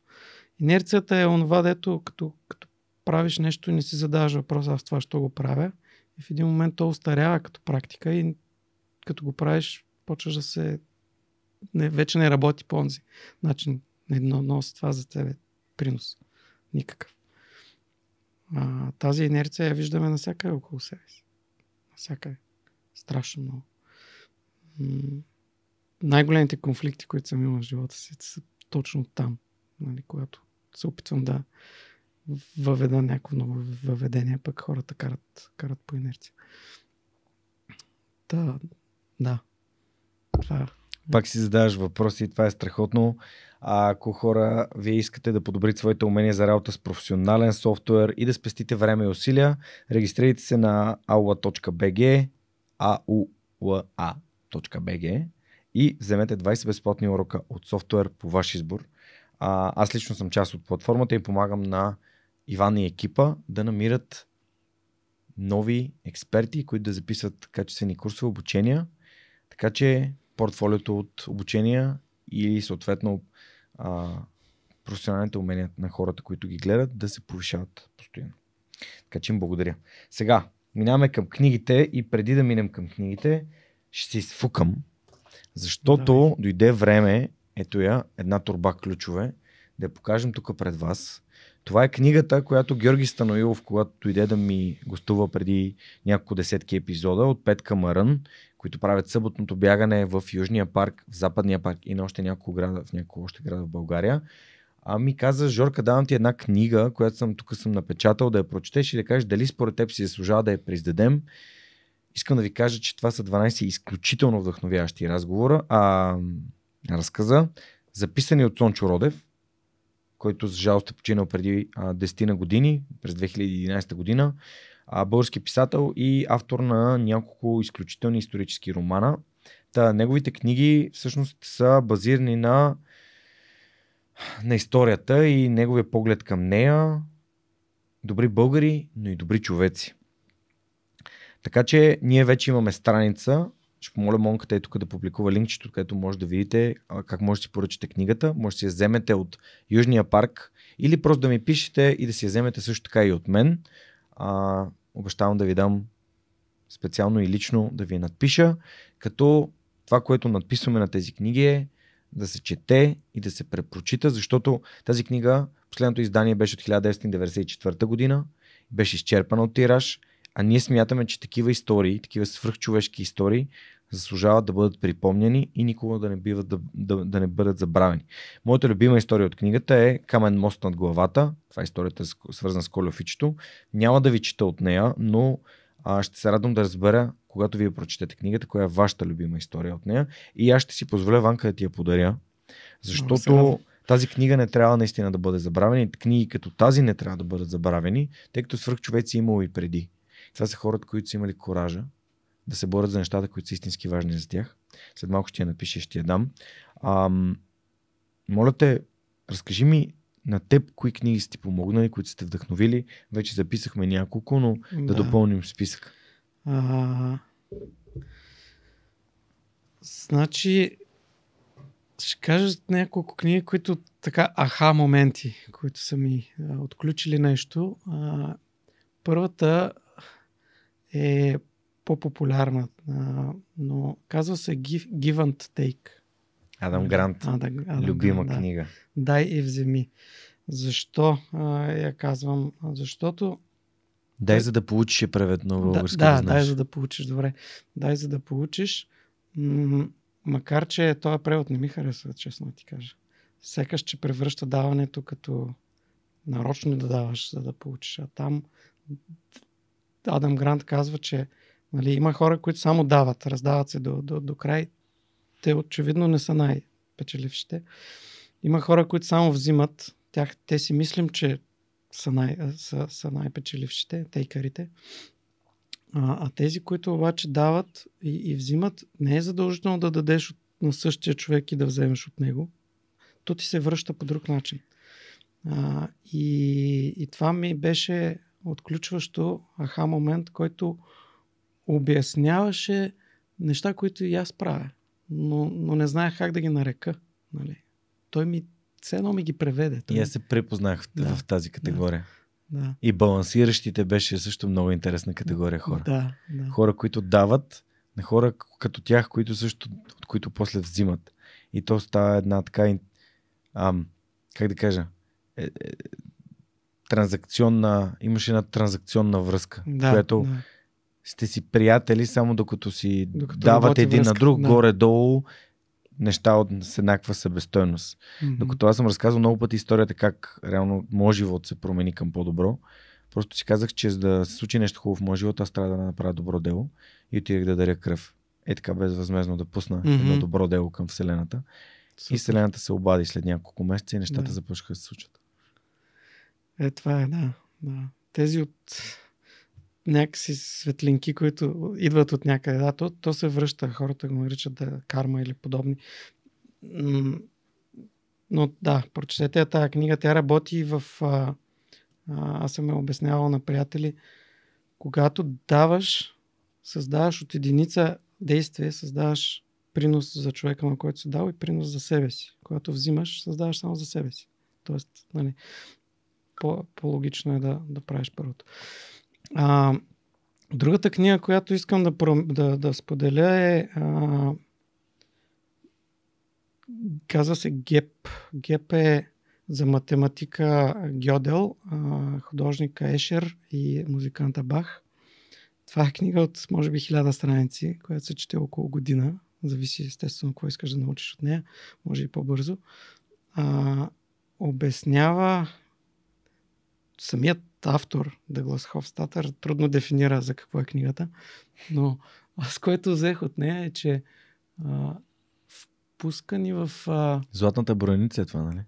Инерцията е онова, дето като, като правиш нещо и не си задаваш въпроса, аз това ще го правя. И в един момент то устарява като практика и като го правиш, почваш да се... Не, вече не работи по онзи начин. Не едно носи това за тебе принос. Никакъв. А, тази инерция я виждаме навсякъде около себе си. Навсякъде. Страшно много. Най-големите конфликти, които съм имал в живота си, са точно там. Нали, когато се опитвам да въведа някакво ново въведение, пък хората карат, карат по инерция. Да, да. Това е. Пак си задаваш въпроси и това е страхотно. А ако хора, вие искате да подобрите своите умения за работа с професионален софтуер и да спестите време и усилия, регистрирайте се на aula.bg aula.bg и вземете 20 безплатни урока от софтуер по ваш избор А, аз лично съм част от платформата и помагам на Иван и екипа да намират нови експерти, които да записват качествени курсове, обучения, така че портфолиото от обучения или съответно а, професионалните умения на хората, които ги гледат, да се повишават постоянно. Така че им благодаря. Сега, минаваме към книгите и преди да минем към книгите, ще се изфукам, защото Давай. дойде време, ето я, една турба ключове, да я покажем тук пред вас. Това е книгата, която Георги Станоилов, когато дойде да ми гостува преди няколко десетки епизода от Петка Марън, които правят съботното бягане в Южния парк, в Западния парк и на още няколко града, в няколко още града в България. А ми каза, Жорка, давам ти една книга, която съм тук съм напечатал, да я прочетеш и да кажеш дали според теб си заслужава да я приздадем. Искам да ви кажа, че това са 12 изключително вдъхновяващи разговора, а, разказа, записани от Сончо Родев, който за жалост е починал преди а, 10 на години, през 2011 година. А, български писател и автор на няколко изключителни исторически романа. Та, неговите книги всъщност са базирани на, на историята и неговия поглед към нея. Добри българи, но и добри човеци. Така че ние вече имаме страница. Ще помоля Монката е тук да публикува линкчето, където може да видите как може да си поръчате книгата. Може да си я вземете от Южния парк или просто да ми пишете и да си я вземете също така и от мен. А, обещавам да ви дам специално и лично да ви надпиша, като това, което надписваме на тези книги е да се чете и да се препрочита, защото тази книга, последното издание беше от 1994 година, беше изчерпана от тираж, а ние смятаме, че такива истории, такива свръхчовешки истории, заслужават да бъдат припомняни и никога да не, биват да, да, да не бъдат забравени. Моята любима история от книгата е Камен мост над главата. Това е историята свързана с Колеофичето. Няма да ви чета от нея, но а, ще се радвам да разбера, когато вие прочетете книгата, коя е вашата любима история от нея. И аз ще си позволя Ванка да ти я подаря, защото тази книга не трябва наистина да бъде забравена и книги като тази не трябва да бъдат забравени, тъй като свръхчовеци имало и преди. Това са хората, които са имали коража да се борят за нещата, които са истински важни за тях. След малко ще я напиша и ще я дам. Ам, моля те, разкажи ми на теб кои книги сте помогнали, които сте вдъхновили. Вече записахме няколко, но да, да допълним списък. А, значи, ще кажа няколко книги, които така аха моменти, които са ми а, отключили нещо. А, първата е по-популярна, а, но казва се Give, Give and Take. Адам Грант. Адам, Адам Любима Грант, книга. Да. Дай и вземи. Защо а, я казвам? Защото Дай за да получиш е преведно български. Да, да, да дай за да получиш, добре. Дай за да получиш. М- макар, че този превод не ми харесва, честно ти кажа. Секаш, че превръща даването като нарочно да даваш, за да получиш. А там Адам Грант казва, че нали, има хора, които само дават, раздават се до, до, до край. Те очевидно не са най-печелившите. Има хора, които само взимат. Тях, те си мислим, че са, най, са, са най-печелившите, тейкарите. А, а тези, които обаче дават и, и взимат, не е задължително да дадеш от, на същия човек и да вземеш от него. То ти се връща по друг начин. А, и, и това ми беше отключващо аха момент, който обясняваше неща, които и аз правя, но, но не знаех как да ги нарека. Нали. Той ми все едно ми ги преведе. Той... И аз се препознах да, в тази категория. Да, да. И балансиращите беше също много интересна категория хора. Да, да. Хора, които дават, на хора като тях, които също, от които после взимат. И то става една така, ам, как да кажа, е, е, транзакционна, имаше една транзакционна връзка, да, която да. сте си приятели, само докато си докато давате един връзка, на друг, да. горе-долу, неща от, с еднаква себестойност. Mm-hmm. Докато аз съм разказал много пъти историята как реално моят живот се промени към по-добро. Просто си казах, че за да се случи нещо хубаво в моят живот, аз трябва да направя добро дело и отидах да даря кръв. Е така безвъзмезно да пусна mm-hmm. едно добро дело към Вселената. Супер. И Вселената се обади след няколко месеца и нещата да. започнаха да се случат. Е, това е, да. да. Тези от някакси светлинки, които идват от някъде. Да, то, то се връща. Хората го наричат да карма или подобни. Но да, прочетете тази книга. Тя работи в... А, а, аз съм я обяснявал на приятели. Когато даваш, създаваш от единица действие, създаваш принос за човека, на който си дал и принос за себе си. Когато взимаш, създаваш само за себе си. Тоест, нали, по, по-логично е да, да правиш първото. А, другата книга, която искам да, да, да споделя е а, казва се ГЕП. ГЕП е за математика Гьодел, художника Ешер и музиканта Бах. Това е книга от може би хиляда страници, която се чете около година. Зависи естествено какво искаш да научиш от нея. Може и по-бързо. А, обяснява самият автор, Дъглас Хофстатър, трудно дефинира за какво е книгата, но аз което взех от нея е, че а, впускани в... А... Златната броеница е това, нали?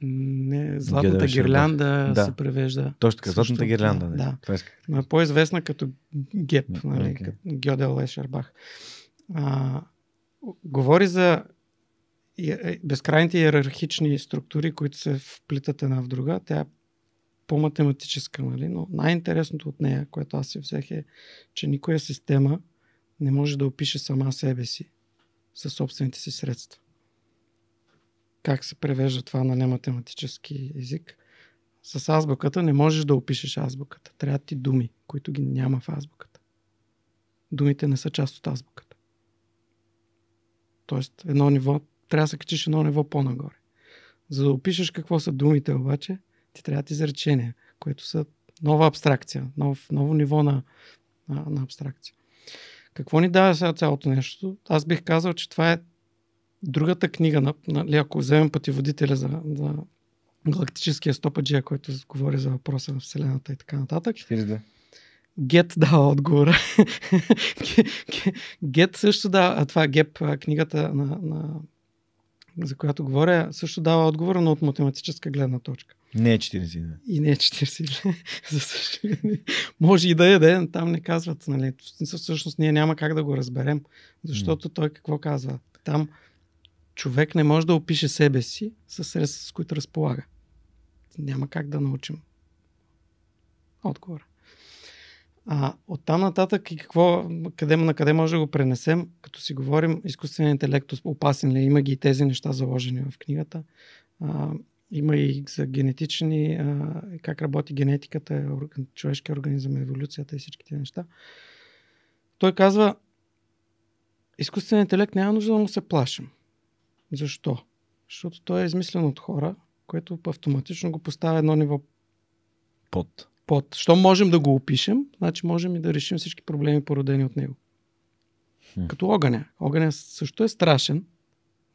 Не, Златната гирлянда да. се превежда. Точно така, Златната гирлянда. Да, да. Това Но е по-известна като Геп, нали, okay. като Гьодел Ешербах. А, говори за е, безкрайните иерархични структури, които се вплитат една в друга. Тя по-математическа, нали? но най-интересното от нея, което аз си взех е, че никоя система не може да опише сама себе си със собствените си средства. Как се превежда това на нематематически език? С азбуката не можеш да опишеш азбуката. Трябва ти думи, които ги няма в азбуката. Думите не са част от азбуката. Тоест, едно ниво, трябва да се качиш едно ниво по-нагоре. За да опишеш какво са думите обаче, ти трябват изречения, които са нова абстракция, нов, ново ниво на, на, на абстракция. Какво ни дава сега цялото нещо? Аз бих казал, че това е другата книга, на, нали, ако вземем пътеводителя за, за галактическия стопаджия, който говори за въпроса на Вселената и така нататък. 42. Гет дава отговора. *laughs* Гет също дава, а това е Геп, книгата на, на за която говоря, също дава отговор, но от математическа гледна точка. Не е 40. И не е 40. *laughs* за съжаление. Може и да е, да е, там не казват. Нали. Всъщност ние няма как да го разберем, защото той какво казва? Там човек не може да опише себе си със средства, с които разполага. Няма как да научим отговора. А от там нататък и какво, къде, на къде може да го пренесем, като си говорим изкуственият интелект опасен ли, е? има ги и тези неща заложени в книгата. А, има и за генетични, а, как работи генетиката, човешкия организъм, еволюцията и всички тези неща. Той казва, изкуственият интелект няма нужда да му се плашим. Защо? Защото той е измислен от хора, което автоматично го поставя едно ниво под под. Що можем да го опишем, значи можем и да решим всички проблеми, породени от него. Хм. Като огъня. Огъня също е страшен.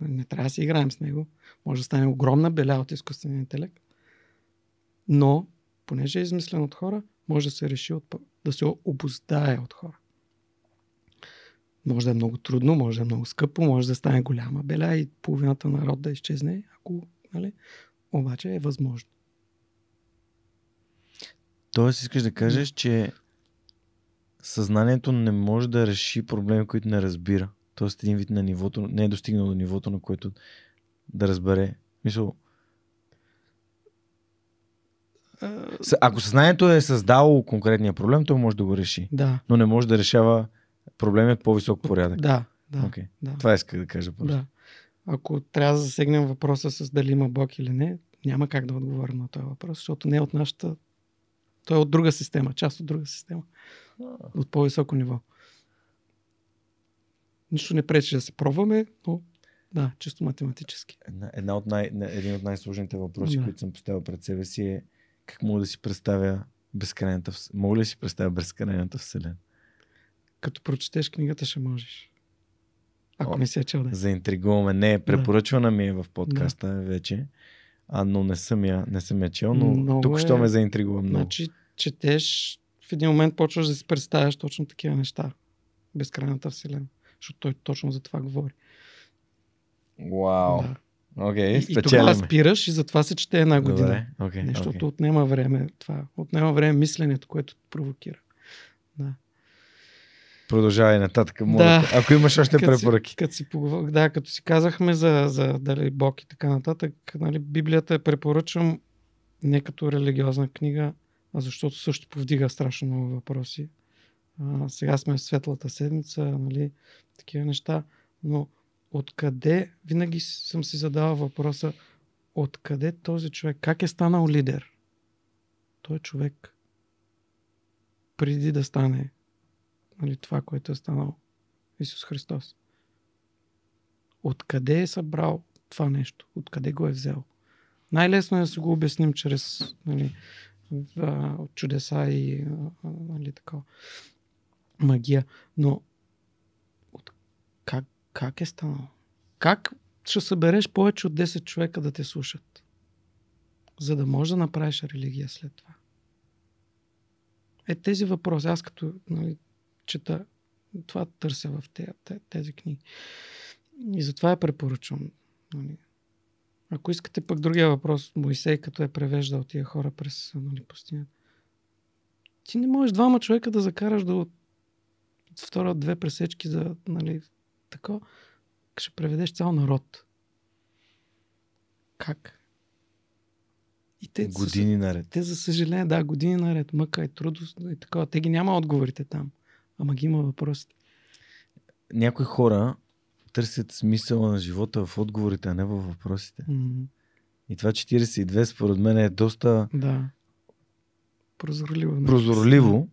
Не трябва да си играем с него. Може да стане огромна беля от изкуствения интелект. Но, понеже е измислен от хора, може да се реши от, да се обоздае от хора. Може да е много трудно, може да е много скъпо, може да стане голяма беля и половината народ да изчезне, ако, нали? Обаче е възможно. Тоест искаш да кажеш, че съзнанието не може да реши проблеми, които не разбира. Тоест един вид на нивото, не е достигнал до нивото, на което да разбере. Мисъл, ако съзнанието е създало конкретния проблем, то може да го реши. Да. Но не може да решава проблеми от по-висок порядък. Да, да. Okay. да. Това исках да кажа просто. Да. Ако трябва да засегнем въпроса с дали има Бог или не, няма как да отговорим на този въпрос, защото не е от нашата той е от друга система, част от друга система. От по-високо ниво. Нищо не пречи да се пробваме, но да, чисто математически. Една, една от най, един от най-сложните въпроси, да. които съм поставил пред себе си е как мога да си представя безкрайната Мога ли да си представя безкрайната вселена? Като прочетеш книгата, ще можеш. Ако О, не се е чел. Да. Заинтригуваме. Не, препоръчвана ми е в подкаста да. вече а, но не съм я, не съм я чел, но много тук е... що ме заинтригува много. Значи, четеш, в един момент почваш да си представяш точно такива неща. Безкрайната вселена. Защото той точно за това говори. Вау. Да. Okay, и, и тогава спираш и затова се чете една година. Добре, okay, Защото okay. отнема време това. Отнема време мисленето, което провокира. Да. Продължавай нататък. Моля, Да. Ако имаш още си- препоръки. Си, поговор... да, като си казахме за, за дали Бог и така нататък, нали, Библията я препоръчвам не като религиозна книга, а защото също повдига страшно много въпроси. Сега сме в светлата седмица, нали, такива неща, но откъде, винаги съм си задавал въпроса, откъде този човек, как е станал лидер? Той човек преди да стане нали, това, което е станал Исус Христос. Откъде е събрал това нещо? Откъде го е взел? Най-лесно е да си го обясним чрез нали, чудеса и нали, така, магия. Но от, как, как е станало? Как ще събереш повече от 10 човека да те слушат? За да можеш да направиш религия след това. Е, тези въпроси, аз като нали, чета, това търся в тези, тези книги. И затова я препоръчвам. Нали. Ако искате пък другия въпрос, Моисей като е превеждал тия хора през нали, пустинята. Ти не можеш двама човека да закараш до втора две пресечки за нали, тако. Ще преведеш цял народ. Как? И те, Години наред. те, за съжаление, да, години наред, мъка и трудост и такова. Те ги няма отговорите там. Ама ги има въпросите. Някои хора търсят смисъла на живота в отговорите, а не във въпросите. М, И това 42 според мен е доста Да. Прозорливо. прозорливо.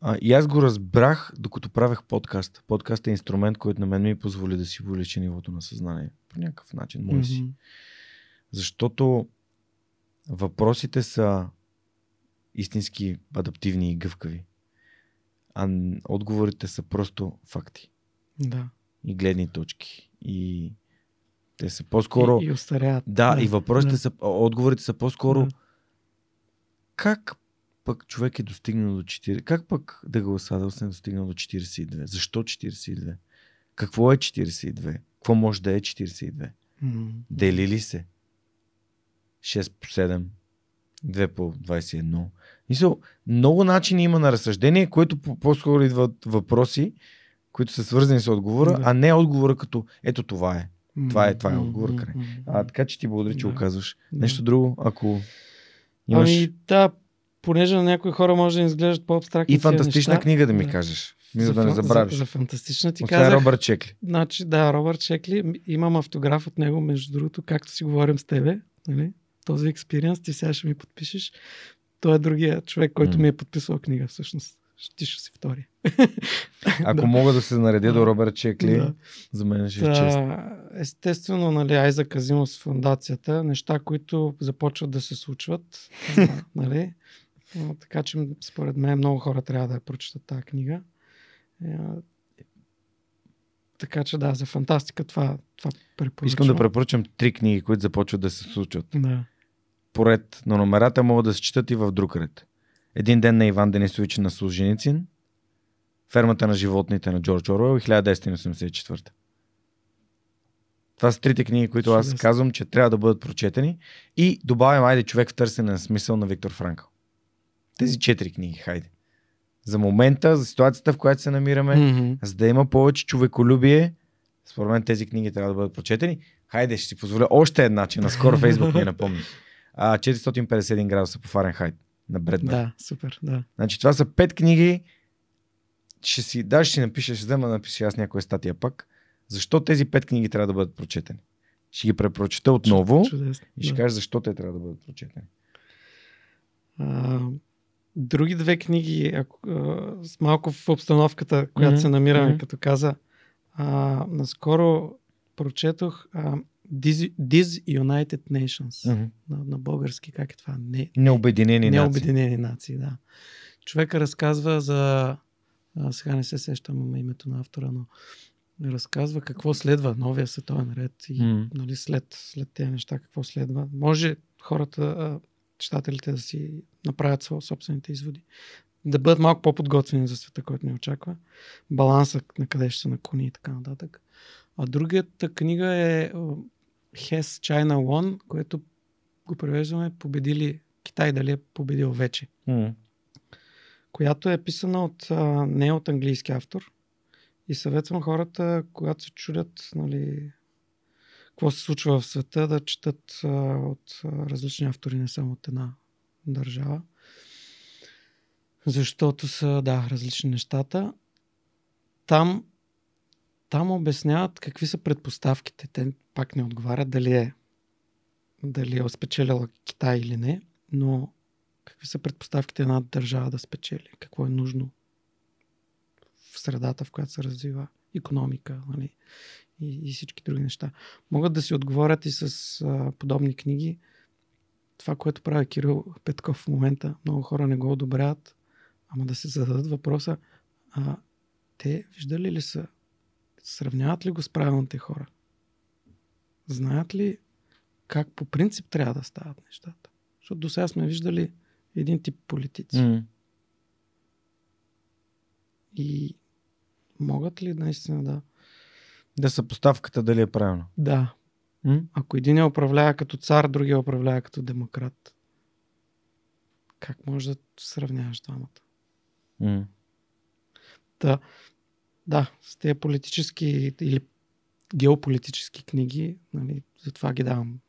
А, и аз го разбрах, докато правех подкаст. Подкаст е инструмент, който на мен ми позволи да си увелича нивото на съзнание. По някакъв начин, мой си. Мгм. Защото въпросите са истински адаптивни и гъвкави. А отговорите са просто факти Да. и гледни точки. И те са по-скоро. И, и остаряват. Да, и въпросите да. са. Отговорите са по-скоро. Да. Как пък човек е достигнал до 4? Как пък да го се е достигнал до 42? Защо 42? Какво е 42? Какво може да е 42? М. Дели ли се? 6 по 7, 2 по 21. Мисъл, много начини има на разсъждение, което по- по-скоро идват въпроси, които са свързани с отговора, Да. а не отговора като ето това е. Това е- това е отговор, край. А, така че ти благодаря, че Да. го казваш. Нещо друго, ако имаш Ами да, понеже на някои хора може да изглеждат по-абстрактни и фантастична неща. книга да ми Да. кажеш. Мисля да не забравиш. За, за фантастична ти Освен казах. Робърт Чекли. Значи, да, Робърт Чекли. Имам автограф от него, между другото, както си говорим с тебе. Нали? Този експириенс, ти сега ще ми подпишеш. Той е другия човек, който М. ми е подписал книга, всъщност. Ти ще си втори. *laughs* Ако Да. мога да се наредя до Робърт Чекли, Да. за мен ще е чест. Естествено, нали, Айза Азимов с фундацията, неща, които започват да се случват. *laughs* нали? Така че, според мен, много хора трябва да я прочитат тази книга. А, така че, да, за фантастика това, това препоръчвам. Искам да препоръчам три книги, които започват да се случват. Да. Поред на номерата могат да се четат и в друг ред. Един ден на Иван Денисович на Солженицин, Фермата на животните на Джордж Оруел и 1984. Това са трите книги, които аз казвам, че трябва да бъдат прочетени. И добавям, айде, човек в търсене на смисъл на Виктор Франкъл. Тези четири книги, хайде. За момента, за ситуацията, в която се намираме, Мгм. за да има повече човеколюбие, според мен тези книги трябва да бъдат прочетени. Хайде, ще си позволя още една, че наскоро Фейсбук ми напомни. А, 451 градуса по Фаренхайт на Бредбър. Да, супер, да. Значи това са пет книги. Ще си, даже ще си напиша, ще взема да напиша аз някоя статия пак. Защо тези пет книги трябва да бъдат прочетени? Ще ги препрочета отново Чудесно. и ще да. кажа защо те трябва да бъдат прочетени. А, други две книги, ако, а, с малко в обстановката, която Мгм, се намираме, мгм. като каза, а, наскоро прочетох а, Dis, Disunited Nations на, на български, как е това? Не, Необединени нации. необединени нации, да. Човека разказва за, а, сега не се сещам името на автора, но разказва какво следва новия световен ред и М. нали, след, след тези неща какво следва. Може хората, читателите да си направят собствените изводи. Да бъдат малко по-подготвени за света, който ни очаква. Баланса на къде ще се наклони и така нататък. А другата книга е а, Hess China One, което го превеждаме победили Китай дали е победил вече. М. която е писана от, а, не от английски автор. И съветвам хората, когато се чудят, нали, какво се случва в света, да четат от различни автори, не само от една държава. Защото са, да, различни нещата. Там, там обясняват какви са предпоставките. Те пак не отговарят дали е дали е спечелила Китай или не, но какви са предпоставките една държава да спечели? Какво е нужно в средата, в която се развива економика нали? И, и всички други неща. Могат да си отговорят и с а, подобни книги. Това, което прави Кирил Петков в момента, много хора не го одобряват, ама да се зададат въпроса, а те виждали ли са, сравняват ли го с правилните хора? Знаят ли как по принцип трябва да стават нещата? Защото до сега сме виждали един тип политици. Mm. И могат ли наистина да... Да съпоставката дали е правилно. Да. М? Ако един я управлява като цар, другия управлява като демократ. Как може да сравняваш двамата? М. Да, да, с тези политически или геополитически книги, нали, затова ги давам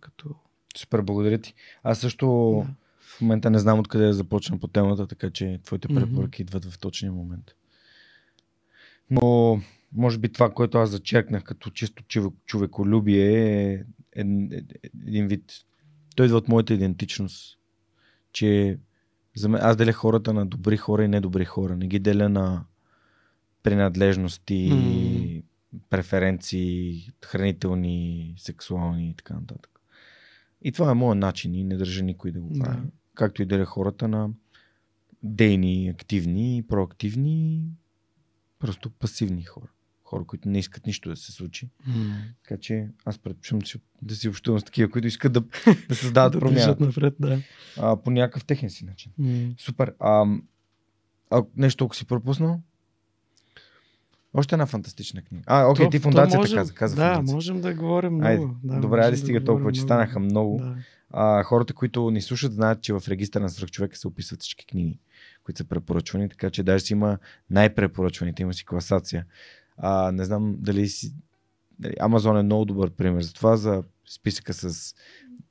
като... Супер, благодаря ти. Аз също Да. в момента не знам откъде да започна по темата, така че твоите препоръки идват в точния момент. Но, може би това, което аз зачеркнах като чисто човек, човеколюбие е, е, е един вид. Той идва от моята идентичност. Че за мен, аз деля хората на добри хора и недобри хора. Не ги деля на принадлежности, М. преференции, хранителни, сексуални и така нататък. И това е моят начин и не държа никой да го Да. прави. Както и деля хората на дейни, активни, проактивни, просто пасивни хора. Хора, които не искат нищо да се случи. Така че аз предпочитам да си- да общувам с такива, които искат да, *laughs* да създават да промяна. напред, да. А, по някакъв техен си начин. М. Супер. А, а нещо, ако си пропуснал? Още една фантастична книга. А, окей, То- ти фундацията можем- каза. каза Да, фундация. можем да говорим много. Айде, да, добре, айде да стига говорим толкова, че станаха много. Да. А, хората, които ни слушат, знаят, че в регистъра на свръхчовека се описват всички книги, които са препоръчвани, така че даже си има най-препоръчваните, има си класация. А, не знам дали си... дали Амазон е много добър пример за това, за списъка с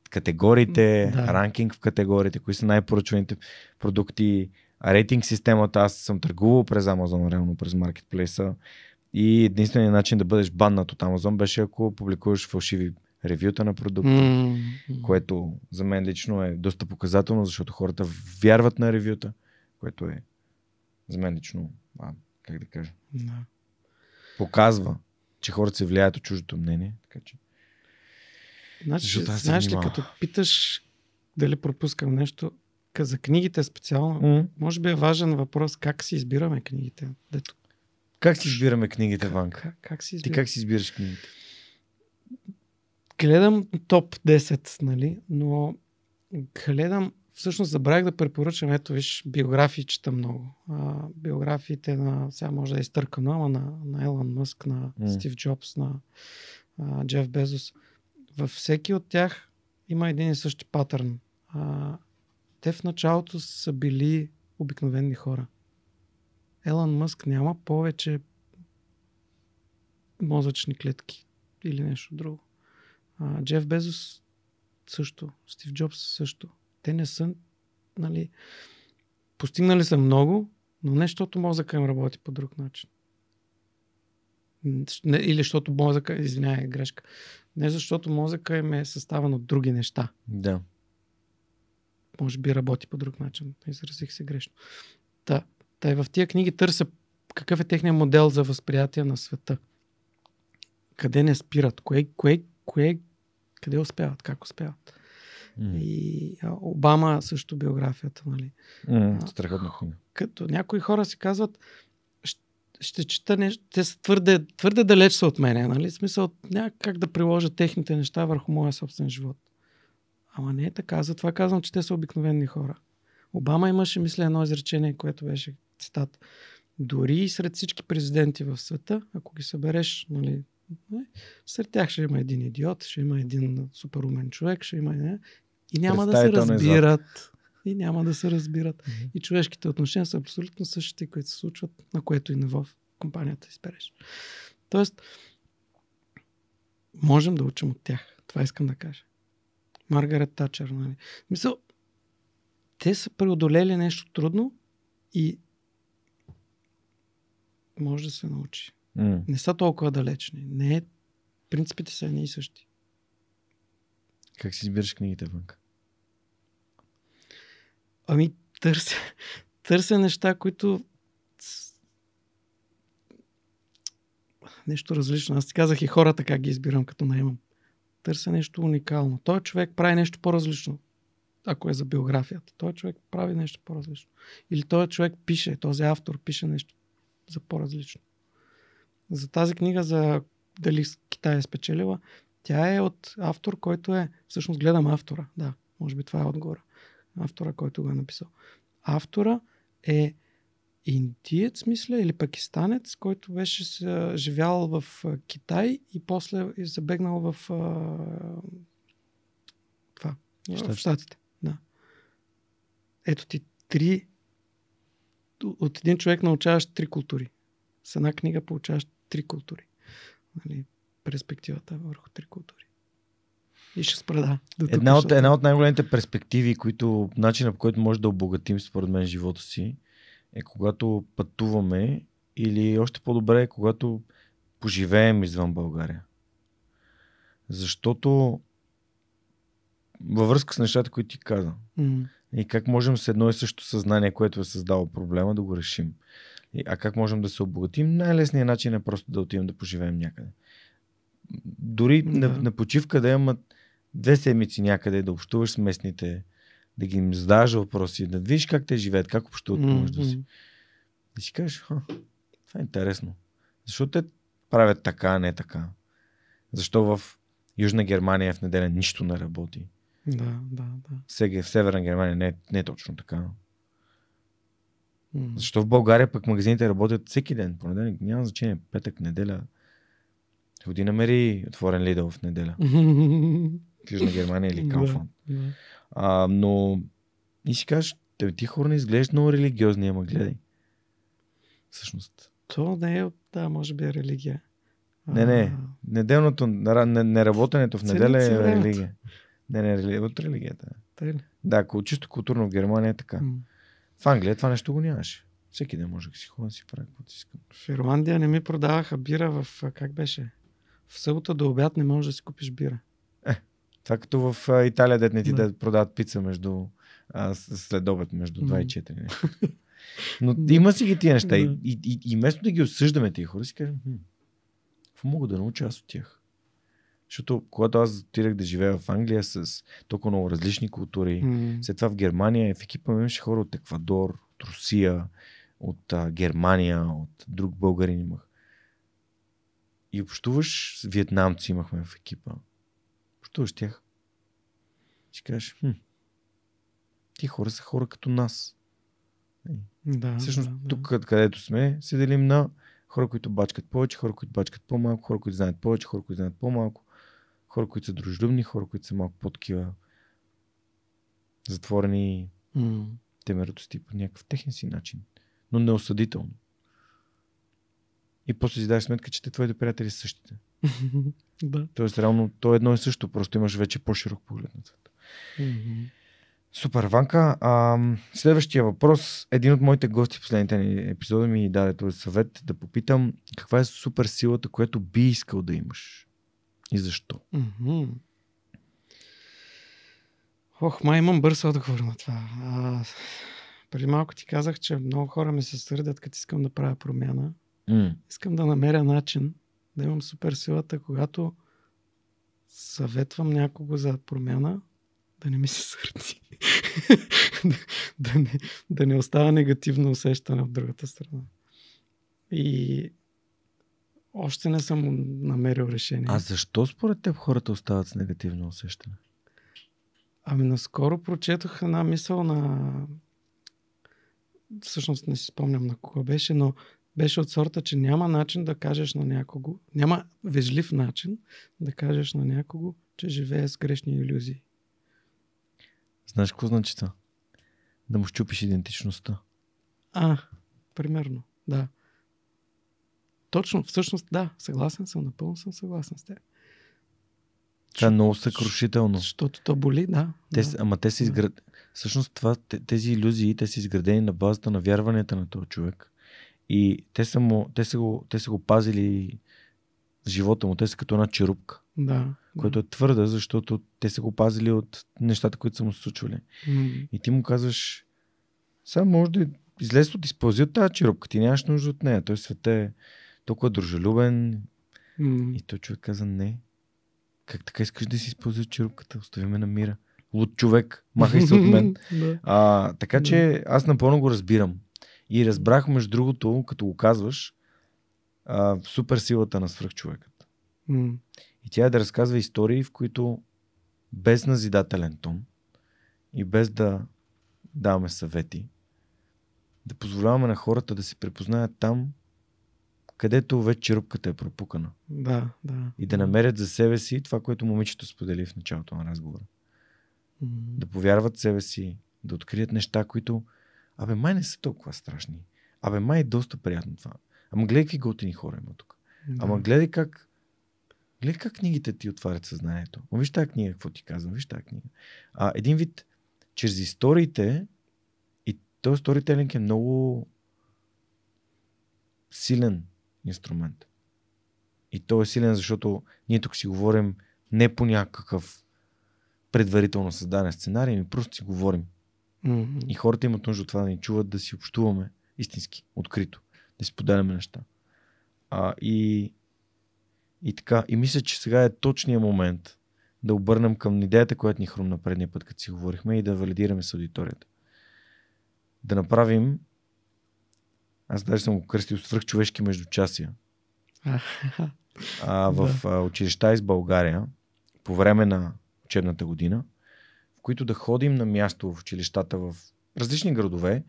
категориите, Да. ранкинг в категориите, кои са най-поръчваните продукти, рейтинг системата. Аз съм търгувал през Амазон, реално през маркетплейса. И единственият начин да бъдеш баннат от Амазон беше ако публикуваш фалшиви ревюта на продукта М. което за мен лично е доста показателно, защото хората вярват на ревюта, което е за мен лично, а, как да кажа, Да. Показва, че хората се влияят от чуждото мнение. Така че. Значи, Защото аз се знаеш ли, като питаш дали пропускам нещо, за книгите специално, М- може би е важен въпрос как си избираме книгите. Дето, Как си избираме книгите, Ванка? как, как си Ти избираме? как си избираш книгите? Гледам топ 10, нали, но гледам, всъщност забравих да препоръчам, ето виж, биографии чета много. А, биографиите на, сега може да е изтъркано, ама на, на Елън Мъск, на М. Стив Джобс, на а, Джеф Безос. Във всеки от тях има един и същи патърн. А, те в началото са били обикновени хора. Елън Мъск няма повече мозъчни клетки или нещо друго. А, Джеф Безос също. Стив Джобс също. Те не са, нали, постигнали са много, но не защото мозъка им работи по друг начин. Не, или защото мозъка, извинявай, грешка. Не защото мозъка им е съставен от други неща. Да. Може би работи по друг начин. Изразих се грешно. Та, та и в тия книги търся какъв е техният модел за възприятие на света. Къде не спират? Кое, кое, кое, къде успяват? Как успяват? М. И а, Обама също биографията, нали? М, Страхотна книга. Като някои хора си казват, ще, ще чета нещо, те са твърде, твърде далеч са от мене, нали? В смисъл, няма как да приложа техните неща върху моя собствен живот. Ама не е така, затова казвам, че те са обикновени хора. Обама имаше, мисля, едно изречение, което беше цитат. Дори и сред всички президенти в света, ако ги събереш, нали, сред тях ще има един идиот, ще има един супер умен човек, ще има... Не, и няма да се е разбират. и няма да се разбират. Мгм. И човешките отношения са абсолютно същите, които се случват на което и ниво в компанията избереш. Тоест, можем да учим от тях. Това искам да кажа. Маргарет Тачър, нали? Мисъл, те са преодолели нещо трудно и може да се научи. Не са толкова далечни. Не е, принципите са едни и същи. Как си избираш книгите вънка? Ами, търся, *laughs* търся неща, които нещо различно. Аз ти казах и хората как ги избирам, като наемам. Търся нещо уникално. Той човек прави нещо по-различно. Ако е за биографията. Той човек прави нещо по-различно. Или той човек пише, този автор пише нещо за по-различно. За тази книга, за дали Китай е спечелила, тя е от автор, който е... Всъщност гледам автора. Да, може би това е отгоре. Автора, който го е написал. Автора е индиец, мисля, или пакистанец, който беше живял в Китай и после е забегнал в а, това, в Щатите. Штатите. Да. Ето ти три от един човек научаваш три култури. С една книга получаваш три култури. Нали, перспективата върху три култури. И ще спра, да. до тук, Една от, една от най-големите перспективи, които, начина по който може да обогатим според мен живота си, е когато пътуваме или още по-добре е когато поживеем извън България. Защото във връзка с нещата, които ти каза, М. и как можем с едно и също съзнание, което е създало проблема, да го решим. А как можем да се обогатим? Най-лесният начин е просто да отидем да поживеем някъде. Дори да. На, на почивка да имат две седмици някъде, да общуваш с местните, да ги им задаваш въпроси, да видиш как те живеят, как общуват помежду си. Да си кажеш, Ха, това е интересно. Защо те правят така, а не така? Защо в Южна Германия в неделя нищо не работи? Да, да, да. Сега в Северна Германия не, е- не е точно така. Защо в България пък магазините работят всеки ден? Понеделник няма значение. Петък, неделя. Ходи намери отворен Лидъл в неделя. *laughs* В Южна Германия или Да, да. А, но и си кажеш, те ти хора не изглеждаш много религиозни, ама гледай. Всъщност. То не е, да, може би е религия. Не, не. Неделното, нера- не- неработенето в неделя е религия. Не, не, от религията. тъй? Да, чисто културно в Германия е така. В Англия това нещо го нямаше. Всеки ден може да си ходя да си прави каквото искам. В Ирландия не ми продаваха бира в, как беше? В събота до обяд не можеш да си купиш бира. Това като в Италия, дет не ти Да. да. продават пица между а, след обед, между 2 и Мгм. 4. Не? *laughs* Но има си ги тия неща. И, и, и, и вместо да ги осъждаме тия хора, си кажем, какво мога да науча аз от тях? Защото когато аз отидах да живея в Англия с толкова много различни култури, М. след това в Германия, в екипа ми имаше хора от Еквадор, от Русия, от а, Германия, от друг българин имах. И общуваш с вьетнамци имахме в екипа. Общуваш тях. Си кажеш, хм, ти хора са хора като нас. Да, Всъщност да, да. тук, където сме, се делим на хора, които бачкат повече, хора, които бачкат по-малко, хора, които знаят повече, хора, които знаят по-малко, хора, които са дружелюбни, хора, които са малко по-такива затворени М. темеротости по някакъв техен си начин, но неосъдително. И после си даваш сметка, че те твоите приятели са същите. *laughs* да. Тоест, реално, то е едно и също, просто имаш вече по-широк поглед на света. Мгм. Супер, Ванка. А, следващия въпрос. Един от моите гости в последните ни епизоди ми даде този съвет да попитам каква е супер силата, която би искал да имаш и защо. Мгм. Ох, май имам бърз отговор на това. А, преди малко ти казах, че много хора ми се сърдят, като искам да правя промяна. М. Искам да намеря начин да имам супер силата, когато съветвам някого за промяна, да не ми се сърди. да, *laughs* да, не, да не остава негативно усещане от другата страна. И още не съм намерил решение. А защо според теб хората остават с негативно усещане? Ами наскоро прочетох една мисъл на... Всъщност не си спомням на кого беше, но беше от сорта, че няма начин да кажеш на някого, няма вежлив начин да кажеш на някого, че живее с грешни иллюзии. Знаеш какво значи това? да му щупиш идентичността. А, примерно, да. Точно, всъщност, да, съгласен съм, напълно съм съгласен с теб. Това е много съкрушително. Защото то боли, да. Те, да. ама те са изград... Всъщност това, те- тези иллюзии, те са изградени на базата на вярванията на този човек. И те са, му, те са, го, те са го пазили живота му. Те са като една черупка, Да. която е твърда, защото те са го пазили от нещата, които са му се случвали. М, И ти му казваш, сега може да излезе от изпълзи от тази черупка, ти нямаш нужда от нея. Той свет е толкова дружелюбен. м, И той човек каза, не. Как така искаш да си изпълзи от черупката? Остави ме на мира. Луд човек, махай се от мен. *laughs* А, така че аз напълно го разбирам. И разбрах, между другото, като го казваш, а, супер силата на свръхчовекът. М, И тя е да разказва истории, в които без назидателен тон и без да даваме съвети, да позволяваме на хората да се препознаят там, където вече черупката е пропукана. Да, да. И да намерят за себе си това, което момичето сподели в началото на разговора. М, Да повярват в себе си, да открият неща, които абе май не са толкова страшни. Абе май е доста приятно това. Ама гледай какви готини хора има тук. да. Ама гледай как гледай как книгите ти отварят съзнанието. Ама виж тази книга, какво ти казвам, виж тази книга. А, един вид, чрез историите и този сторителинг е много силен инструмент. И той е силен, защото ние тук си говорим не по някакъв предварително създаден сценарий, ми просто си говорим. М, И хората имат нужда от това да ни чуват, да си общуваме истински, открито, да си поделяме неща. А, и, и така, и мисля, че сега е точният момент да обърнем към идеята, която ни хрумна предния път, като си говорихме и да валидираме с аудиторията. Да направим, аз даже съм го кръстил свръхчовешки междучасия, а, в а, училища из България по време на учебната година, в които да ходим на място в училищата в различни градове.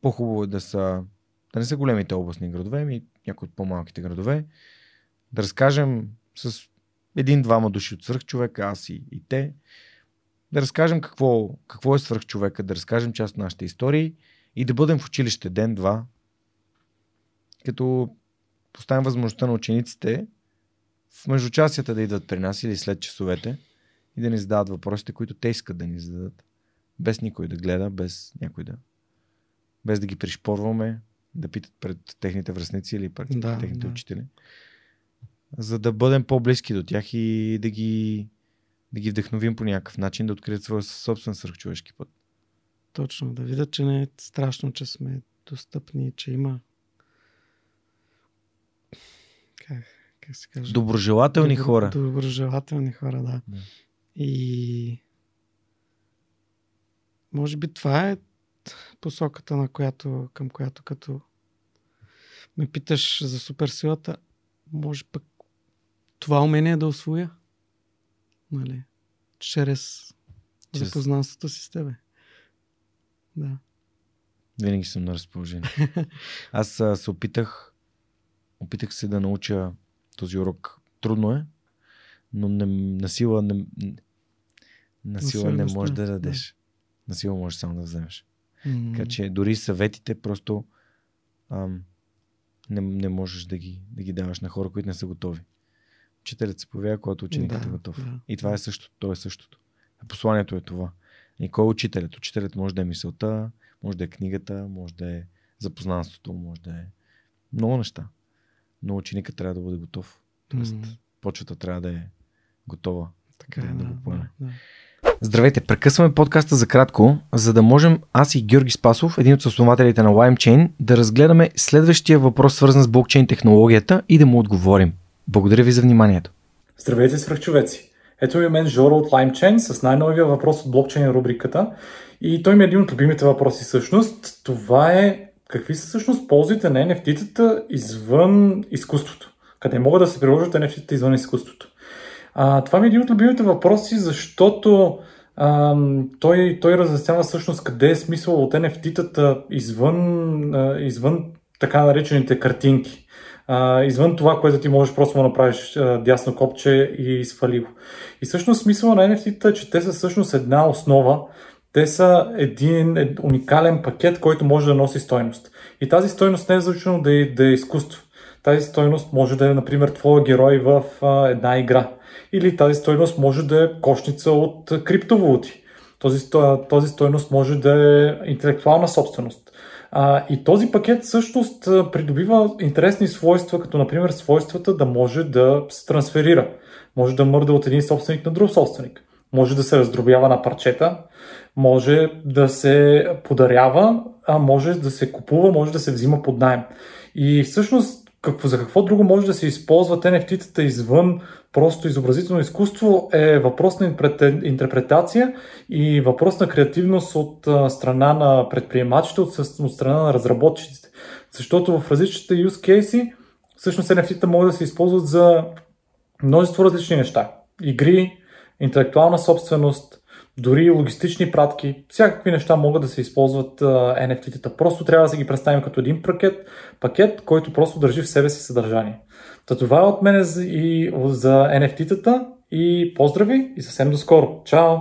По-хубаво е да са да не са големите областни градове, ами някои от по-малките градове. Да разкажем с един-двама души от свръхчовека, аз и, и те. Да разкажем какво, какво е свръхчовека, да разкажем част от нашите истории и да бъдем в училище ден-два, като поставим възможността на учениците в междучасията да идват при нас или след часовете и да ни задават въпросите, които те искат да ни зададат. Без никой да гледа, без някой да. Без да ги пришпорваме, да питат пред техните връзници или пред Да, техните да. учители. За да бъдем по-близки до тях и да ги, да ги вдъхновим по някакъв начин, да открият своя собствен свръхчовешки път. Точно, да видят, че не е страшно, че сме достъпни, че има как, как се каже? Доброжелателни Добро- хора. Доброжелателни хора, да. Да. И може би това е посоката, на която, към която като ме питаш за суперсилата, може пък това умение да освоя. Нали? Чрез Чрез- запознанството си с тебе. Да. Винаги съм на разположение. *laughs* Аз а, се опитах, опитах се да науча този урок. Трудно е, но не, на сила не, на сила не можеш да да. дадеш. На сила можеш само да вземеш. М, Така че дори съветите просто ам, не, не можеш да ги, да ги даваш на хора, които не са готови. Учителят се появява, когато ученикът Да, е готов. да, И това е същото. То е същото. Посланието е това. И кой е учителят? Учителят може да е мисълта, може да е книгата, може да е запознанството, може да е много неща. Но ученикът трябва да бъде готов. Тоест, М. почвата трябва да е готова. Така да, е, да да, го поеме. да, да. Здравейте, прекъсваме подкаста за кратко, за да можем аз и Георги Спасов, един от основателите на LimeChain, да разгледаме следващия въпрос, свързан с блокчейн технологията и да му отговорим. Благодаря ви за вниманието. Здравейте, свръхчовеци! Ето ми мен Жоро от LimeChain с най-новия въпрос от блокчейн рубриката. И той ми е един от любимите въпроси всъщност. Това е какви са всъщност ползите на NFT-тата извън изкуството? Къде могат да се приложат NFT-тата извън изкуството? А, това ми е един от любимите въпроси, защото ам, той, той разяснява всъщност къде е смисъл от NFT-тата извън, а, извън така наречените картинки. А, извън това, което ти можеш просто да направиш а, дясно копче и свали го. И всъщност смисъла на NFT-та е, че те са всъщност една основа, Те са един, един уникален пакет, който може да носи стойност. И тази стойност не е задължително да е, да е изкуство. Тази стойност може да е, например, твоя герой в а, една игра. Или тази стойност може да е кошница от криптовалути. Този, този стойност може да е интелектуална собственост. А, и този пакет всъщност придобива интересни свойства, като например свойствата да може да се трансферира. Може да мърда от един собственик на друг собственик. Може да се раздробява на парчета, може да се подарява, а може да се купува, може да се взима под найем. И всъщност какво, за какво друго може да се използват NFT-тата извън просто изобразително изкуство е въпрос на интерпретация и въпрос на креативност от страна на предприемачите, от, от страна на разработчиците. Защото в различните use cases всъщност NFT-та могат да се използват за множество различни неща. Игри, интелектуална собственост, дори логистични пратки, всякакви неща могат да се използват NFT-тата. Просто трябва да се ги представим като един пакет, пакет, който просто държи в себе си съдържание. Та това е от мен и за NFT-тата и поздрави и съвсем до скоро. Чао!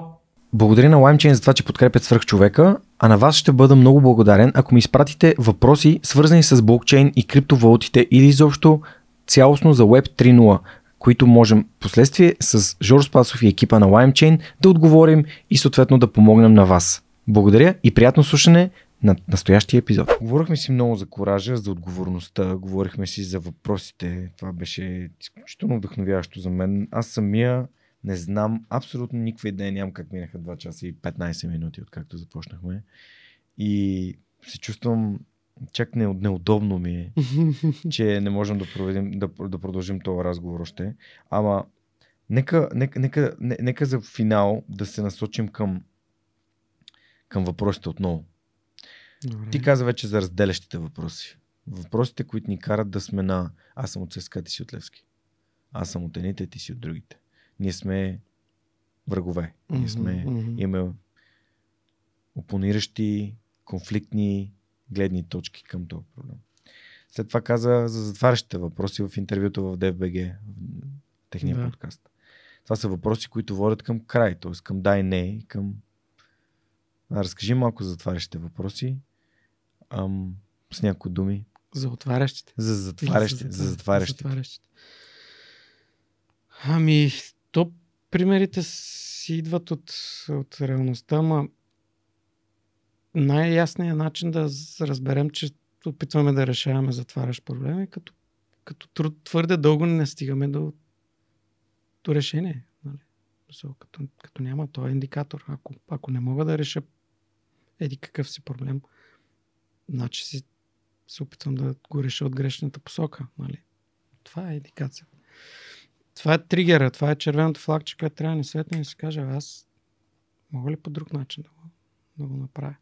Благодаря на LimeChain за това, че подкрепят свърх човека, а на вас ще бъда много благодарен, ако ми изпратите въпроси, свързани с блокчейн и криптовалутите или изобщо цялостно за Web 3.0 които можем последствие с Жор Спасов и екипа на LimeChain да отговорим и съответно да помогнем на вас. Благодаря и приятно слушане на настоящия епизод. Говорихме си много за коража, за отговорността, говорихме си за въпросите. Това беше изключително вдъхновяващо за мен. Аз самия не знам абсолютно никаква идея, нямам как минаха 2 часа и 15 минути, откакто започнахме. И се чувствам чак не, неудобно ми е, *laughs* че не можем да, проведем, да, да продължим този разговор още. Ама, нека, нека, нека, нека за финал да се насочим към, към въпросите отново. Добре. Ти каза вече за разделящите въпроси. Въпросите, които ни карат да сме на аз съм от ССК, ти си от Левски. Аз съм от едните, ти си от другите. Ние сме врагове. Ние сме, mm-hmm. имаме опониращи, конфликтни гледни точки към този проблем. След това каза за затварящите въпроси в интервюто в DFBG, в техния да. подкаст. Това са въпроси, които водят към край, т.е. към да и не, към... А, разкажи малко за затварящите въпроси ам, с някои думи. За отварящите. За затварящите. За, затварящите. За затварящите. Ами, то примерите си идват от, от реалността, ама най-ясният начин да разберем, че опитваме да решаваме затварящ проблеми, като, като твърде дълго не стигаме до, до решение. Нали? Като, като няма, този е индикатор. Ако, ако не мога да реша еди какъв си проблем, значи си се опитвам да го реша от грешната посока. Нали? Това е индикация. Това е тригера, това е червеното флагче, което трябва да ни светне и се каже, аз мога ли по друг начин да го, да го направя?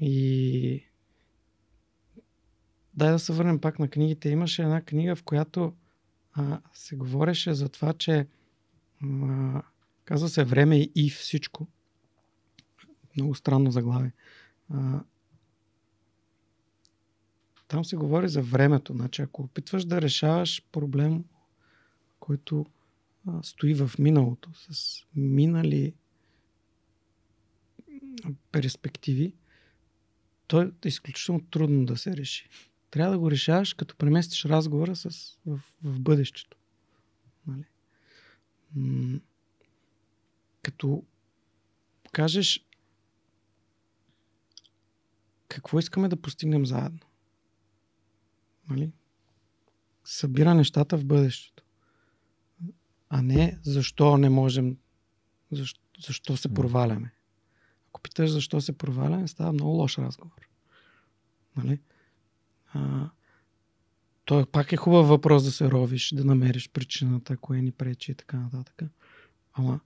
И дай да се върнем пак на книгите. Имаше една книга, в която а, се говореше за това, че а, казва се време и всичко. Много странно заглавие. А, там се говори за времето. Значи, ако опитваш да решаваш проблем, който а, стои в миналото, с минали перспективи, то е изключително трудно да се реши. Трябва да го решаваш, като преместиш разговора с, в, в бъдещето. Нали? М- като кажеш какво искаме да постигнем заедно. Нали? Събира нещата в бъдещето. А не защо не можем, защо, защо се проваляме. Ако питаш защо се проваляме, става много лош разговор. Нали? А, той пак е хубав въпрос да се ровиш, да намериш причината, кое ни пречи и така нататък. Ама,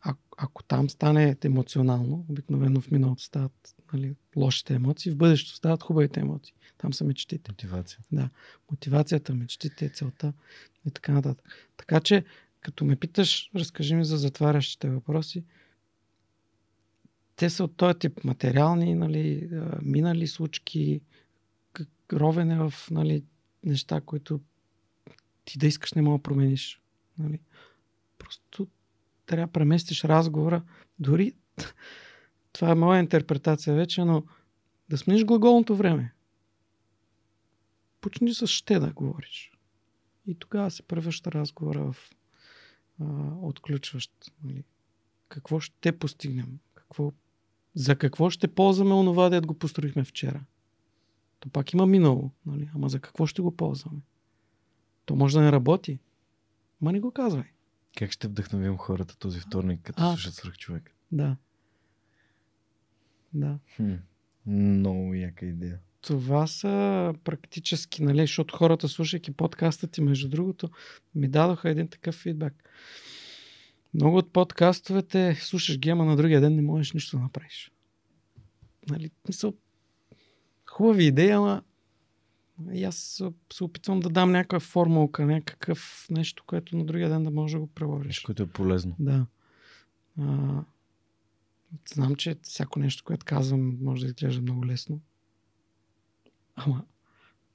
а, ако там стане емоционално, обикновено в миналото стават нали, лошите емоции, в бъдещето стават хубавите емоции. Там са мечтите. Мотивация. Да. Мотивацията, мечтите, целта и така нататък. Така че, като ме питаш, разкажи ми за затварящите въпроси те са от този тип материални, нали, минали случки, ровене в нали, неща, които ти да искаш не мога да промениш. Нали. Просто трябва да преместиш разговора. Дори *laughs* това е моя интерпретация вече, но да смениш глаголното време. Почни с ще да говориш. И тогава се превръща разговора в а, отключващ. Нали? Какво ще постигнем? Какво, за какво ще ползваме онова, дед го построихме вчера? То пак има минало, нали? ама за какво ще го ползваме? То може да не работи. Ма не го казвай. Как ще вдъхновим хората този вторник, като А. слушат свръх човек? Да. Да. Хм. Много яка идея. Това са практически, нали, защото хората, слушайки подкаста ти, между другото, ми дадоха един такъв фидбак. Много от подкастовете слушаш ги, ама на другия ден не можеш нищо да направиш. Нали, мисъл, хубави идеи, ама и аз се- опитвам да дам някаква формулка, някакъв нещо, което на другия ден да можеш да го приложиш. Нещо, което е полезно. Да. А, знам, че всяко нещо, което казвам, може да изглежда много лесно. Ама.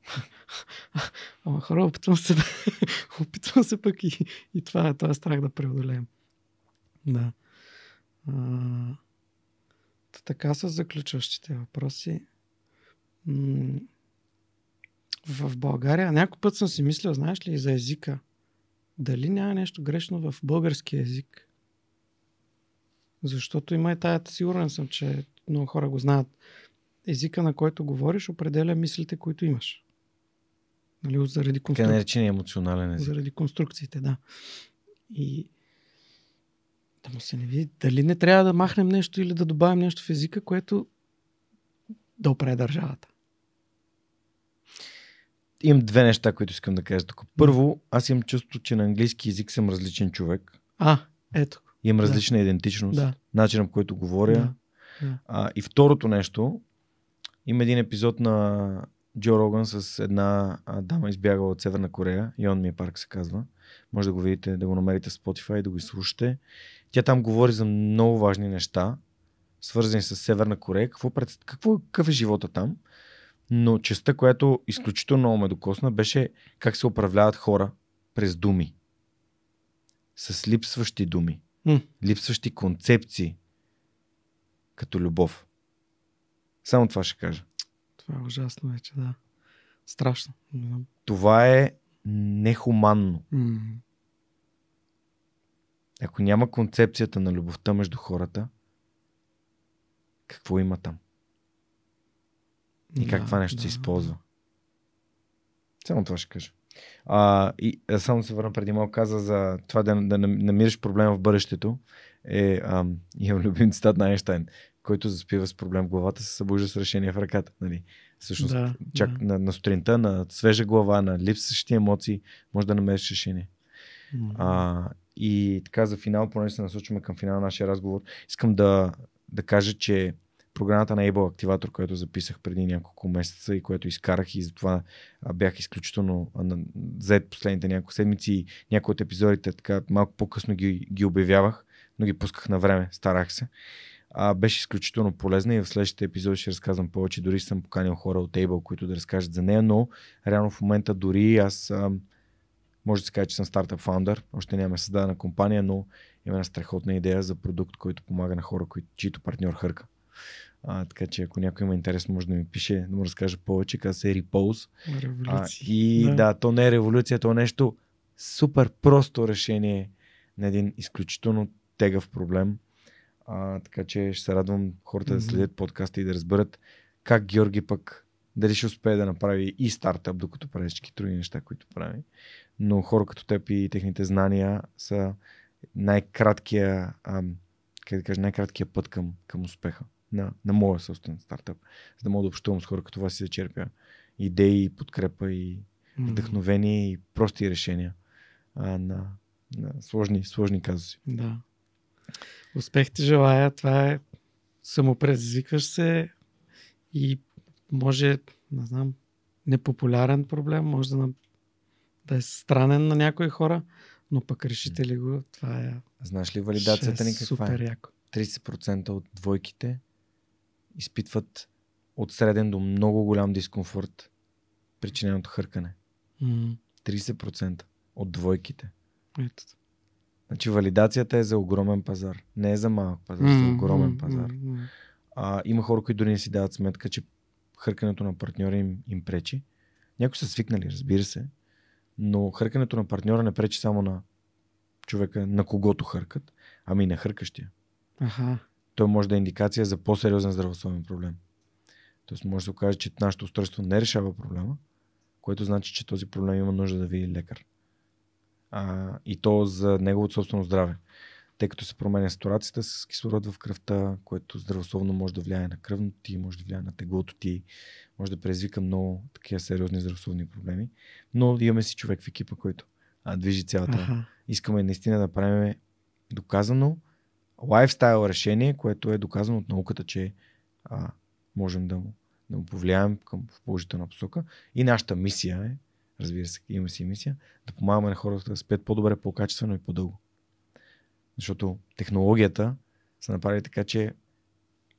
*laughs* Ама хора, опитвам се да. *laughs* опитвам се пък и, и това е този страх да преодолеем. Да. А, та така с заключващите въпроси. М- в България, някой път съм си мислил, знаеш ли, за езика дали няма нещо грешно в българския език. Защото има и тая, сигурен съм, че много хора го знаят. Езика, на който говориш, определя мислите, които имаш. Нали, заради, Така конструк... наречения емоционален език. заради конструкциите, да. И да му се не види. Дали не трябва да махнем нещо или да добавим нещо в езика, което да оправи държавата. Имам две неща, които искам да кажа тук. Първо, аз имам чувство, че на английски язик съм различен човек. А, ето. Имам Да. различна идентичност, Да. начинът по който говоря. Да. Да. А, и второто нещо, има един епизод на Джо Роган с една а, дама избягала от Северна Корея, Йон Ми парк се казва. Може да го видите, да го намерите в Spotify да го изслушате. Тя там говори за много важни неща, свързани с Северна Корея, какво, пред... какво какъв е живота там. Но частта, която изключително много ме докосна, беше как се управляват хора през думи. С липсващи думи. М. Липсващи концепции. Като любов. Само това ще кажа. Това е ужасно вече, да. Страшно. Това е нехуманно. М. Ако няма концепцията на любовта между хората, какво има там? И как Да, това нещо да, се използва? Само това ще кажа. А, и а, само се върна преди малко каза за това да, да нам- намираш проблема в бъдещето. Е, ам, *laughs* имам любим цитат на Айнштайн, който заспива с проблем в главата, се събужда с решение в ръката. Нали? Всъщност, Да, чак да. На, на сутринта, на свежа глава, на липсващи емоции, може да намериш решение. М. А, и така за финал, понеже се насочваме към финал на нашия разговор, искам да, да кажа, че програмата на Able Activator, която записах преди няколко месеца и което изкарах и затова бях изключително зает последните няколко седмици и някои от епизодите така малко по-късно ги, ги обявявах, но ги пусках на време, старах се. А, беше изключително полезна и в следващите епизоди ще разказвам повече. Дори съм поканил хора от Able, които да разкажат за нея, но реално в момента дори аз ам, може да се каже, че съм стартъп фаундър. Още нямаме създадена компания, но има една страхотна идея за продукт, който помага на хора, които, чието партньор хърка. А, така че ако някой има интерес, може да ми пише, да му разкаже повече. Каза се Repose. А, и да. да, то не е революция, то е нещо супер просто решение на един изключително тегъв проблем. А, така че ще се радвам хората да Мгм. следят подкаста и да разберат как Георги пък дали ще успее да направи и стартъп, докато прави всички други неща, които прави. Но хора като теб и техните знания са най-краткия, ам, как да кажа, най-краткия път към, към успеха на, на моя собствен стартъп. За да мога да общувам с хора като вас и да черпя идеи, подкрепа и вдъхновение и прости решения а, на, на сложни, сложни казуси. Да. Успех ти желая. Това е самопредизвикваш се и може, не знам, непопулярен проблем, може да, да е странен на някои хора, но пък решите ли го, това е Знаеш ли валидацията ни ще е каква супер е? яко. 30% от двойките изпитват от среден до много голям дискомфорт, причинен от хъркане. М, 30% от двойките. Ето. Значи валидацията е за огромен пазар. Не е за малък пазар, за М, огромен пазар. м. А, има хора, които дори не си дават сметка, че хъркането на партньора им, им пречи. Някои са свикнали, разбира се, но хъркането на партньора не пречи само на човека, на когото хъркат, ами и на хъркащия. Аха. Той може да е индикация за по-сериозен здравословен проблем. Тоест може да се окаже, че нашето устройство не решава проблема, което значи, че този проблем има нужда да види лекар. А, и то за неговото собствено здраве. Тъй като се променя сатурацията с кислород в кръвта, което здравословно може да влияе на кръвното ти, може да влияе на теглото ти, може да предизвика много такива сериозни здравословни проблеми. Но имаме си човек в екипа, който а, движи цялата. Аха. Искаме наистина да правим доказано лайфстайл решение, което е доказано от науката, че а, можем да му, да му повлияем към в положителна посока. И нашата мисия е, разбира се, имаме си мисия, да помагаме на хората да спят по-добре, по-качествено и по-дълго. Защото технологията са направили така, че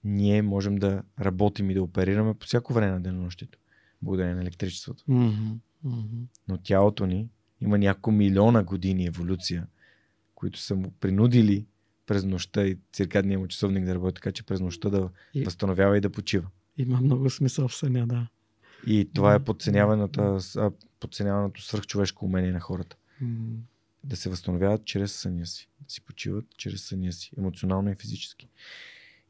ние можем да работим и да оперираме по всяко време на денонощието, благодарение на електричеството. Мгм. Мгм. Но тялото ни има няколко милиона години еволюция, които са му принудили през нощта и циркадния му часовник да работи така, че през нощта да И- възстановява и да почива. Има много смисъл в съня, да. И това е Да. а, подценяваното свръхчовешко умение на хората. М. Да се възстановяват чрез съня си. Да си почиват чрез съня си. Емоционално и физически.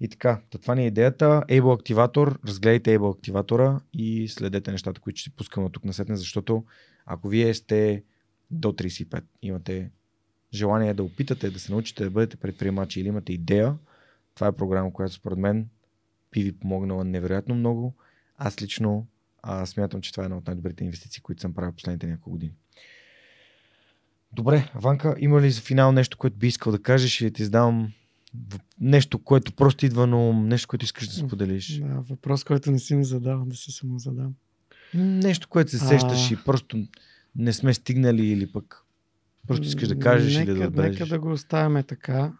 И така, та това ни е идеята. Able активатор, разгледайте Able активатора и следете нещата, които ще си пускаме от тук насетне, защото ако вие сте до 35, имате желание да опитате, да се научите да бъдете предприемачи или имате идея, това е програма, която според мен би ви помогнала невероятно много. Аз лично а, смятам, че това е една от най-добрите инвестиции, които съм правил последните няколко години. Добре, Ванка, има ли за финал нещо, което би искал да кажеш или ти издавам в- нещо, което просто идва ум, нещо, което искаш да споделиш? Да, въпрос, който не си ми задал, да се само задам. Нещо, което се сещаш А. и просто не сме стигнали или пък просто искаш да кажеш нека, или да отбележиш. Нека да го оставяме така.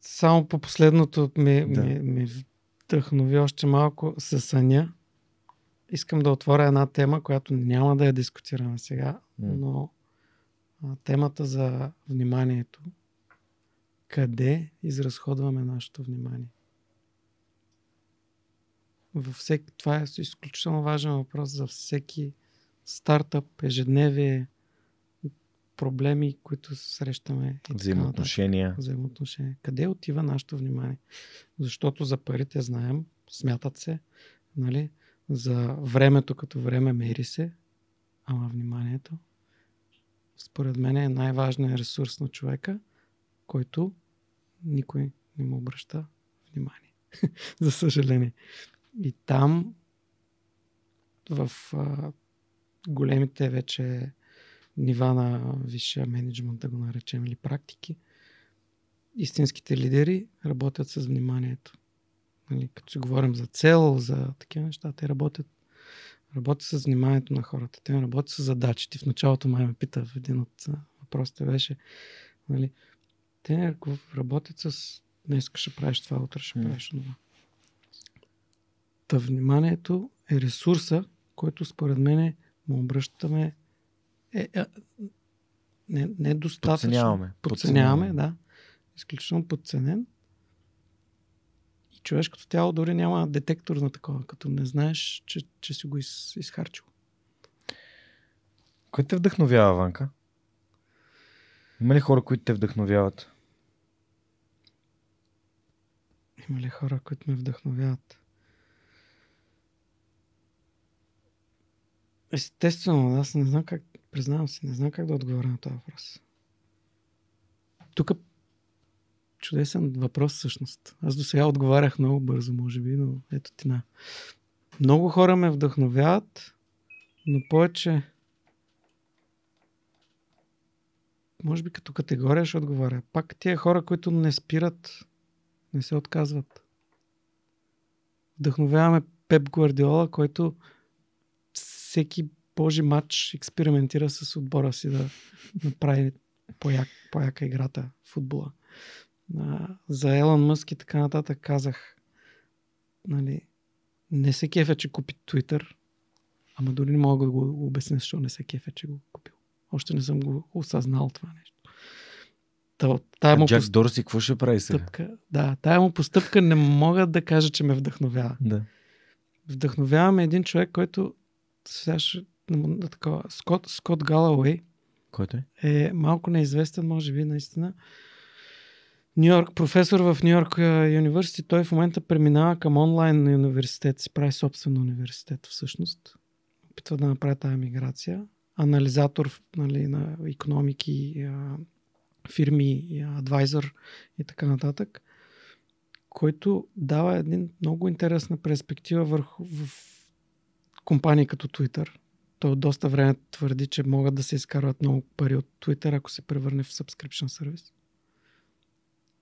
Само по последното ми, Да. ми, ми вдъхнови още малко със съня. Искам да отворя една тема, която няма да я дискутираме сега, но а, темата за вниманието. Къде изразходваме нашето внимание? Във всеки, това е изключително важен въпрос за всеки стартъп, ежедневие, проблеми, които срещаме. И така нататък. Взаимоотношения. Взаимоотношения. Къде отива нашето внимание? Защото за парите знаем, смятат се, нали? За времето като време мери се, ама вниманието според мен е най-важният ресурс на човека, който никой не му обръща внимание. *laughs* за съжаление. И там в а, големите вече нива на висшия менеджмент, да го наречем, или практики, истинските лидери работят с вниманието. Нали, като си говорим за цел, за такива неща, те работят, работят с вниманието на хората. Те работят с задачите. В началото май ме пита в един от въпросите беше, нали, те работят с днес ще правиш това, утре ще правиш това. Та вниманието е ресурса, който според мен му обръщаме е, е, не, не е достатъчно. Подценяваме. Подценяваме, да. Изключително подценен. Човешкото тяло дори няма детектор на такова, като не знаеш, че, че си го из, изхарчил. Кой те вдъхновява, Ванка? Има ли хора, които те вдъхновяват? Има ли хора, които ме вдъхновяват? Естествено, аз не знам как, признавам се, не знам как да отговоря на този въпрос. Тук чудесен въпрос всъщност. Аз до сега отговарях много бързо, може би, но ето ти на. Много хора ме вдъхновяват, но повече може би като категория ще отговаря. Пак тия хора, които не спират, не се отказват. Вдъхновяваме Пеп Гвардиола, който всеки божи матч експериментира с отбора си да направи по-як, по-яка играта в футбола. За Елон Мъск и така нататък казах, нали, не се кефе, че купи Twitter, ама дори не мога да го обясня, защо не се кефе, че го купил. Още не съм го осъзнал това нещо. Та, тая, му Джак постъпка, Дорси, какво ще прави сега? да, тая му постъпка не мога да кажа, че ме вдъхновява. Да. Вдъхновяваме един човек, който сега ще, такова, Скот, Скот Галауей Който е? е малко неизвестен, може би, наистина. Нью Йорк, професор в Нью Йорк университет, той в момента преминава към онлайн университет, си прави собствен университет всъщност. Опитва да направи тази миграция. Анализатор нали, на економики, фирми, адвайзър и така нататък, който дава един много интересна перспектива върху в компании като Twitter. Той от доста време твърди, че могат да се изкарват много пари от Twitter, ако се превърне в subscription сервис.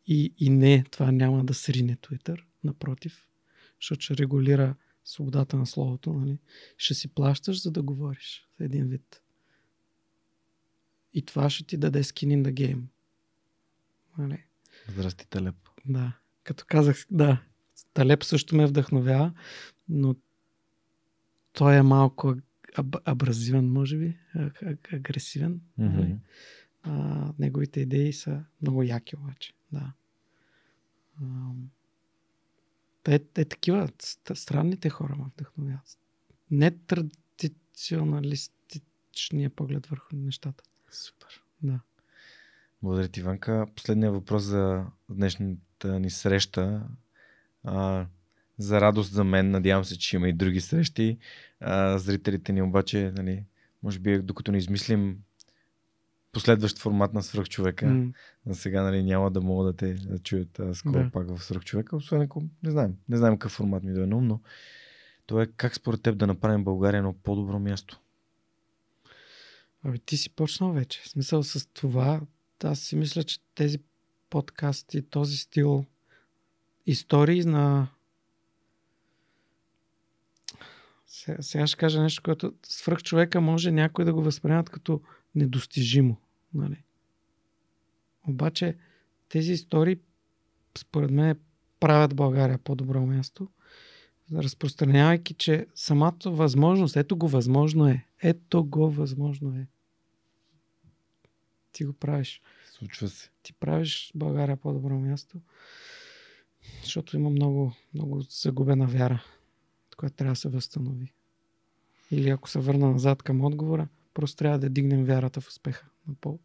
И, и не, това няма да срине Twitter, напротив, защото ще регулира свободата на словото. Нали? Ще си плащаш, за да говориш в един вид. И това ще ти даде skin in the game. Нали? Здрасти, Талеп. Да. Като казах, да, Талеп също ме вдъхновява, но той е малко аб- абразивен, може би, а- агресивен. Мгм. А, неговите идеи са много яки обаче. Да. Те, те такива ст- странните хора ме вдъхновяват. Не традиционалистичния поглед върху нещата. Супер. Да. Благодаря ти, Иванка. Последният въпрос за днешната ни среща. А, за радост за мен, надявам се, че има и други срещи. А, зрителите ни обаче, нали, може би докато не измислим последващ формат на свръхчовека, за сега нали, няма да могат да те да чуят а, скоро Да. пак в свръхчовека, освен ако не знаем. Не знаем какъв формат ми дойде но то е как според теб да направим България едно по-добро място. Абе, ти си почнал вече. В смисъл с това, аз си мисля, че тези подкасти, този стил истории на сега ще кажа нещо, което свръх човека може някой да го възприемат като недостижимо. Нали? Обаче тези истории, според мен, правят България по-добро място, разпространявайки, че самата възможност, ето го възможно е, ето го възможно е. Ти го правиш. Случва се. Ти правиш България по-добро място, защото има много, много загубена вяра, която трябва да се възстанови. Или ако се върна назад към отговора, просто трябва да дигнем вярата в успеха на по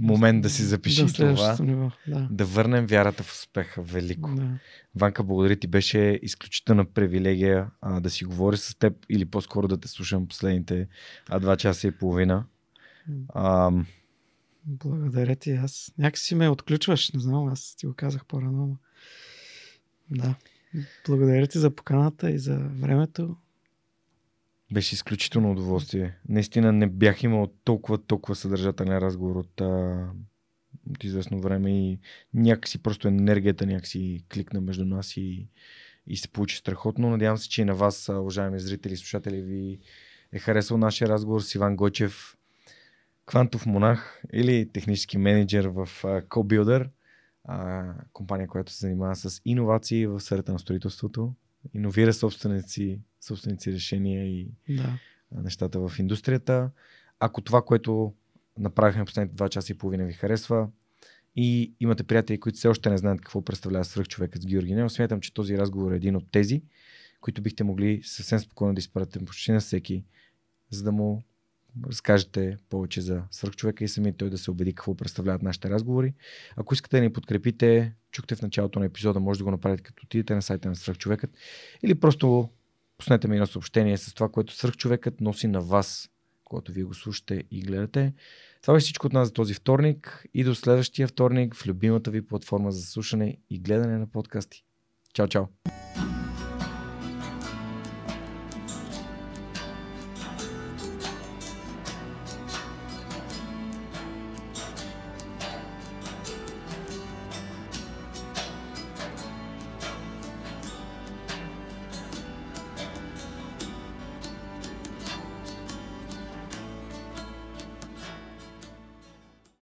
Момент да си запиши до това. ниво. Да. Да върнем вярата в успеха. Велико. да. Ванка, благодаря ти. Беше изключителна привилегия а, да си говоря с теб или по-скоро да те слушам последните а, два часа и половина. А, Благодаря ти. Аз някакси ме отключваш. Не знам, аз ти го казах по-рано. но- Да. Благодаря ти за поканата и за времето. Беше изключително удоволствие. Наистина не бях имал толкова, толкова съдържателен разговор от, а, от известно време и някакси просто енергията някакси кликна между нас и, и се получи страхотно. Надявам се, че и на вас, уважаеми зрители и слушатели, ви е харесал нашия разговор с Иван Гойчев, квантов монах или технически менеджер в CoBuilder, компания, която се занимава с иновации в сферата на строителството, иновира собственици, собственици решения и Да. нещата в индустрията. Ако това, което направихме последните два часа и половина ви харесва и имате приятели, които все още не знаят какво представлява свръхчовекът с Георги Нел, смятам, че този разговор е един от тези, които бихте могли съвсем спокойно да изпратите почти на всеки, за да му разкажете повече за свръхчовека и самият той да се убеди какво представляват нашите разговори. Ако искате да ни подкрепите, чухте в началото на епизода, може да го направите като отидете на сайта на свръхчовекът или просто пуснете ми едно съобщение с това, което свръхчовекът носи на вас, когато вие го слушате и гледате. Това е всичко от нас за този вторник и до следващия вторник в любимата ви платформа за слушане и гледане на подкасти. Чао, чао!